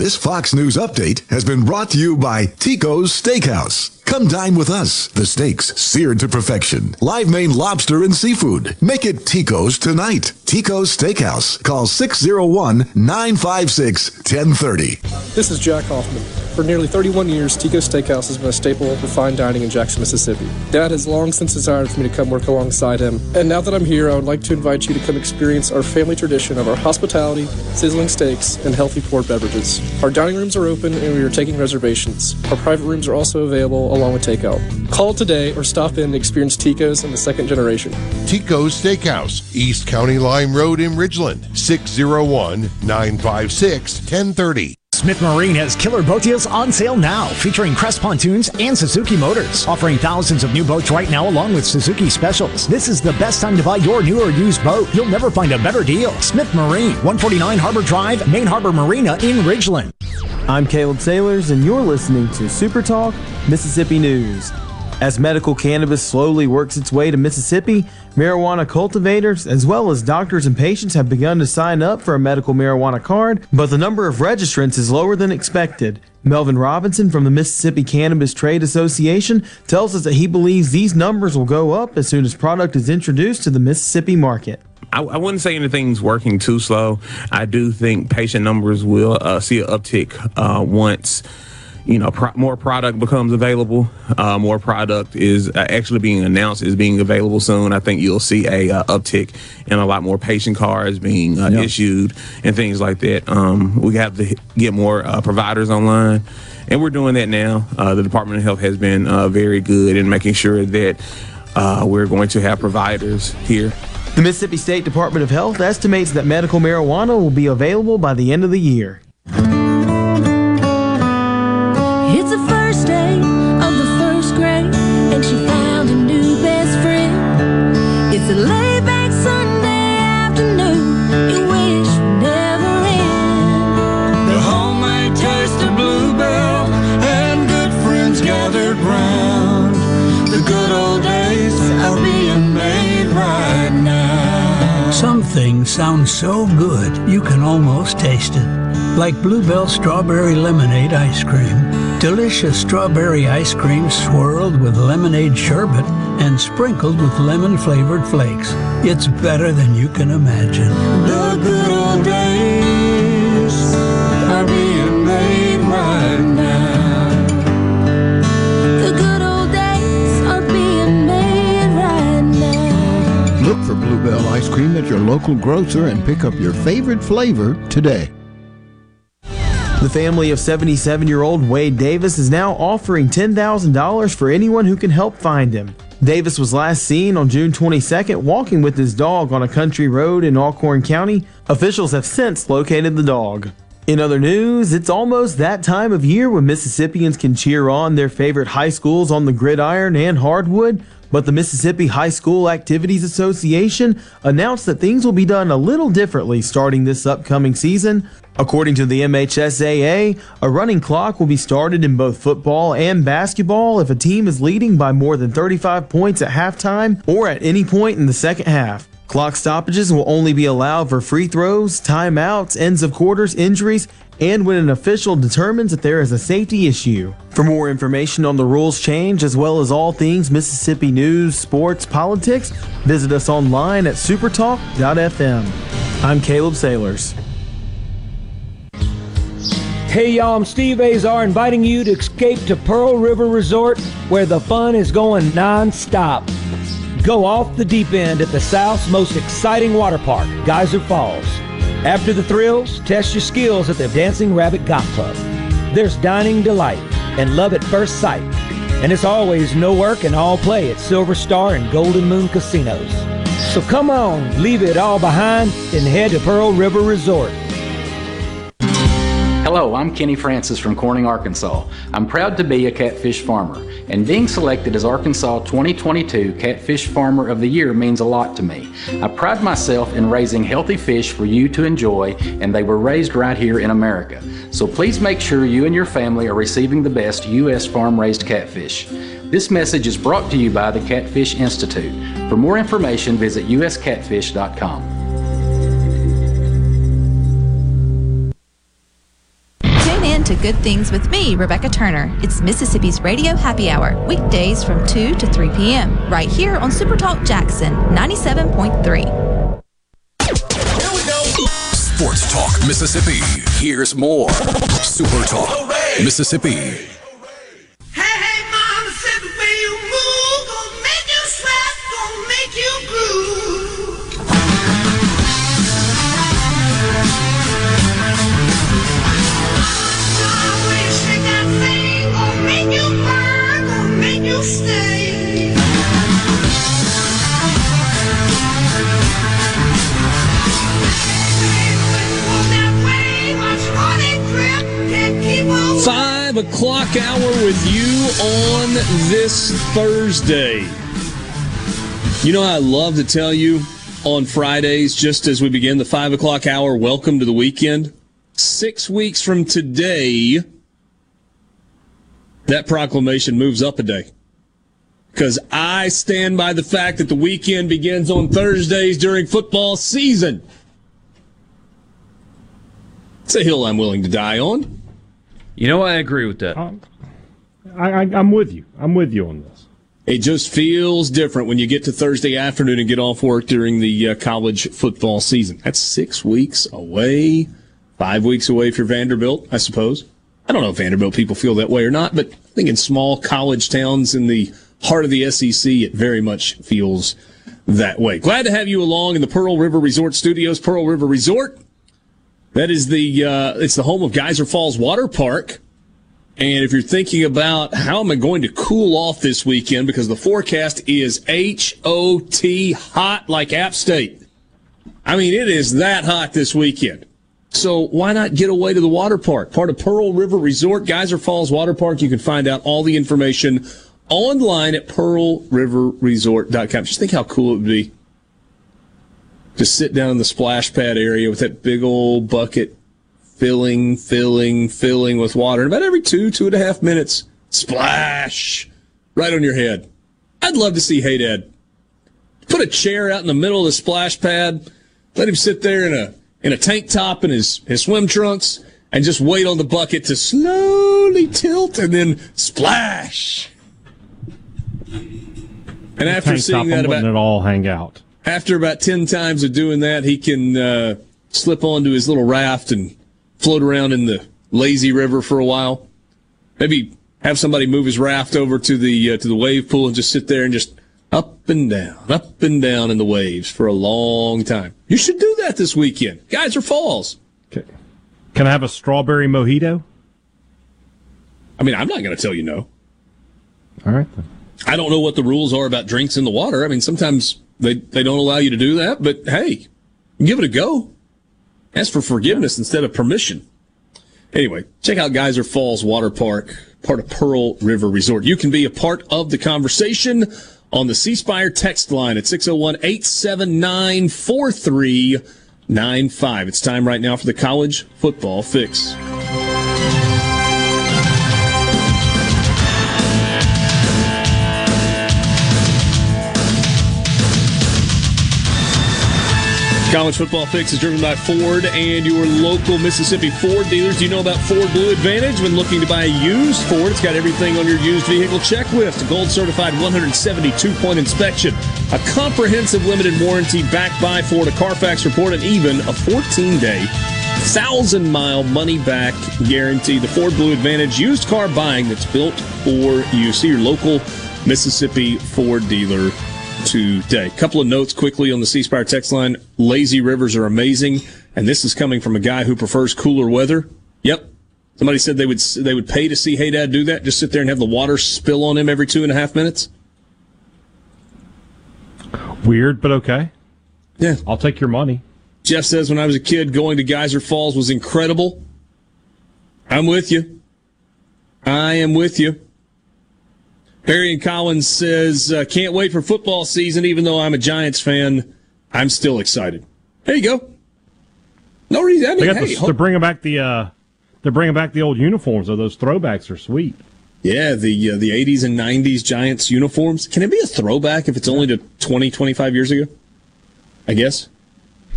This Fox News update has been brought to you by Tico's Steakhouse. Come dine with us. The steaks seared to perfection. Live Maine lobster and seafood. Make it Tico's tonight. Tico's Steakhouse. Call 601-956-1030. This is Jack Hoffman. For nearly 31 years, Tico's Steakhouse has been a staple of fine dining in Jackson, Mississippi. Dad has long since desired for me to come work alongside him, and now that I'm here, I would like to invite you to come experience our family tradition of our hospitality, sizzling steaks, and healthy poured beverages. Our dining rooms are open and we are taking reservations. Our private rooms are also available along with takeout. Call today or stop in and experience Tico's in the second generation. Tico's Steakhouse, East County Line Road in Ridgeland, 601 956 1030. Smith Marine has killer boat deals on sale now, featuring Crest pontoons and Suzuki motors, offering thousands of new boats right now along with Suzuki specials. This is the best time to buy your new or used boat. You'll never find a better deal. Smith Marine, 149 Harbor Drive, Main Harbor Marina in Ridgeland. I'm Caleb Sailors, and you're listening to Super Talk Mississippi News. As medical cannabis slowly works its way to Mississippi, marijuana cultivators as well as doctors and patients have begun to sign up for a medical marijuana card, but the number of registrants is lower than expected. Melvin Robinson from the Mississippi Cannabis Trade Association tells us that he believes these numbers will go up as soon as product is introduced to the Mississippi market. I, I, wouldn't say anything's working too slow. I do think patient numbers will uh, see an uptick uh, once you know pro- more product becomes available. Uh, more product is uh, actually being announced is being available soon. I think you'll see a uh, uptick in a lot more patient cards being uh, Yeah. issued and things like that. Um, we have to get more providers online. And we're doing that now. the Department of Health has been very good in making sure that we're going to have providers here The Mississippi State Department of Health estimates that medical marijuana will be available by the end of the year. Things sound so good you can almost taste it. Like Bluebell Strawberry Lemonade Ice Cream. Delicious strawberry ice cream swirled with lemonade sherbet and sprinkled with lemon flavored flakes. It's better than you can imagine. The good old days Bluebell ice cream at your local grocer and pick up your favorite flavor today. The family of 77 year old Wade Davis is now offering $10,000 for anyone who can help find him. Davis was last seen on June 22nd walking with his dog on a country road in Alcorn County. Officials have since located the dog. In other news, it's almost that time of year when Mississippians can cheer on their favorite high schools on the gridiron and hardwood. But the Mississippi High School Activities Association announced that things will be done a little differently starting this upcoming season. According to the MHSAA, a running clock will be started in both football and basketball if a team is leading by more than 35 points at halftime or at any point in the second half. Clock stoppages will only be allowed for free throws, timeouts, ends of quarters, injuries, and when an official determines that there is a safety issue. For more information on the rules change, as well as all things Mississippi news, sports, politics, visit us online at supertalk.fm. I'm Caleb Sailors. Hey y'all, I'm Steve Azar inviting you to escape to Pearl River Resort where the fun is going non-stop. Go off the deep end at the South's most exciting water park, Geyser Falls. After the thrills, test your skills at the Dancing Rabbit Golf Club. There's dining delight and love at first sight. And it's always no work and all play at Silver Star and Golden Moon casinos. So come on, leave it all behind and head to Pearl River Resort. Hello, I'm Kenny Francis from Corning, Arkansas. I'm proud to be a catfish farmer, and being selected as Arkansas 2022 Catfish Farmer of the Year means a lot to me. I pride myself in raising healthy fish for you to enjoy, and they were raised right here in America. So please make sure you and your family are receiving the best U.S. farm raised catfish. This message is brought to you by the Catfish Institute. For more information, visit uscatfish.com. Good Things with me, Rebecca Turner. It's Mississippi's Radio Happy Hour, weekdays from 2 to 3 p.m., right here on Supertalk Jackson 97.3. Here we go. Sports Talk Mississippi. Here's more. Super Talk Mississippi. Five o'clock hour with you on this Thursday. You know, I love to tell you on Fridays, just as we begin the five o'clock hour, welcome to the weekend. Six weeks from today, that proclamation moves up a day. Because I stand by the fact that the weekend begins on Thursdays during football season. It's a hill I'm willing to die on. You know, I agree with that. I, I, I'm with you. I'm with you on this. It just feels different when you get to Thursday afternoon and get off work during the uh, college football season. That's six weeks away, five weeks away if you're Vanderbilt, I suppose. I don't know if Vanderbilt people feel that way or not, but I think in small college towns in the heart of the SEC, it very much feels that way. Glad to have you along in the Pearl River Resort Studios. Pearl River Resort. That is the uh, it's the home of Geyser Falls Water Park. And if you're thinking about how am I going to cool off this weekend, because the forecast is H O T hot like App State. I mean, it is that hot this weekend. So why not get away to the water park? Part of Pearl River Resort, Geyser Falls Water Park. You can find out all the information online at pearlriverresort.com. Just think how cool it would be to sit down in the splash pad area with that big old bucket filling, filling, filling with water. And about every two, two and a half minutes, splash right on your head. I'd love to see Hey Dad put a chair out in the middle of the splash pad, let him sit there in a in a tank top and his, his swim trunks, and just wait on the bucket to slowly tilt and then splash. And after seeing that I'm about letting it all hang out. after about 10 times of doing that, he can uh, slip onto his little raft and float around in the lazy river for a while. Maybe have somebody move his raft over to the uh, to the wave pool and just sit there and just Up and down, up and down in the waves for a long time. You should do that this weekend. Geyser Falls. Can I have a strawberry mojito? I mean, I'm not going to tell you no. All right. Then. I don't know what the rules are about drinks in the water. I mean, sometimes they, they don't allow you to do that, but hey, give it a go. Ask for forgiveness instead of permission. Anyway, check out Geyser Falls Water Park, part of Pearl River Resort. You can be a part of the conversation on the C Spire text line at 601 879 4395. It's time right now for the college football fix. College Football Fix is driven by Ford and your local Mississippi Ford dealers. You know about Ford Blue Advantage when looking to buy a used Ford? It's got everything on your used vehicle checklist. A gold certified 172 point inspection, a comprehensive limited warranty backed by Ford, a Carfax report, and even a 14 day, 1,000 mile money back guarantee. The Ford Blue Advantage used car buying that's built for you. See your local Mississippi Ford dealer today. A couple of notes quickly on the C Spire text line. Lazy rivers are amazing, and this is coming from a guy who prefers cooler weather. Yep. Somebody said they would they would pay to see Hey Dad do that. Just sit there and have the water spill on him every two and a half minutes. Weird, but okay. Yeah, I'll take your money. Jeff says when I was a kid, going to Geyser Falls was incredible. I'm with you. I am with you. Barry and Collins says, uh, can't wait for football season, even though I'm a Giants fan. I'm still excited. There you go. No reason. I mean, They got hey, the, they're bringing back the uh, they're bringing back the old uniforms. Though those throwbacks are sweet. yeah, the uh, the 80s and 90s Giants uniforms. Can it be a throwback if it's only to 20, 25 years ago? I guess.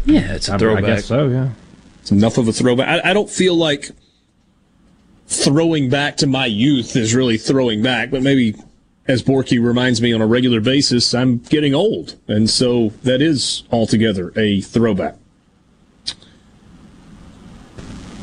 Yeah, it's a I- throwback. I guess so. Yeah. It's enough of a throwback. I, I don't feel like throwing back to my youth is really throwing back, but maybe as Borky reminds me on a regular basis, I'm getting old. And so that is altogether a throwback.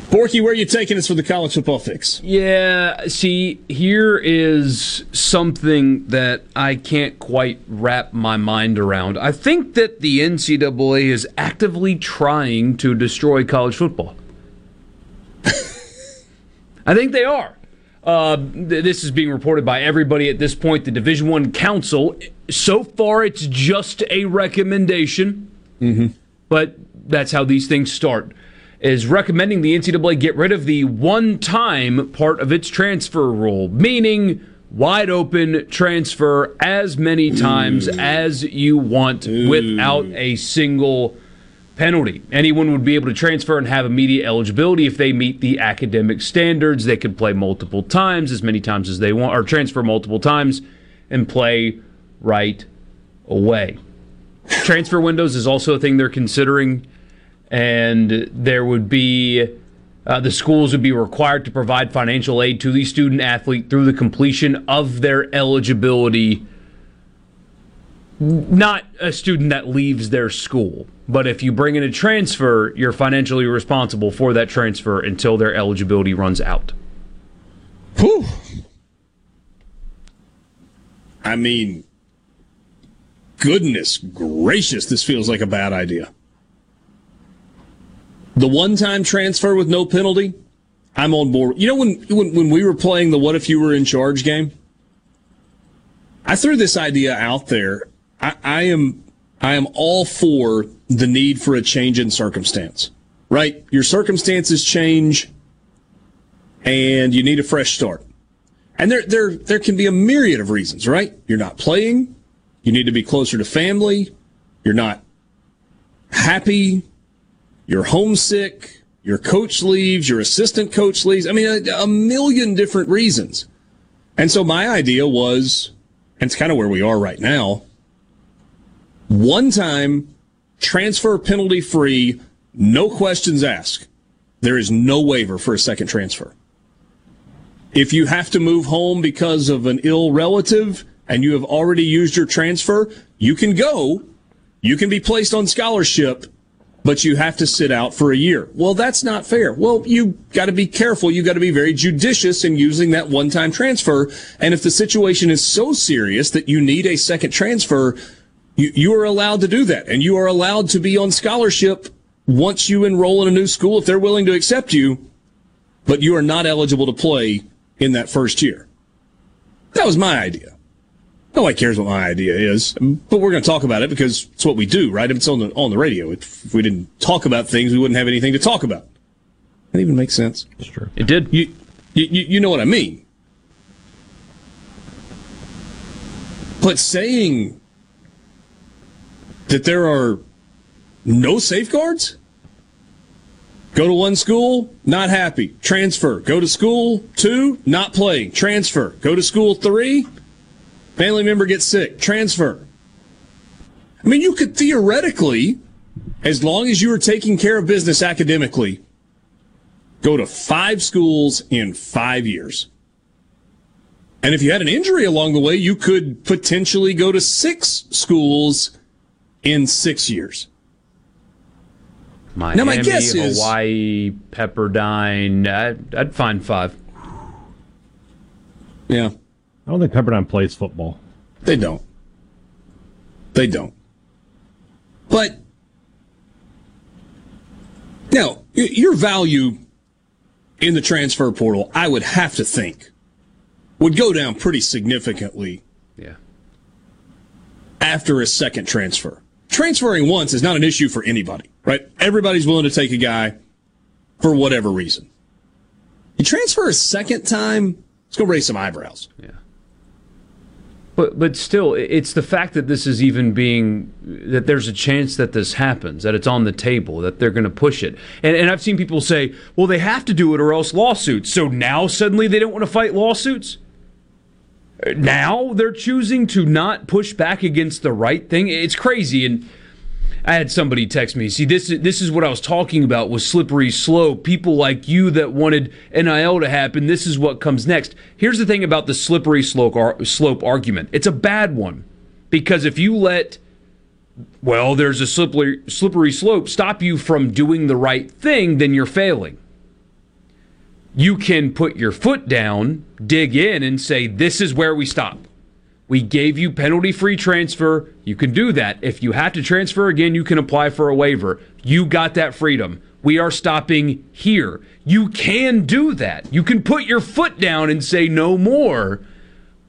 Borky, where are you taking us for the college football fix? Yeah, see, here is something that I can't quite wrap my mind around. I think that the NCAA is actively trying to destroy college football. I think they are. Uh, th- this is being reported by everybody at this point. The Division One Council. So far, it's just a recommendation, mm-hmm. but that's how these things start. Is recommending the NCAA get rid of the one-time part of its transfer rule, meaning wide open transfer as many times as you want without a single penalty. Anyone would be able to transfer and have immediate eligibility if they meet the academic standards. They could play multiple times, as many times as they want, or transfer multiple times and play right away. Transfer windows is also a thing they're considering, and there would be. Uh, the schools would be required to provide financial aid to the student athlete through the completion of their eligibility not a student that leaves their school, but if you bring in a transfer, you're financially responsible for that transfer until their eligibility runs out. Whew. I mean, goodness gracious, this feels like a bad idea. The one time transfer with no penalty, I'm on board. You know, when, when, when we were playing the What If You Were in Charge game, I threw this idea out there. I, I am I am all for the need for a change in circumstance. Right? Your circumstances change and you need a fresh start. And there there there can be a myriad of reasons, right? You're not playing, you need to be closer to family, you're not happy, you're homesick, your coach leaves, your assistant coach leaves. I mean, a, a million different reasons. And so my idea was, and it's kind of where we are right now, one time transfer penalty free, no questions asked. There is no waiver for a second transfer. If you have to move home because of an ill relative and you have already used your transfer, you can go. You can be placed on scholarship, but you have to sit out for a year. Well, that's not fair. Well, you got to be careful. You got to be very judicious in using that one-time transfer. And if the situation is so serious that you need a second transfer, you, you are allowed to do that. And you are allowed to be on scholarship once you enroll in a new school if they're willing to accept you, but you are not eligible to play in that first year. That was my idea. Nobody cares what my idea is, but we're going to talk about it because it's what we do, right? If it's on the on the radio, if we didn't talk about things, we wouldn't have anything to talk about. That even makes sense. It's true. It did. You, you you know what I mean? But saying that there are no safeguards? Go to one school, not happy, transfer. Go to school two, not playing, transfer. Go to school three, family member gets sick, transfer. I mean, you could theoretically, as long as you were taking care of business academically, go to five schools in five years. And if you had an injury along the way, you could potentially go to six schools in six years. Miami, Now, my guess is- Hawaii, Pepperdine. I'd, I'd find five. Yeah. I don't think Pepperdine plays football. They don't. They don't. But now, your value in the transfer portal, I would have to think, would go down pretty significantly Yeah. after a second transfer. Transferring once is not an issue for anybody, right? Everybody's willing to take a guy for whatever reason. You transfer a second time, it's going to raise some eyebrows. Yeah. But but still, it's the fact that this is even being that there's a chance that this happens, that it's on the table, that they're going to push it. And and I've seen people say, well, they have to do it or else lawsuits. So now suddenly they don't want to fight lawsuits. Now they're choosing to not push back against the right thing. It's crazy. And I had somebody text me. See, this is this is what I was talking about was slippery slope. People like you that wanted NIL to happen. This is what comes next. Here's the thing about the slippery slope ar- slope argument. It's a bad one because if you let well, there's a slippery slippery slope stop you from doing the right thing, then you're failing. You can put your foot down, dig in, and say, "This is where we stop." We gave you penalty free transfer. You can do that. If you have to transfer again, you can apply for a waiver. You got that freedom. We are stopping here. You can do that. You can put your foot down and say no more.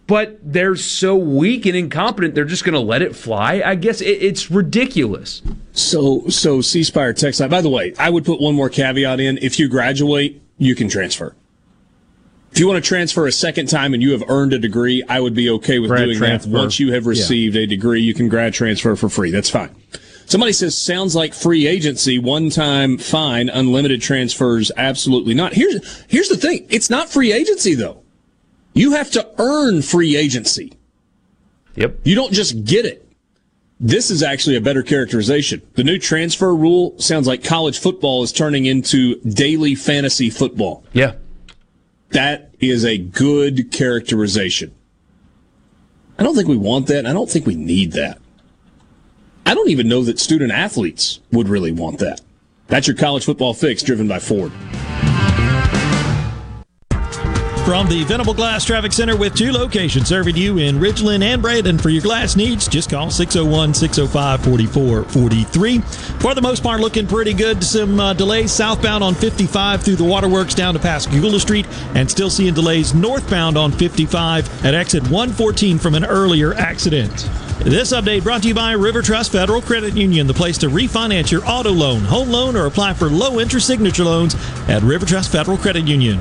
But they're so weak and incompetent, they're just going to let it fly. I guess it, it's ridiculous. So, so C Spire text line. By the way, I would put one more caveat in. If you graduate, you can transfer. If you want to transfer a second time and you have earned a degree, I would be okay with Grad doing transfer. that. Once you have Yeah. received a degree, you can grad transfer for free. That's fine. Somebody says sounds like free agency, one time fine, unlimited transfers, absolutely not. Here's here's the thing. It's not free agency though. You have to earn free agency. Yep. You don't just get it. This is actually a better characterization. The new transfer rule sounds like college football is turning into daily fantasy football. Yeah. That is a good characterization. I don't think we want that. I don't think we need that. I don't even know that student athletes would really want that. That's your college football fix driven by Ford. From the Venable Glass Traffic Center with two locations serving you in Ridgeland and Brandon. For your glass needs, just call 601 605 4443. For the most part, looking pretty good. Some uh, delays southbound on 55 through the waterworks down to Pascagoula Street, and still seeing delays northbound on 55 at exit 114 from an earlier accident. This update brought to you by River Trust Federal Credit Union, the place to refinance your auto loan, home loan, or apply for low interest signature loans at River Trust Federal Credit Union.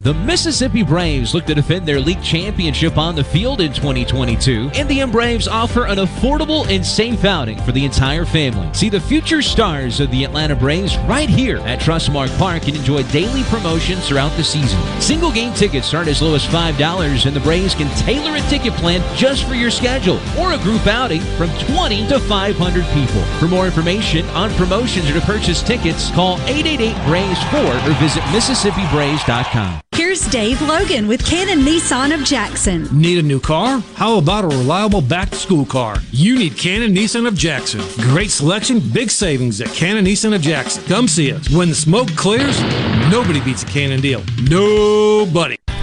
The Mississippi Braves look to defend their league championship on the field in 2022. Indian Braves offer an affordable and safe outing for the entire family. See the future stars of the Atlanta Braves right here at Trustmark Park and enjoy daily promotions throughout the season. Single game tickets start as low as $5 and the Braves can tailor a ticket plan just for your schedule or a group outing from 20 to 500 people. For more information on promotions or to purchase tickets, call 888-BRAVES-4 or visit MississippiBraves.com. Here's Dave Logan with Canon Nissan of Jackson. Need a new car? How about a reliable back to school car? You need Canon Nissan of Jackson. Great selection, big savings at Canon Nissan of Jackson. Come see us. When the smoke clears, nobody beats a Canon deal. Nobody.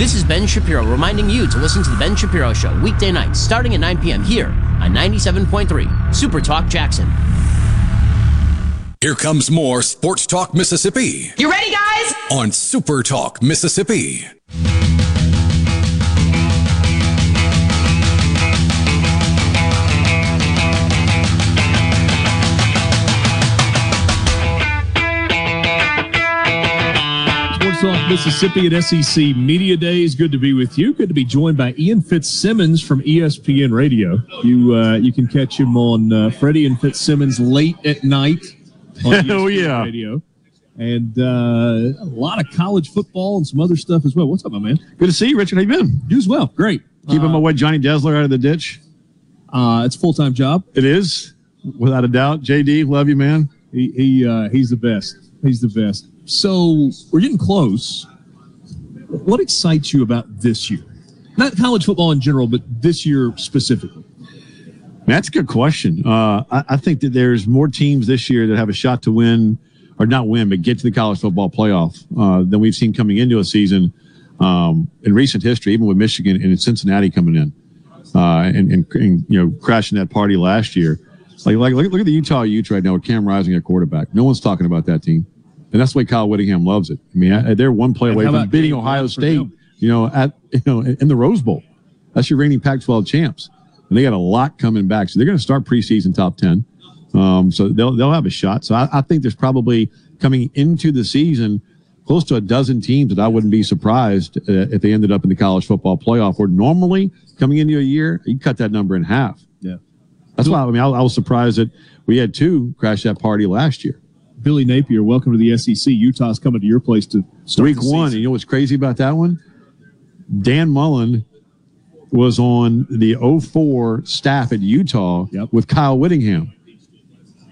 This is Ben Shapiro reminding you to listen to The Ben Shapiro Show weekday nights starting at 9 p.m. here on 97.3 Super Talk Jackson. Here comes more Sports Talk Mississippi You ready, guys? on Super Talk Mississippi. Mississippi at SEC Media Days. Good to be with you. Good to be joined by Ian Fitzsimmons from ESPN Radio. You uh, you can catch him on uh, Freddie and Fitzsimmons late at night on Oh, yeah. Radio. And uh, a lot of college football and some other stuff as well. What's up, my man? Good to see you, Richard. How you been? You as well. Great. Keeping Uh, my boy Johnny Desler out of the ditch. Uh, it's a full time job. It is, without a doubt. JD, love you, man. He, he uh, he's the best. He's the best. So we're getting close. What excites you about this year? Not college football in general, but this year specifically. That's a good question. Uh, I, I think that there's more teams this year that have a shot to win, or not win, but get to the college football playoff uh, than we've seen coming into a season um, in recent history, even with Michigan and Cincinnati coming in uh, and, and, and you know crashing that party last year. Like, like look, look at the Utah Utes right now with Cam Rising at quarterback. No one's talking about that team, and that's the way Kyle Whittingham loves it. I mean, I- they're one play away from beating Ohio State. You know, at you know in the Rose Bowl. That's your reigning Pac-12 champs, and they got a lot coming back. So they're going to start preseason top ten. Um, so they'll they'll have a shot. So I, I think there's probably coming into the season close to a dozen teams that I wouldn't be surprised uh, if they ended up in the college football playoff. Where normally coming into a year, you cut that number in half. Yeah. That's why I mean I, I was surprised that we had two crash that party last year. Billy Napier, welcome to the SEC. Utah's coming to your place to start Week one. And you know what's crazy about that one? Dan Mullen was on the 04 staff at Utah with Kyle Whittingham.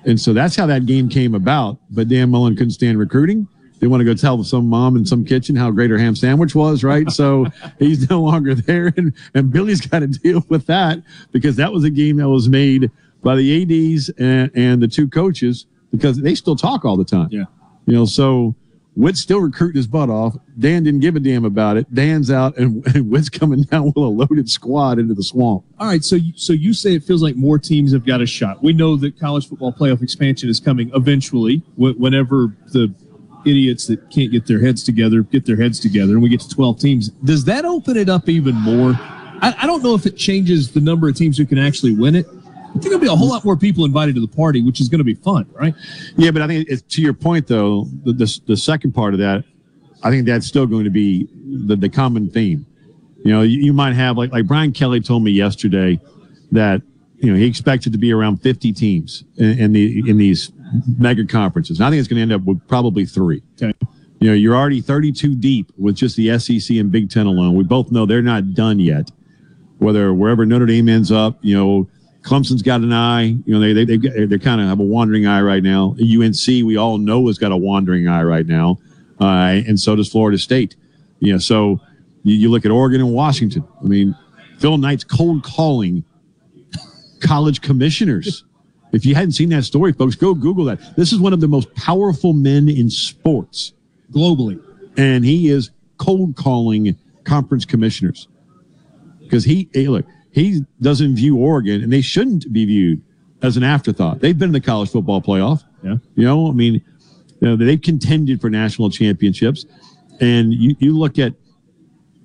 And so that's how that game came about. But Dan Mullen couldn't stand recruiting. They want to go tell some mom in some kitchen how great her ham sandwich was, right? so he's no longer there. And, and Billy's got to deal with that because that was a game that was made by the ADs and, and the two coaches because they still talk all the time. Yeah. You know, so Witt's still recruiting his butt off. Dan didn't give a damn about it. Dan's out, and, and Witt's coming down with a loaded squad into the swamp. All right, so you, so you say it feels like more teams have got a shot. We know that college football playoff expansion is coming eventually, wh- whenever the idiots that can't get their heads together get their heads together, and we get to 12 teams. Does that open it up even more? I, I don't know if it changes the number of teams who can actually win it. I think there'll be a whole lot more people invited to the party, which is going to be fun, right? Yeah, but I think it's, to your point, though, the, the, the second part of that, I think that's still going to be the, the common theme. You know, you, you might have, like, like Brian Kelly told me yesterday that, you know, he expected to be around 50 teams in, in the in these mega conferences. And I think it's going to end up with probably three. Okay. You know, you're already 32 deep with just the SEC and Big Ten alone. We both know they're not done yet. Whether wherever Notre Dame ends up, you know, Clemson's got an eye. You know, they they got, they kind of have a wandering eye right now. UNC, we all know, has got a wandering eye right now, uh, and so does Florida State. You know, so you, you look at Oregon and Washington. I mean, Phil Knight's cold calling college commissioners. If you hadn't seen that story, folks, go Google that. This is one of the most powerful men in sports globally, and he is cold calling conference commissioners because he hey, look he doesn't view Oregon, and they shouldn't be viewed as an afterthought. They've been in the college football playoff. Yeah, you know, I mean, you know, they've contended for national championships, and you you look at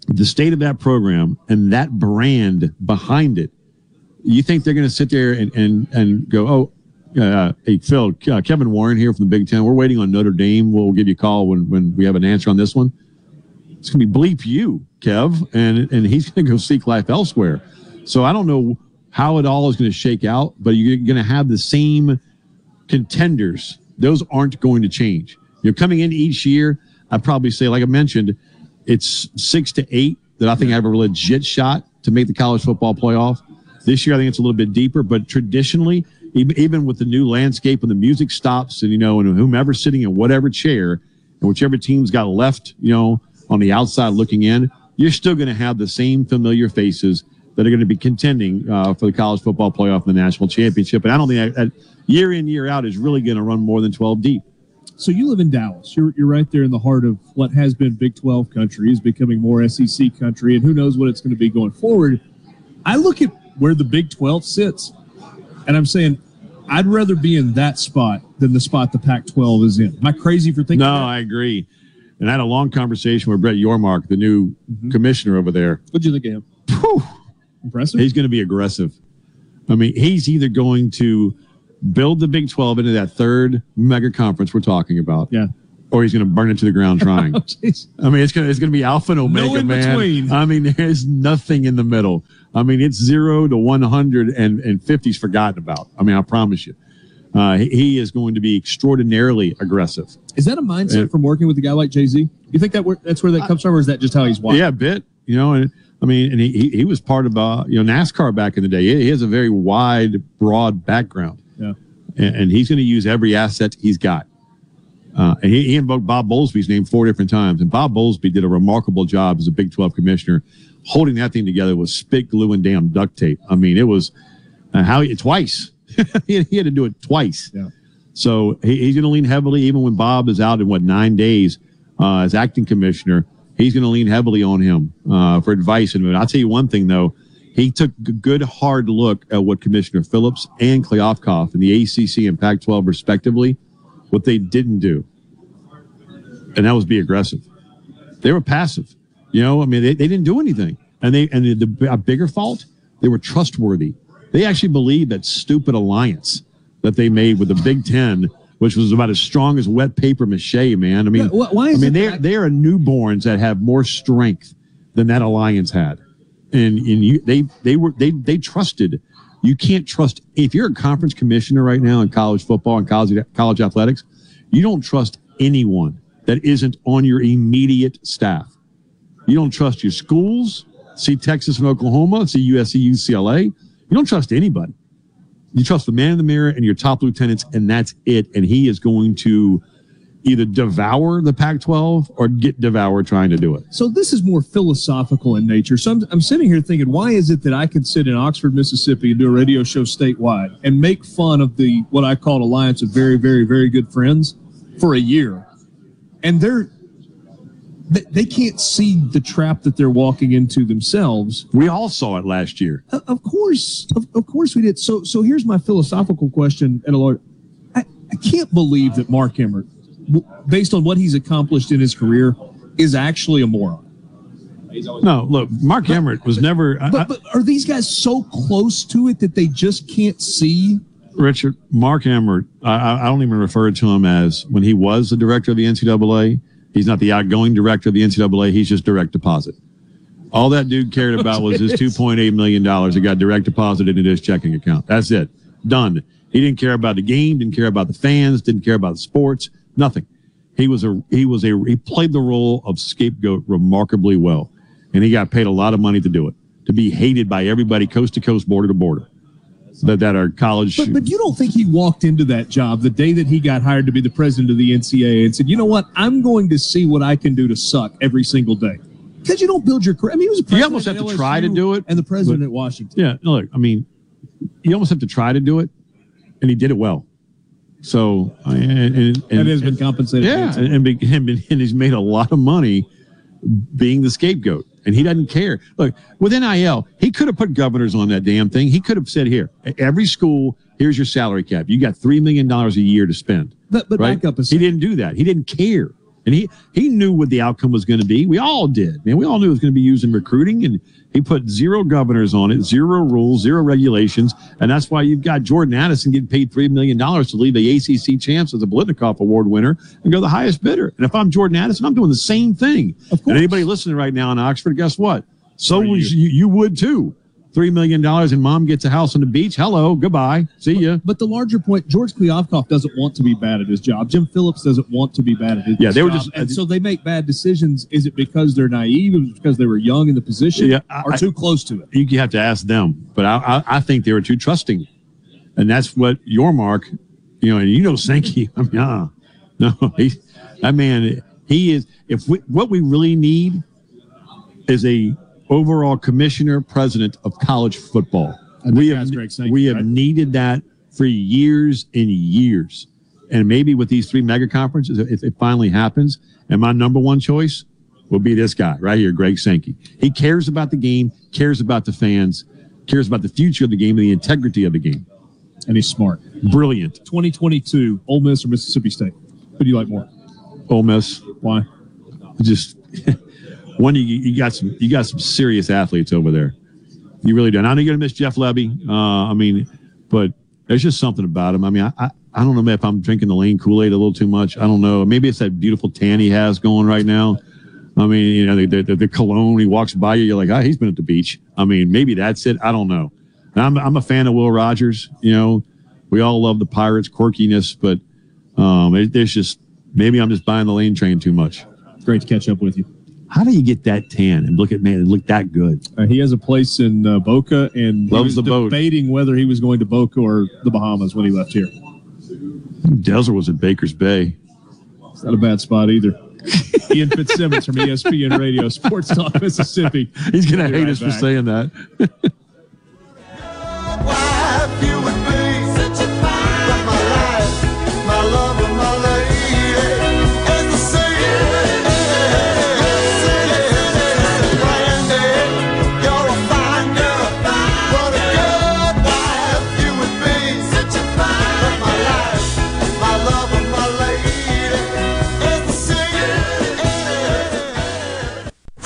the state of that program and that brand behind it you think they're going to sit there and and and go, oh, uh, hey Phil, uh, Kevin Warren here from the Big Ten. We're waiting on Notre Dame. We'll give you a call when when we have an answer on this one. It's going to be bleep you, Kev, and and he's going to go seek life elsewhere. So I don't know how it all is going to shake out, but you're going to have the same contenders. Those aren't going to change. You're coming in each year. I'd probably say, like I mentioned, it's six to eight that I think I have a legit shot to make the college football playoff. This year, I think it's a little bit deeper, but traditionally, even, even with the new landscape and the music stops, and you know, and whomever's sitting in whatever chair, and whichever team's got left, you know, on the outside looking in, you're still going to have the same familiar faces that are going to be contending uh, for the college football playoff and the national championship. And I don't think that, year in year out is really going to run more than 12 deep. So you live in Dallas. You're you're right there in the heart of what has been Big 12 country is becoming more SEC country, and who knows what it's going to be going forward. I look at where the Big 12 sits. And I'm saying, I'd rather be in that spot than the spot the Pac 12 is in. Am I crazy for thinking that? No, that? I agree. And I had a long conversation with Brett Yormark, the new Mm-hmm. commissioner over there. What'd you think of him? Impressive. He's going to be aggressive. I mean, he's either going to build the Big 12 into that third mega conference we're talking about. Yeah. Or he's going to burn it to the ground trying. Oh. I mean, it's going to it's going to be alpha and omega, in man. between. I mean, there's nothing in the middle. I mean, it's zero to 100 and, and 50's forgotten about. I mean, I promise you. Uh, he, is going to be extraordinarily aggressive. Is that a mindset And- from working with a guy like Jay Z? You think that where, that's where that comes from, or is that just how he's wired? Yeah, a bit. You know, and I mean, and he, he, was part of uh, you know NASCAR back in the day. He, has a very wide, broad background, Yeah. and, and he's going to use every asset he's got. Uh, and he, he invoked Bob Bowlesby's name four different times, and Bob Bowlesby did a remarkable job as a Big 12 commissioner, holding that thing together with spit glue and damn duct tape. I mean, it was uh, how he, twice. he, had, he had to do it twice. Yeah. So he, he's going to lean heavily, even when Bob is out in what nine days uh, as acting commissioner. He's going to lean heavily on him uh, for advice. And I'll tell you one thing though, he took a good hard look at what Commissioner Phillips and Kliavkoff and the ACC and Pac-12 respectively, what they didn't do, and that was be aggressive. They were passive. You know, I mean, they, they didn't do anything, and they and the, the a bigger fault, they were trustworthy. They actually believed that stupid alliance that they made with the Big Ten, which was about as strong as wet paper mache, man. I mean, Yeah, why I mean, they're they are newborns that have more strength than that alliance had, and and you they they were they they trusted. You can't trust if you're a conference commissioner right now in college football and college college athletics. You don't trust anyone that isn't on your immediate staff. You don't trust your schools. See Texas and Oklahoma. See USC, UCLA. You don't trust anybody. You trust the man in the mirror and your top lieutenants, and that's it. And he is going to either devour the Pac 12 or get devoured trying to do it. So this is more philosophical in nature. So I'm, I'm sitting here thinking, why is it that I can sit in Oxford, Mississippi, and do a radio show statewide and make fun of the what I call alliance of very, very, very good friends for a year, and they're they, they can't see the trap that they're walking into themselves. We all saw it last year. Of, course, of, of course we did. So so here's my philosophical question, and Lord, I, I can't believe that Mark Emmert based on what he's accomplished in his career, is actually a moron. No, look, Mark Emmert was never. I- But, but are these guys so close to it that they just can't see? Richard, Mark Emmert, I, I I don't even refer to him as when he was the director of the NCAA. He's not the outgoing director of the NCAA. He's just direct deposit. All that dude cared about was his $2.8 million that got direct deposited into his checking account. That's it. Done. He didn't care about the game, didn't care about the fans, didn't care about the sports, nothing. He was a, he was a, he played the role of scapegoat remarkably well. And he got paid a lot of money to do it, to be hated by everybody coast to coast, border to border. That, that are college But, but you don't think he walked into that job the day that he got hired to be the president of the NCAA and said, you know what? I'm going to see what I can do to suck every single day. Because you don't build your career. I mean, he was a You almost have to try to do it, and the president but- at Washington. Yeah, look, I mean, you almost have to try to do it, and he did it well. So, and, and, and And has been compensated. yeah, and, and, and, and he's made a lot of money being the scapegoat, and he doesn't care. Look, with NIL, he could have put governors on that damn thing. He could have said, "Here, every school, here's your salary cap. You got three million dollars a year to spend." But, but right? back up a second. He didn't do that. He didn't care. And he, he knew what the outcome was going to be. We all did, man. We all knew it was going to be used in recruiting, and he put zero governors on it, zero rules, zero regulations, and that's why you've got Jordan Addison getting paid three million dollars to leave the ACC champs as a Biletnikoff Award winner and go the highest bidder. And if I'm Jordan Addison, I'm doing the same thing. Of And anybody listening right now in Oxford, guess what? So would you. you would too. Three million dollars, and mom gets a house on the beach. Hello, goodbye, see ya. But the larger point, George Kliavkoff doesn't want to be bad at his job. Jim Phillips doesn't want to be bad at his Yeah, they were just- and so they make bad decisions. Is it because they're naive? Is it because they were young in the position? Yeah, I- or too close to it? you have to ask them. But I, I, I think they were too trusting, and that's what Yormark, you know, and you know Sankey. I mean, uh, no, he, that man, he is. If we, what we really need is a overall commissioner president of college football. We have, that's Greg Sankey, we have right? needed that for years and years, and maybe with these three mega conferences, if it finally happens, and my number one choice will be this guy right here, Greg Sankey. He cares about the game, cares about the fans, cares about the future of the game and the integrity of the game. And he's smart. Brilliant. 2022, Ole Miss or Mississippi State? Who do you like more? Ole Miss. Why? Just one, you, you got some you got some serious athletes over there. You really do. And I know you're gonna miss Jeff Levy. Uh, I mean, but there's just something about him. I mean, I, I I don't know if I'm drinking the Lane Kool Aid a little too much. I don't know. Maybe it's that beautiful tan he has going right now. I mean, you know, the, the, the cologne, he walks by you, you're like, ah, he's been at the beach. I mean, maybe that's it. I don't know. And I'm, I'm a fan of Will Rogers. You know, we all love the Pirates' quirkiness, but um, it, there's just, maybe I'm just buying the lane train too much. Great to catch up with you. How do you get that tan and look at, man, it look that good? Uh, he has a place in uh, Boca, and he Loves was the boat. debating whether he was going to Boca or the Bahamas when he left here. Delzer was at Baker's Bay. It's not a bad spot either. Ian Fitzsimmons from ESPN Radio, Sports Talk Mississippi. He's going to We'll hate right us for saying that.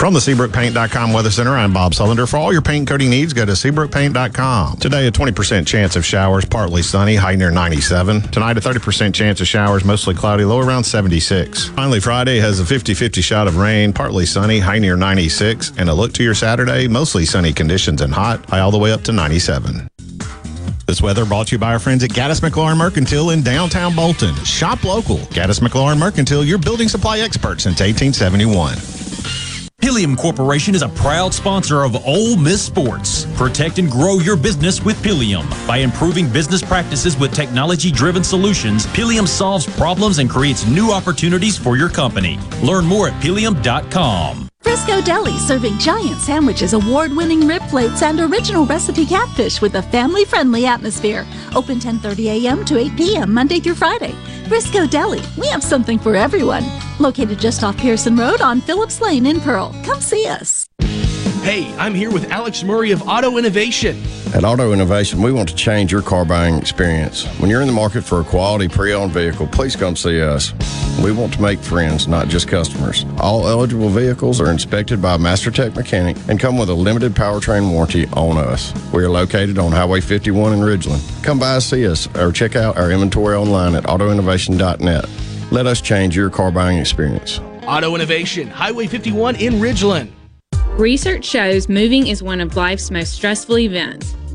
From the SeabrookPaint.com Weather Center, I'm Bob Sullender. For all your paint coating needs, go to SeabrookPaint.com. Today, a 20% chance of showers, partly sunny, high near 97. Tonight, a 30% chance of showers, mostly cloudy, low around 76. Finally, Friday has a 50 50 shot of rain, partly sunny, high near 96. And a look to your Saturday, mostly sunny conditions and hot, high all the way up to 97. This weather brought to you by our friends at Gaddis McLaurin Mercantile in downtown Bolton. Shop local. Gaddis McLaurin Mercantile, your building supply expert since 1871. Pileum Corporation is a proud sponsor of Ole Miss Sports. Protect and grow your business with Pileum. By improving business practices with technology driven solutions, Pileum solves problems and creates new opportunities for your company. Learn more at pileum.com. Frisco Deli serving giant sandwiches, award winning rib plates, and original recipe catfish with a family friendly atmosphere. Open 10:30 a.m. to 8 p.m. Monday through Friday. Frisco Deli, we have something for everyone. Located just off Pearson Road on Phillips Lane in Pearl. Come see us. Hey, I'm here with Alex Murray of Auto Innovation. At Auto Innovation, we want to change your car buying experience. When you're in the market for a quality pre owned vehicle, please come see us. We want to make friends, not just customers. All eligible vehicles are inspected by a MasterTech mechanic and come with a limited powertrain warranty on us. We are located on Highway 51 in Ridgeland. Come by and see us or check out our inventory online at autoinnovation.net. Let us change your car buying experience. Auto Innovation, Highway 51 in Ridgeland. Research shows moving is one of life's most stressful events,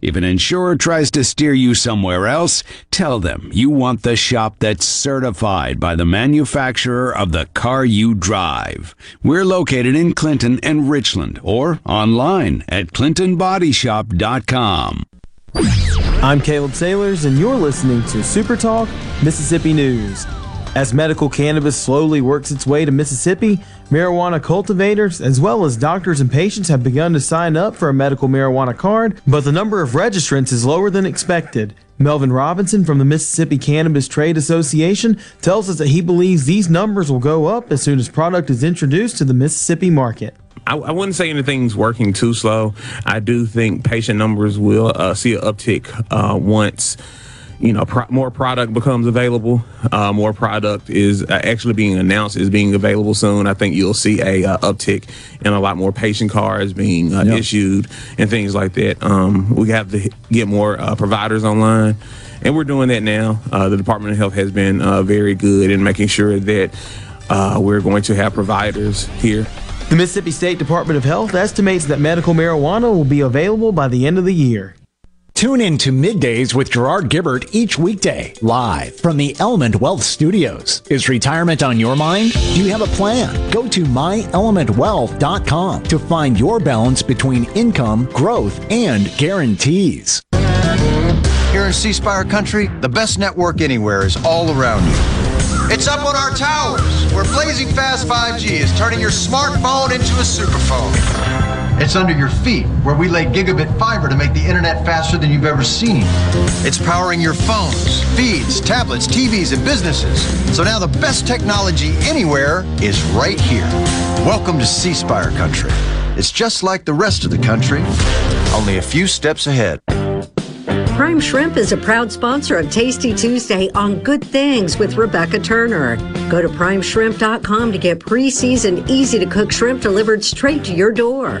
If an insurer tries to steer you somewhere else, tell them you want the shop that's certified by the manufacturer of the car you drive. We're located in Clinton and Richland or online at clintonbodyshop.com. I'm Caleb Sailors, and you're listening to Super Talk Mississippi News. As medical cannabis slowly works its way to Mississippi, marijuana cultivators, as well as doctors and patients, have begun to sign up for a medical marijuana card, but the number of registrants is lower than expected. Melvin Robinson from the Mississippi Cannabis Trade Association tells us that he believes these numbers will go up as soon as product is introduced to the Mississippi market. I, wouldn't say anything's working too slow. I do think patient numbers will uh, see an uptick uh, once you know pro- more product becomes available. Uh, more product is uh, actually being announced is being available soon. I think you'll see a uh, uptick in a lot more patient cards being uh, yep. issued and things like that. Um, we have to get more providers online. And we're doing that now. the Department of Health has been very good in making sure that we're going to have providers here the Mississippi State Department of Health estimates that medical marijuana will be available by the end of the year. Tune in to Middays with Gerard Gibert each weekday, live from the Element Wealth Studios. Is retirement on your mind? Do you have a plan? Go to myelementwealth.com to find your balance between income, growth, and guarantees. Here in C Spire Country, the best network anywhere is all around you. It's up on our towers, where blazing fast 5G is turning your smartphone into a superphone. It's under your feet, where we lay gigabit fiber to make the internet faster than you've ever seen. It's powering your phones, feeds, tablets, TVs, and businesses. So now the best technology anywhere is right here. Welcome to C Spire Country. It's just like the rest of the country, only a few steps ahead. Prime Shrimp is a proud sponsor of Tasty Tuesday on Good Things with Rebecca Turner. Go to primeshrimp.com to get pre seasoned, easy to cook shrimp delivered straight to your door.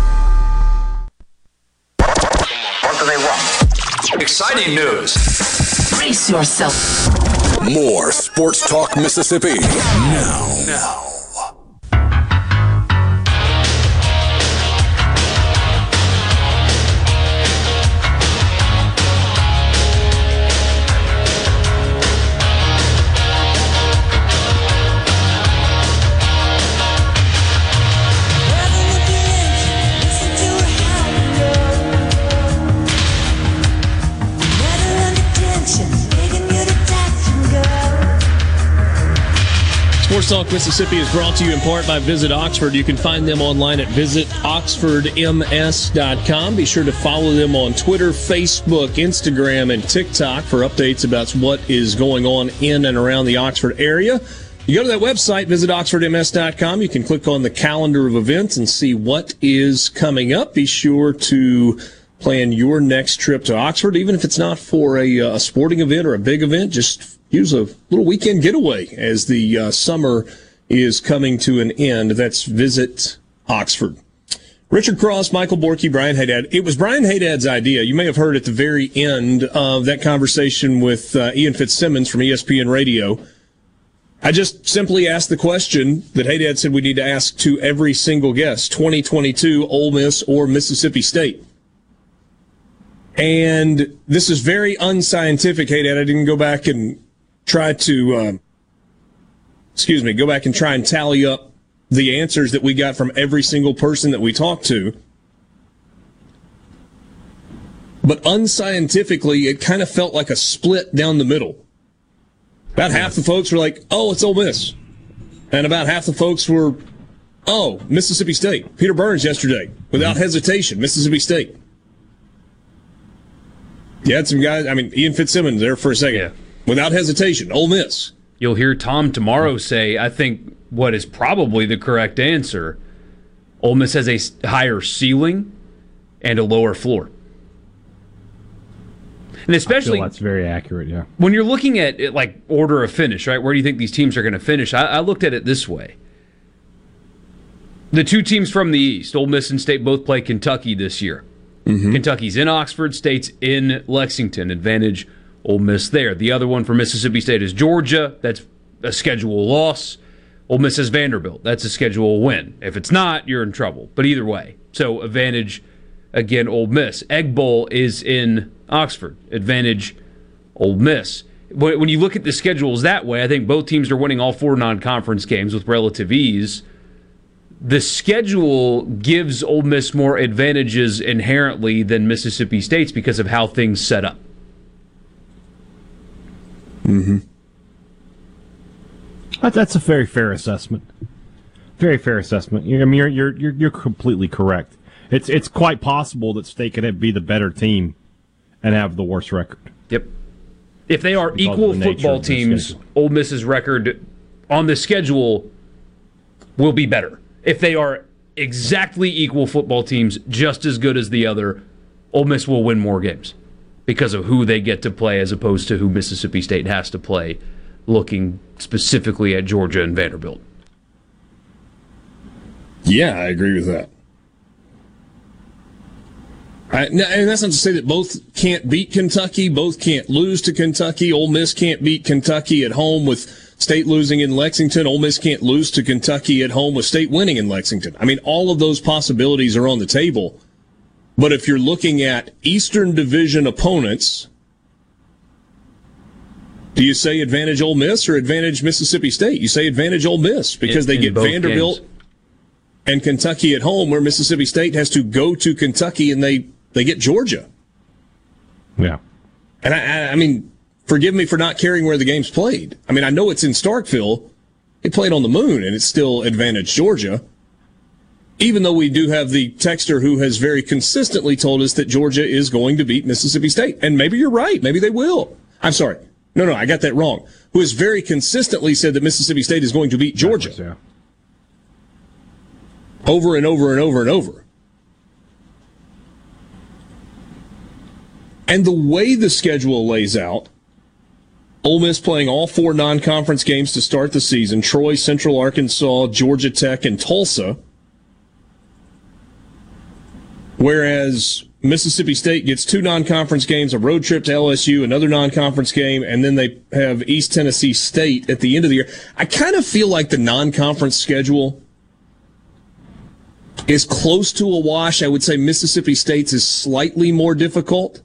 Exciting news. Brace yourself. More Sports Talk Mississippi. Now. Now. Sports Talk Mississippi is brought to you in part by Visit Oxford. You can find them online at visitoxfordms.com. Be sure to follow them on Twitter, Facebook, Instagram, and TikTok for updates about what is going on in and around the Oxford area. You go to that website, visitoxfordms.com. You can click on the calendar of events and see what is coming up. Be sure to plan your next trip to Oxford, even if it's not for a, uh, a sporting event or a big event. Just use a little weekend getaway as the uh, summer is coming to an end. That's Visit Oxford. Richard Cross, Michael Borky, Brian Haydad. It was Brian Haydad's idea. You may have heard at the very end of that conversation with uh, Ian Fitzsimmons from ESPN Radio. I just simply asked the question that Haydad said we need to ask to every single guest 2022 Ole Miss or Mississippi State. And this is very unscientific, Haydad. I didn't go back and try to, uh, excuse me, go back and try and tally up the answers that we got from every single person that we talked to. But unscientifically, it kind of felt like a split down the middle. About half the folks were like, oh, it's Ole Miss. And about half the folks were, oh, Mississippi State. Peter Burns yesterday, without mm-hmm. hesitation, Mississippi State. You had some guys, I mean, Ian Fitzsimmons there for a second. Yeah. Without hesitation, Ole Miss. You'll hear Tom tomorrow say, I think what is probably the correct answer Ole Miss has a higher ceiling and a lower floor. And especially that's very accurate, yeah. When you're looking at it, like order of finish, right? Where do you think these teams are going to finish? I, I, looked at it this way: the two teams from the East, Ole Miss and State, both play Kentucky this year. Mm-hmm. Kentucky's in Oxford, State's in Lexington. Advantage Ole Miss there. The other one for Mississippi State is Georgia. That's a schedule loss. Ole Miss is Vanderbilt. That's a schedule win. If it's not, you're in trouble. But either way, so advantage again. Ole Miss. Egg Bowl is in Oxford. Advantage Ole Miss. When you look at the schedules that way, I think both teams are winning all four non-conference games with relative ease the schedule gives Ole Miss more advantages inherently than Mississippi State's because of how things set up. Mm-hmm. That's a very fair assessment. Very fair assessment. I mean, you're you're you're, you're completely correct. It's it's quite possible that State could be the better team and have the worse record. Yep. If they are equal the football teams, Ole Miss's record on the schedule will be better if they are exactly equal football teams, just as good as the other, Ole Miss will win more games because of who they get to play as opposed to who Mississippi State has to play, looking specifically at Georgia and Vanderbilt. Yeah, I agree with that. I, and that's not to say that both can't beat Kentucky, both can't lose to Kentucky. Ole Miss can't beat Kentucky at home with State losing in Lexington. Ole Miss can't lose to Kentucky at home with State winning in Lexington. I mean, all of those possibilities are on the table. But if you're looking at Eastern Division opponents, do you say advantage Ole Miss or advantage Mississippi State? You say advantage Ole Miss because in, they get Vanderbilt games. and Kentucky at home, where Mississippi State has to go to Kentucky and they they get Georgia. Yeah, and I, I mean forgive me for not caring where the game's played. I mean, I know it's in Starkville. It played on the moon, and it's still advantage Georgia. Even though we do have the texter who has very consistently told us that Georgia is going to beat Mississippi State. And maybe you're right. Maybe they will. I'm sorry. No, no, I got that wrong. Who has very consistently said that Mississippi State is going to beat Georgia. Yeah. Over and over and over and over. And the way the schedule lays out, Ole Miss playing all four non-conference games to start the season: Troy, Central Arkansas, Georgia Tech, and Tulsa. Whereas Mississippi State gets two non-conference games, a road trip to LSU, another non-conference game, and then they have East Tennessee State at the end of the year. I kind of feel like the non-conference schedule is close to a wash. I would say Mississippi State's is slightly more difficult.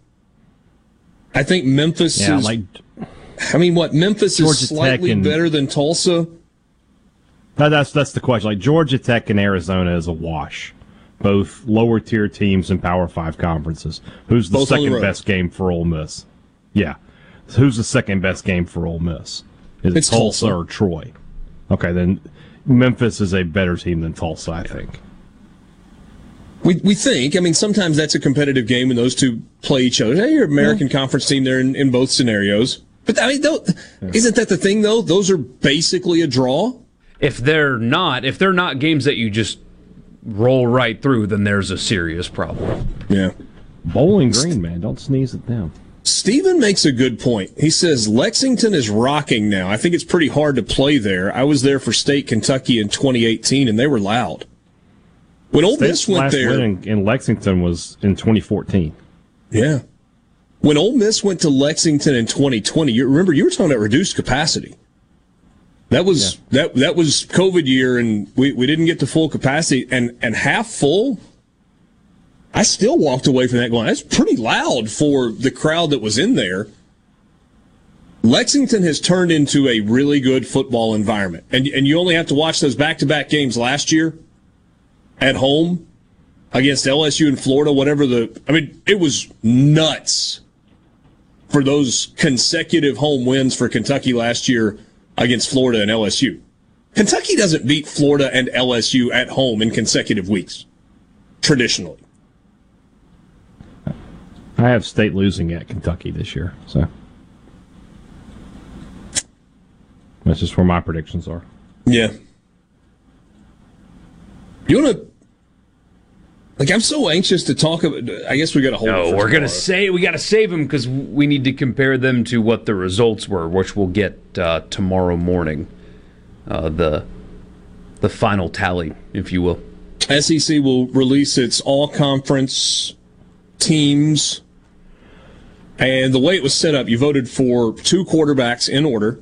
I think Memphis yeah, is like I mean, what Memphis Georgia is slightly and, better than Tulsa. that's that's the question. Like Georgia Tech and Arizona is a wash, both lower tier teams and Power Five conferences. Who's the both second the best game for Ole Miss? Yeah, who's the second best game for Ole Miss? Is it Tulsa, Tulsa or Troy? Okay, then Memphis is a better team than Tulsa, I think. We, we think. I mean, sometimes that's a competitive game when those two play each other. Hey, you're an American Conference team there in, in both scenarios. But I mean, though, isn't that the thing though? Those are basically a draw. If they're not, if they're not games that you just roll right through, then there's a serious problem. Yeah. Bowling Green, man, don't sneeze at them. Steven makes a good point. He says Lexington is rocking now. I think it's pretty hard to play there. I was there for State Kentucky in 2018, and they were loud. When Ole Miss went last there, win in, in Lexington was in 2014. yeah. When Ole Miss went to Lexington in 2020, you remember you were talking about reduced capacity. That was that that was COVID year, and we, we didn't get to full capacity, and and half full. I still walked away from that going. That's pretty loud for the crowd that was in there. Lexington has turned into a really good football environment, and and you only have to watch those back to back games last year at home against LSU and Florida. Whatever the, I mean, it was nuts for those consecutive home wins for Kentucky last year against Florida and LSU. Kentucky doesn't beat Florida and LSU at home in consecutive weeks, traditionally. I have State losing at Kentucky this year, so that's just where my predictions are. Yeah. You want to? Like, I'm so anxious to talk about. I guess we got to hold. it No, we're gonna say we got to save them because we need to compare them to what the results were, which we'll get uh, tomorrow morning. Uh, the the final tally, if you will. SEC will release its all conference teams. And the way it was set up, you voted for two quarterbacks in order.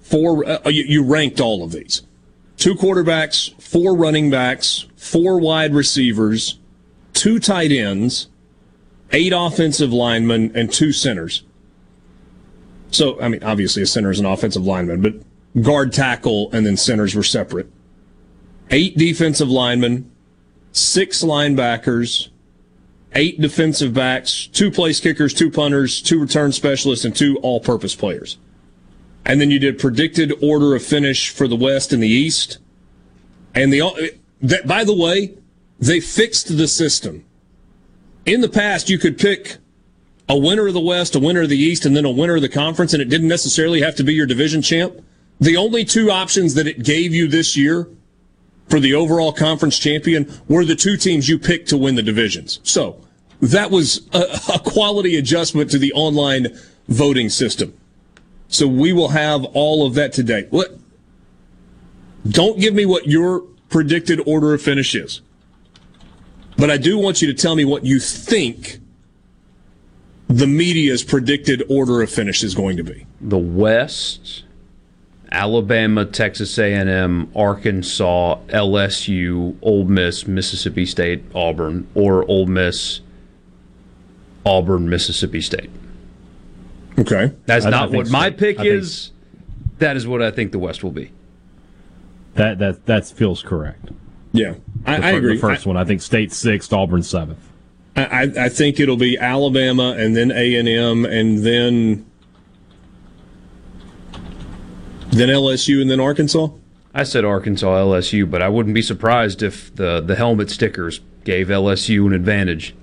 Four, uh, you, you ranked all of these. Two quarterbacks, four running backs, four wide receivers, two tight ends, eight offensive linemen, and two centers. So, I mean, obviously a center is an offensive lineman, but guard tackle and then centers were separate eight defensive linemen, six linebackers, eight defensive backs, two place kickers, two punters, two return specialists, and two all purpose players. And then you did predicted order of finish for the West and the East. And the, that, by the way, they fixed the system. In the past, you could pick a winner of the West, a winner of the East, and then a winner of the conference, and it didn't necessarily have to be your division champ. The only two options that it gave you this year for the overall conference champion were the two teams you picked to win the divisions. So that was a, a quality adjustment to the online voting system. So we will have all of that today. What? Don't give me what your predicted order of finish is. But I do want you to tell me what you think the media's predicted order of finish is going to be. The West, Alabama, Texas A&M, Arkansas, LSU, Ole Miss, Mississippi State, Auburn, or Ole Miss, Auburn, Mississippi State. Okay, that's I- I not think what my so. pick I think- is. That is what I think the West will be. That that that feels correct. Yeah, I, The I agree. The first one, I think State sixth, Auburn seventh. I, I I think it'll be Alabama and then A and M and then then LSU and then Arkansas. I said Arkansas, LSU, but I wouldn't be surprised if the the helmet stickers gave LSU an advantage.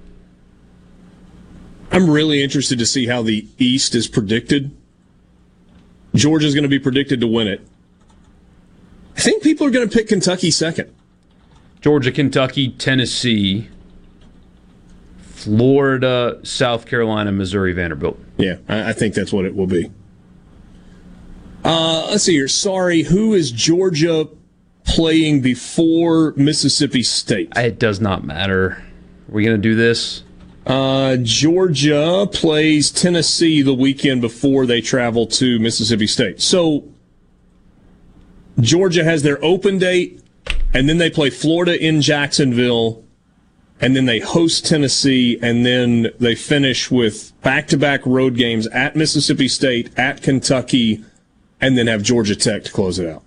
I'm really interested to see how the East is predicted. Georgia's going to be predicted to win it. I think people are going to pick Kentucky second. Georgia, Kentucky, Tennessee, Florida, South Carolina, Missouri, Vanderbilt. Yeah, I, think that's what it will be. Uh, let's see here. Sorry, who is Georgia playing before Mississippi State? It does not matter. Are we going to do this? Uh, Georgia plays Tennessee the weekend before they travel to Mississippi State. So Georgia has their open date, and then they play Florida in Jacksonville, and then they host Tennessee, and then they finish with back to back road games at Mississippi State, at Kentucky, and then have Georgia Tech to close it out.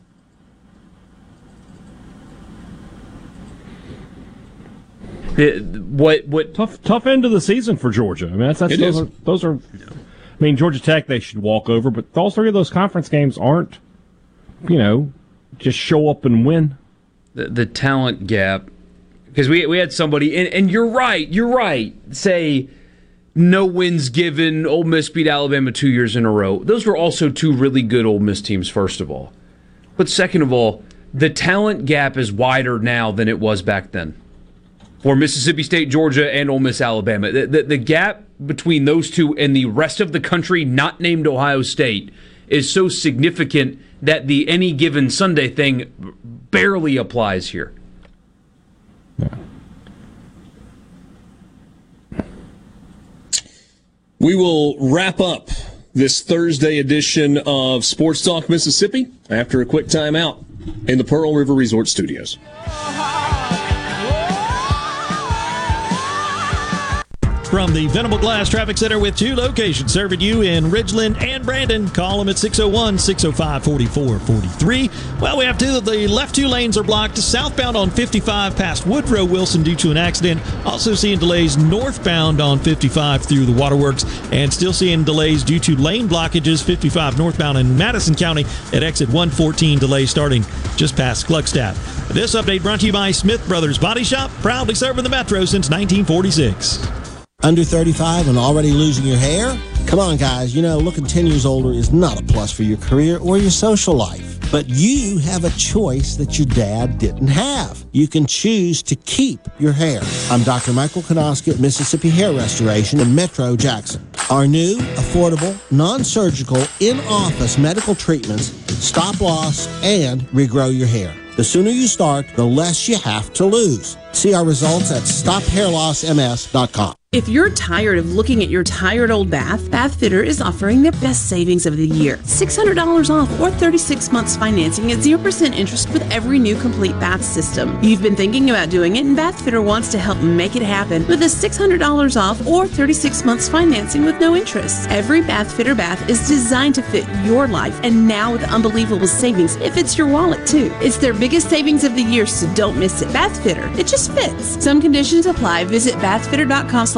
It, what what tough tough end of the season for Georgia. I mean, that's, that's those are those are. I mean, Georgia Tech they should walk over, but all three of those conference games aren't, you know, just show up and win. The, the talent gap, because we we had somebody, and, and you're right, you're right. Say no wins given. Ole Miss beat Alabama two years in a row. Those were also two really good Ole Miss teams. First of all, but second of all, the talent gap is wider now than it was back then for Mississippi State, Georgia, and Ole Miss, Alabama. The, the, the, gap between those two and the rest of the country, not named Ohio State, is so significant that the any given Sunday thing barely applies here. We will wrap up this Thursday edition of Sports Talk Mississippi after a quick timeout in the Pearl River Resort Studios. From the Venable Glass Traffic Center with two locations serving you in Ridgeland and Brandon. Call them at 601 605 4443. Well, we have two. The left two lanes are blocked southbound on 55 past Woodrow Wilson due to an accident. Also seeing delays northbound on 55 through the waterworks and still seeing delays due to lane blockages 55 northbound in Madison County at exit 114. Delay starting just past Gluckstadt. This update brought to you by Smith Brothers Body Shop, proudly serving the Metro since 1946. Under 35 and already losing your hair? Come on, guys. You know, looking 10 years older is not a plus for your career or your social life. But you have a choice that your dad didn't have. You can choose to keep your hair. I'm Dr. Michael Konoski at Mississippi Hair Restoration in Metro Jackson. Our new, affordable, non surgical, in office medical treatments stop loss and regrow your hair. The sooner you start, the less you have to lose. See our results at stophairlossms.com. If you're tired of looking at your tired old bath, Bath Fitter is offering their best savings of the year $600 off or 36 months financing at 0% interest with every new complete bath system. You've been thinking about doing it, and Bath Fitter wants to help make it happen with a $600 off or 36 months financing with no interest. Every Bath Fitter bath is designed to fit your life, and now with unbelievable savings, it fits your wallet too. It's their biggest savings of the year, so don't miss it. Bath Fitter, it just fits. Some conditions apply. Visit bathfitter.com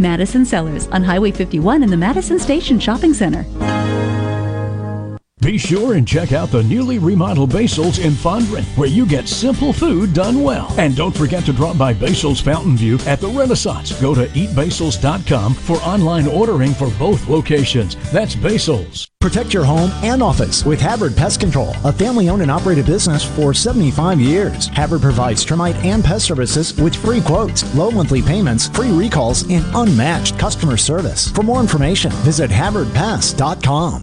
Madison Cellars on Highway 51 in the Madison Station Shopping Center. Be sure and check out the newly remodeled Basil's in Fondren, where you get simple food done well. And don't forget to drop by Basil's Fountain View at the Renaissance. Go to eatbasils.com for online ordering for both locations. That's Basil's. Protect your home and office with Havard Pest Control, a family owned and operated business for 75 years. Havard provides termite and pest services with free quotes, low monthly payments, free recalls, and unmatched customer service. For more information, visit HavardPest.com.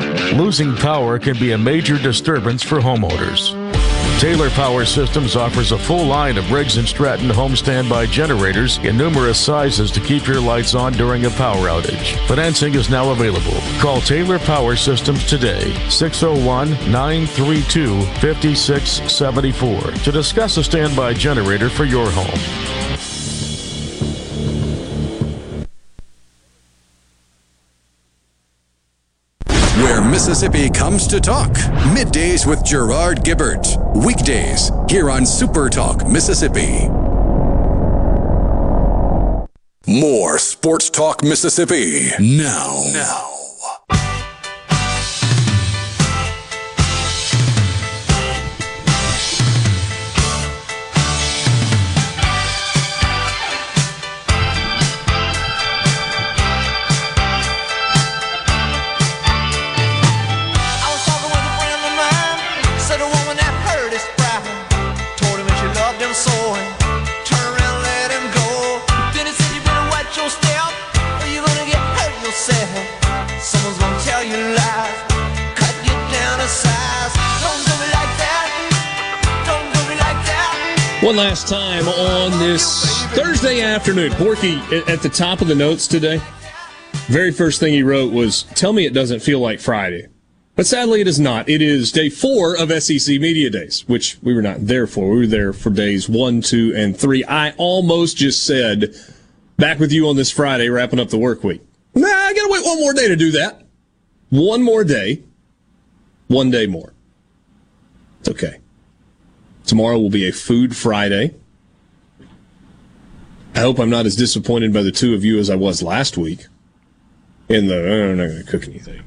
Losing power can be a major disturbance for homeowners. Taylor Power Systems offers a full line of Briggs & Stratton home standby generators in numerous sizes to keep your lights on during a power outage. Financing is now available. Call Taylor Power Systems today, 601-932-5674 to discuss a standby generator for your home. Mississippi comes to talk. Middays with Gerard Gibert. Weekdays here on Super Talk Mississippi. More Sports Talk Mississippi now. Now. One last time on this Thursday afternoon. Borky, at the top of the notes today, very first thing he wrote was, Tell me it doesn't feel like Friday. But sadly, it is not. It is day four of SEC Media Days, which we were not there for. We were there for days one, two, and three. I almost just said, Back with you on this Friday, wrapping up the work week. Nah, I gotta wait one more day to do that. One more day. One day more. It's okay. Tomorrow will be a Food Friday. I hope I'm not as disappointed by the two of you as I was last week. In the, "Oh, I'm not going to cook anything.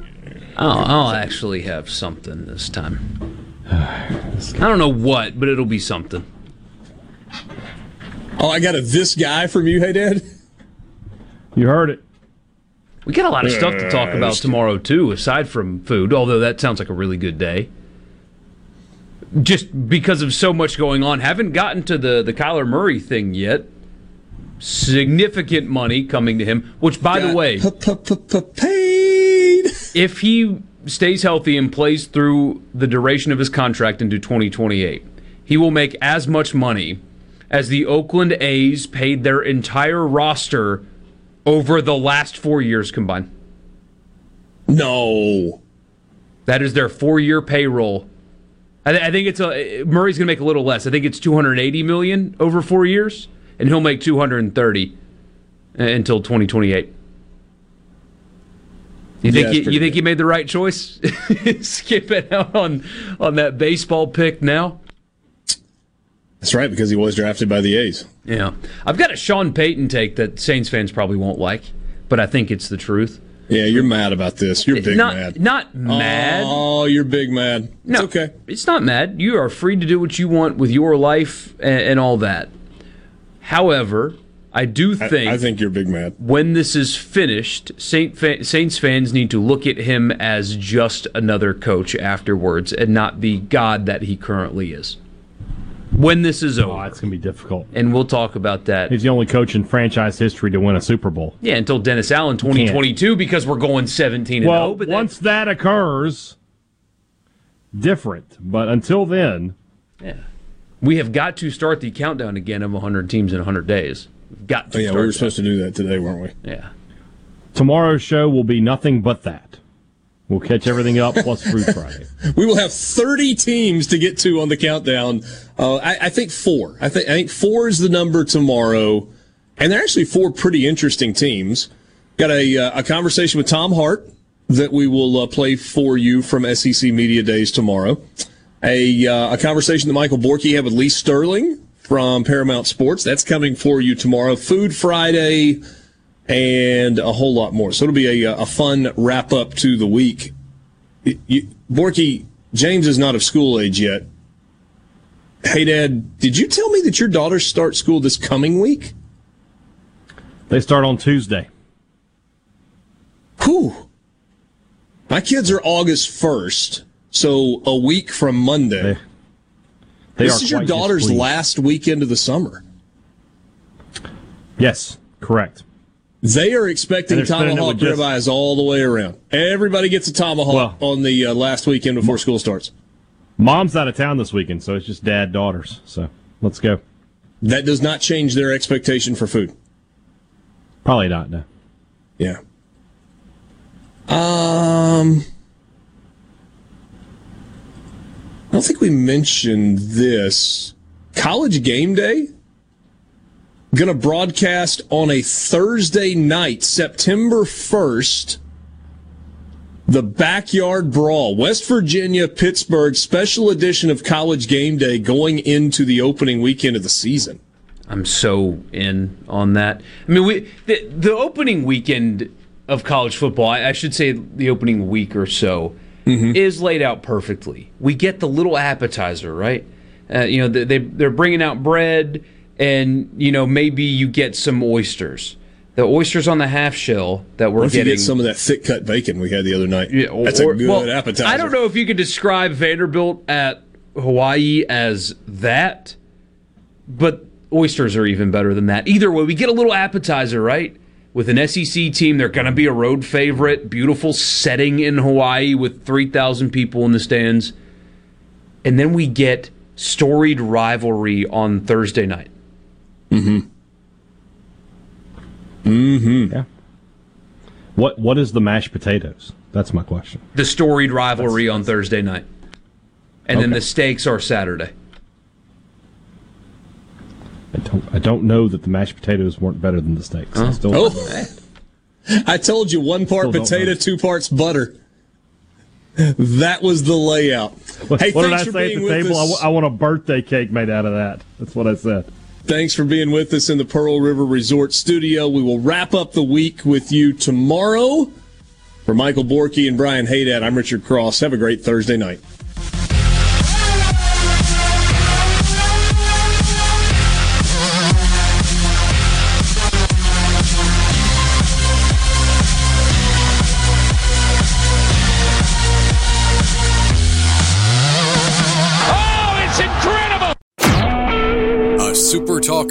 I'll, I'll actually have something this time. I don't know what, but it'll be something. Oh, I got a this guy from you, hey Dad. You heard it. We got a lot of stuff to talk Uh, about tomorrow too, aside from food. Although that sounds like a really good day. Just because of so much going on, haven't gotten to the the Kyler Murray thing yet. Significant money coming to him, which by the way, paid. If he stays healthy and plays through the duration of his contract into 2028, he will make as much money as the Oakland A's paid their entire roster over the last four years combined. No. That is their four year payroll. I, th- I think it's a Murray's going to make a little less. I think it's 280 million over four years, and he'll make 230 until 2028. You Yeah, think that's you, think you made the right choice? Skipping out on on that baseball pick now. That's right, because he was drafted by the A's. Yeah, I've got a Sean Payton take that Saints fans probably won't like, but I think it's the truth. Yeah, you're mad about this. You're big not, mad. Not mad. Oh, you're big mad. No, it's okay. It's not mad. You are free to do what you want with your life and, and all that. However, I do I- think I think you're big mad. when this is finished, Saint fa- Saints fans need to look at him as just another coach afterwards, and not the god that he currently is. When this is oh, over, Oh, it's going to be difficult. and we'll talk about that. He's the only coach in franchise history to win a Super Bowl. Yeah, until Dennis Allen 2022 because we're going 17 and oh, Well, 0. But once that occurs, different. But until then, Yeah. We have got to start the countdown again of 100 teams in 100 days. We've got to Oh, yeah, start we were that. supposed to do that today, weren't we? Yeah. tomorrow's show will be nothing but that. We'll catch everything up plus Food Friday. We will have 30 teams to get to on the countdown. Uh, I, I think four. I think I think four is the number tomorrow, and they're actually four pretty interesting teams. Got a uh, a conversation with Tom Hart that we will uh, play for you from SEC Media Days tomorrow. A uh, a conversation that Michael Borky had with Lee Sterling from Paramount Sports. That's coming for you tomorrow. Food Friday and a whole lot more. So it'll be a, uh, a fun wrap up to the week. You, you, Borky, James is not of school age yet. Hey, Dad, did you tell me that your daughters start school this coming week? They start on Tuesday. Whew. My kids are August 1st, so a week from Monday. They this are is your daughter's last weekend of the summer. Yes, correct. They are expecting And they're spending it tomahawk with just- ribeyes all the way around. Everybody gets a tomahawk on the uh, last weekend before school starts. Mom's out of town this weekend, so it's just dad daughters. So let's go. That does not change their expectation for food. Probably not. No. Yeah. Um, I don't think we mentioned this. College game day going to broadcast on a Thursday night, September 1st. The Backyard Brawl, West Virginia, Pittsburgh, special edition of College Game Day going into the opening weekend of the season. I'm so in on that. I mean, we the, the opening weekend of college football, I, I should say the opening week or so, is laid out perfectly. We get the little appetizer, right? Uh, you know, they, they they're bringing out bread, and you know maybe you get some oysters. The oysters on the half shell that we're What if you getting. get some of that thick cut bacon we had the other night? or- That's a good well, appetizer. I don't know if you could describe Vanderbilt at Hawaii as that, but oysters are even better than that. Either way, we get a little appetizer, right? With an SEC team, they're going to be a road favorite. Beautiful setting in Hawaii with 3,000 people in the stands. And then we get storied rivalry on Thursday night. Mm-hmm. Mm-hmm. Yeah. What What is the mashed potatoes? That's my question. The storied rivalry on Thursday night. And then the stakes are Saturday. I don't. I don't know that the mashed potatoes weren't better than the steaks. I still Oh. I told you one part potato, two parts butter. That was the layout. What, hey, what did I say at the table? I, us. w- I want a birthday cake made out of that. That's what I said. Thanks for being with us in the Pearl River Resort Studio. We will wrap up the week with you tomorrow. For Michael Borky and Brian Haydad, I'm Richard Cross. Have a great Thursday night.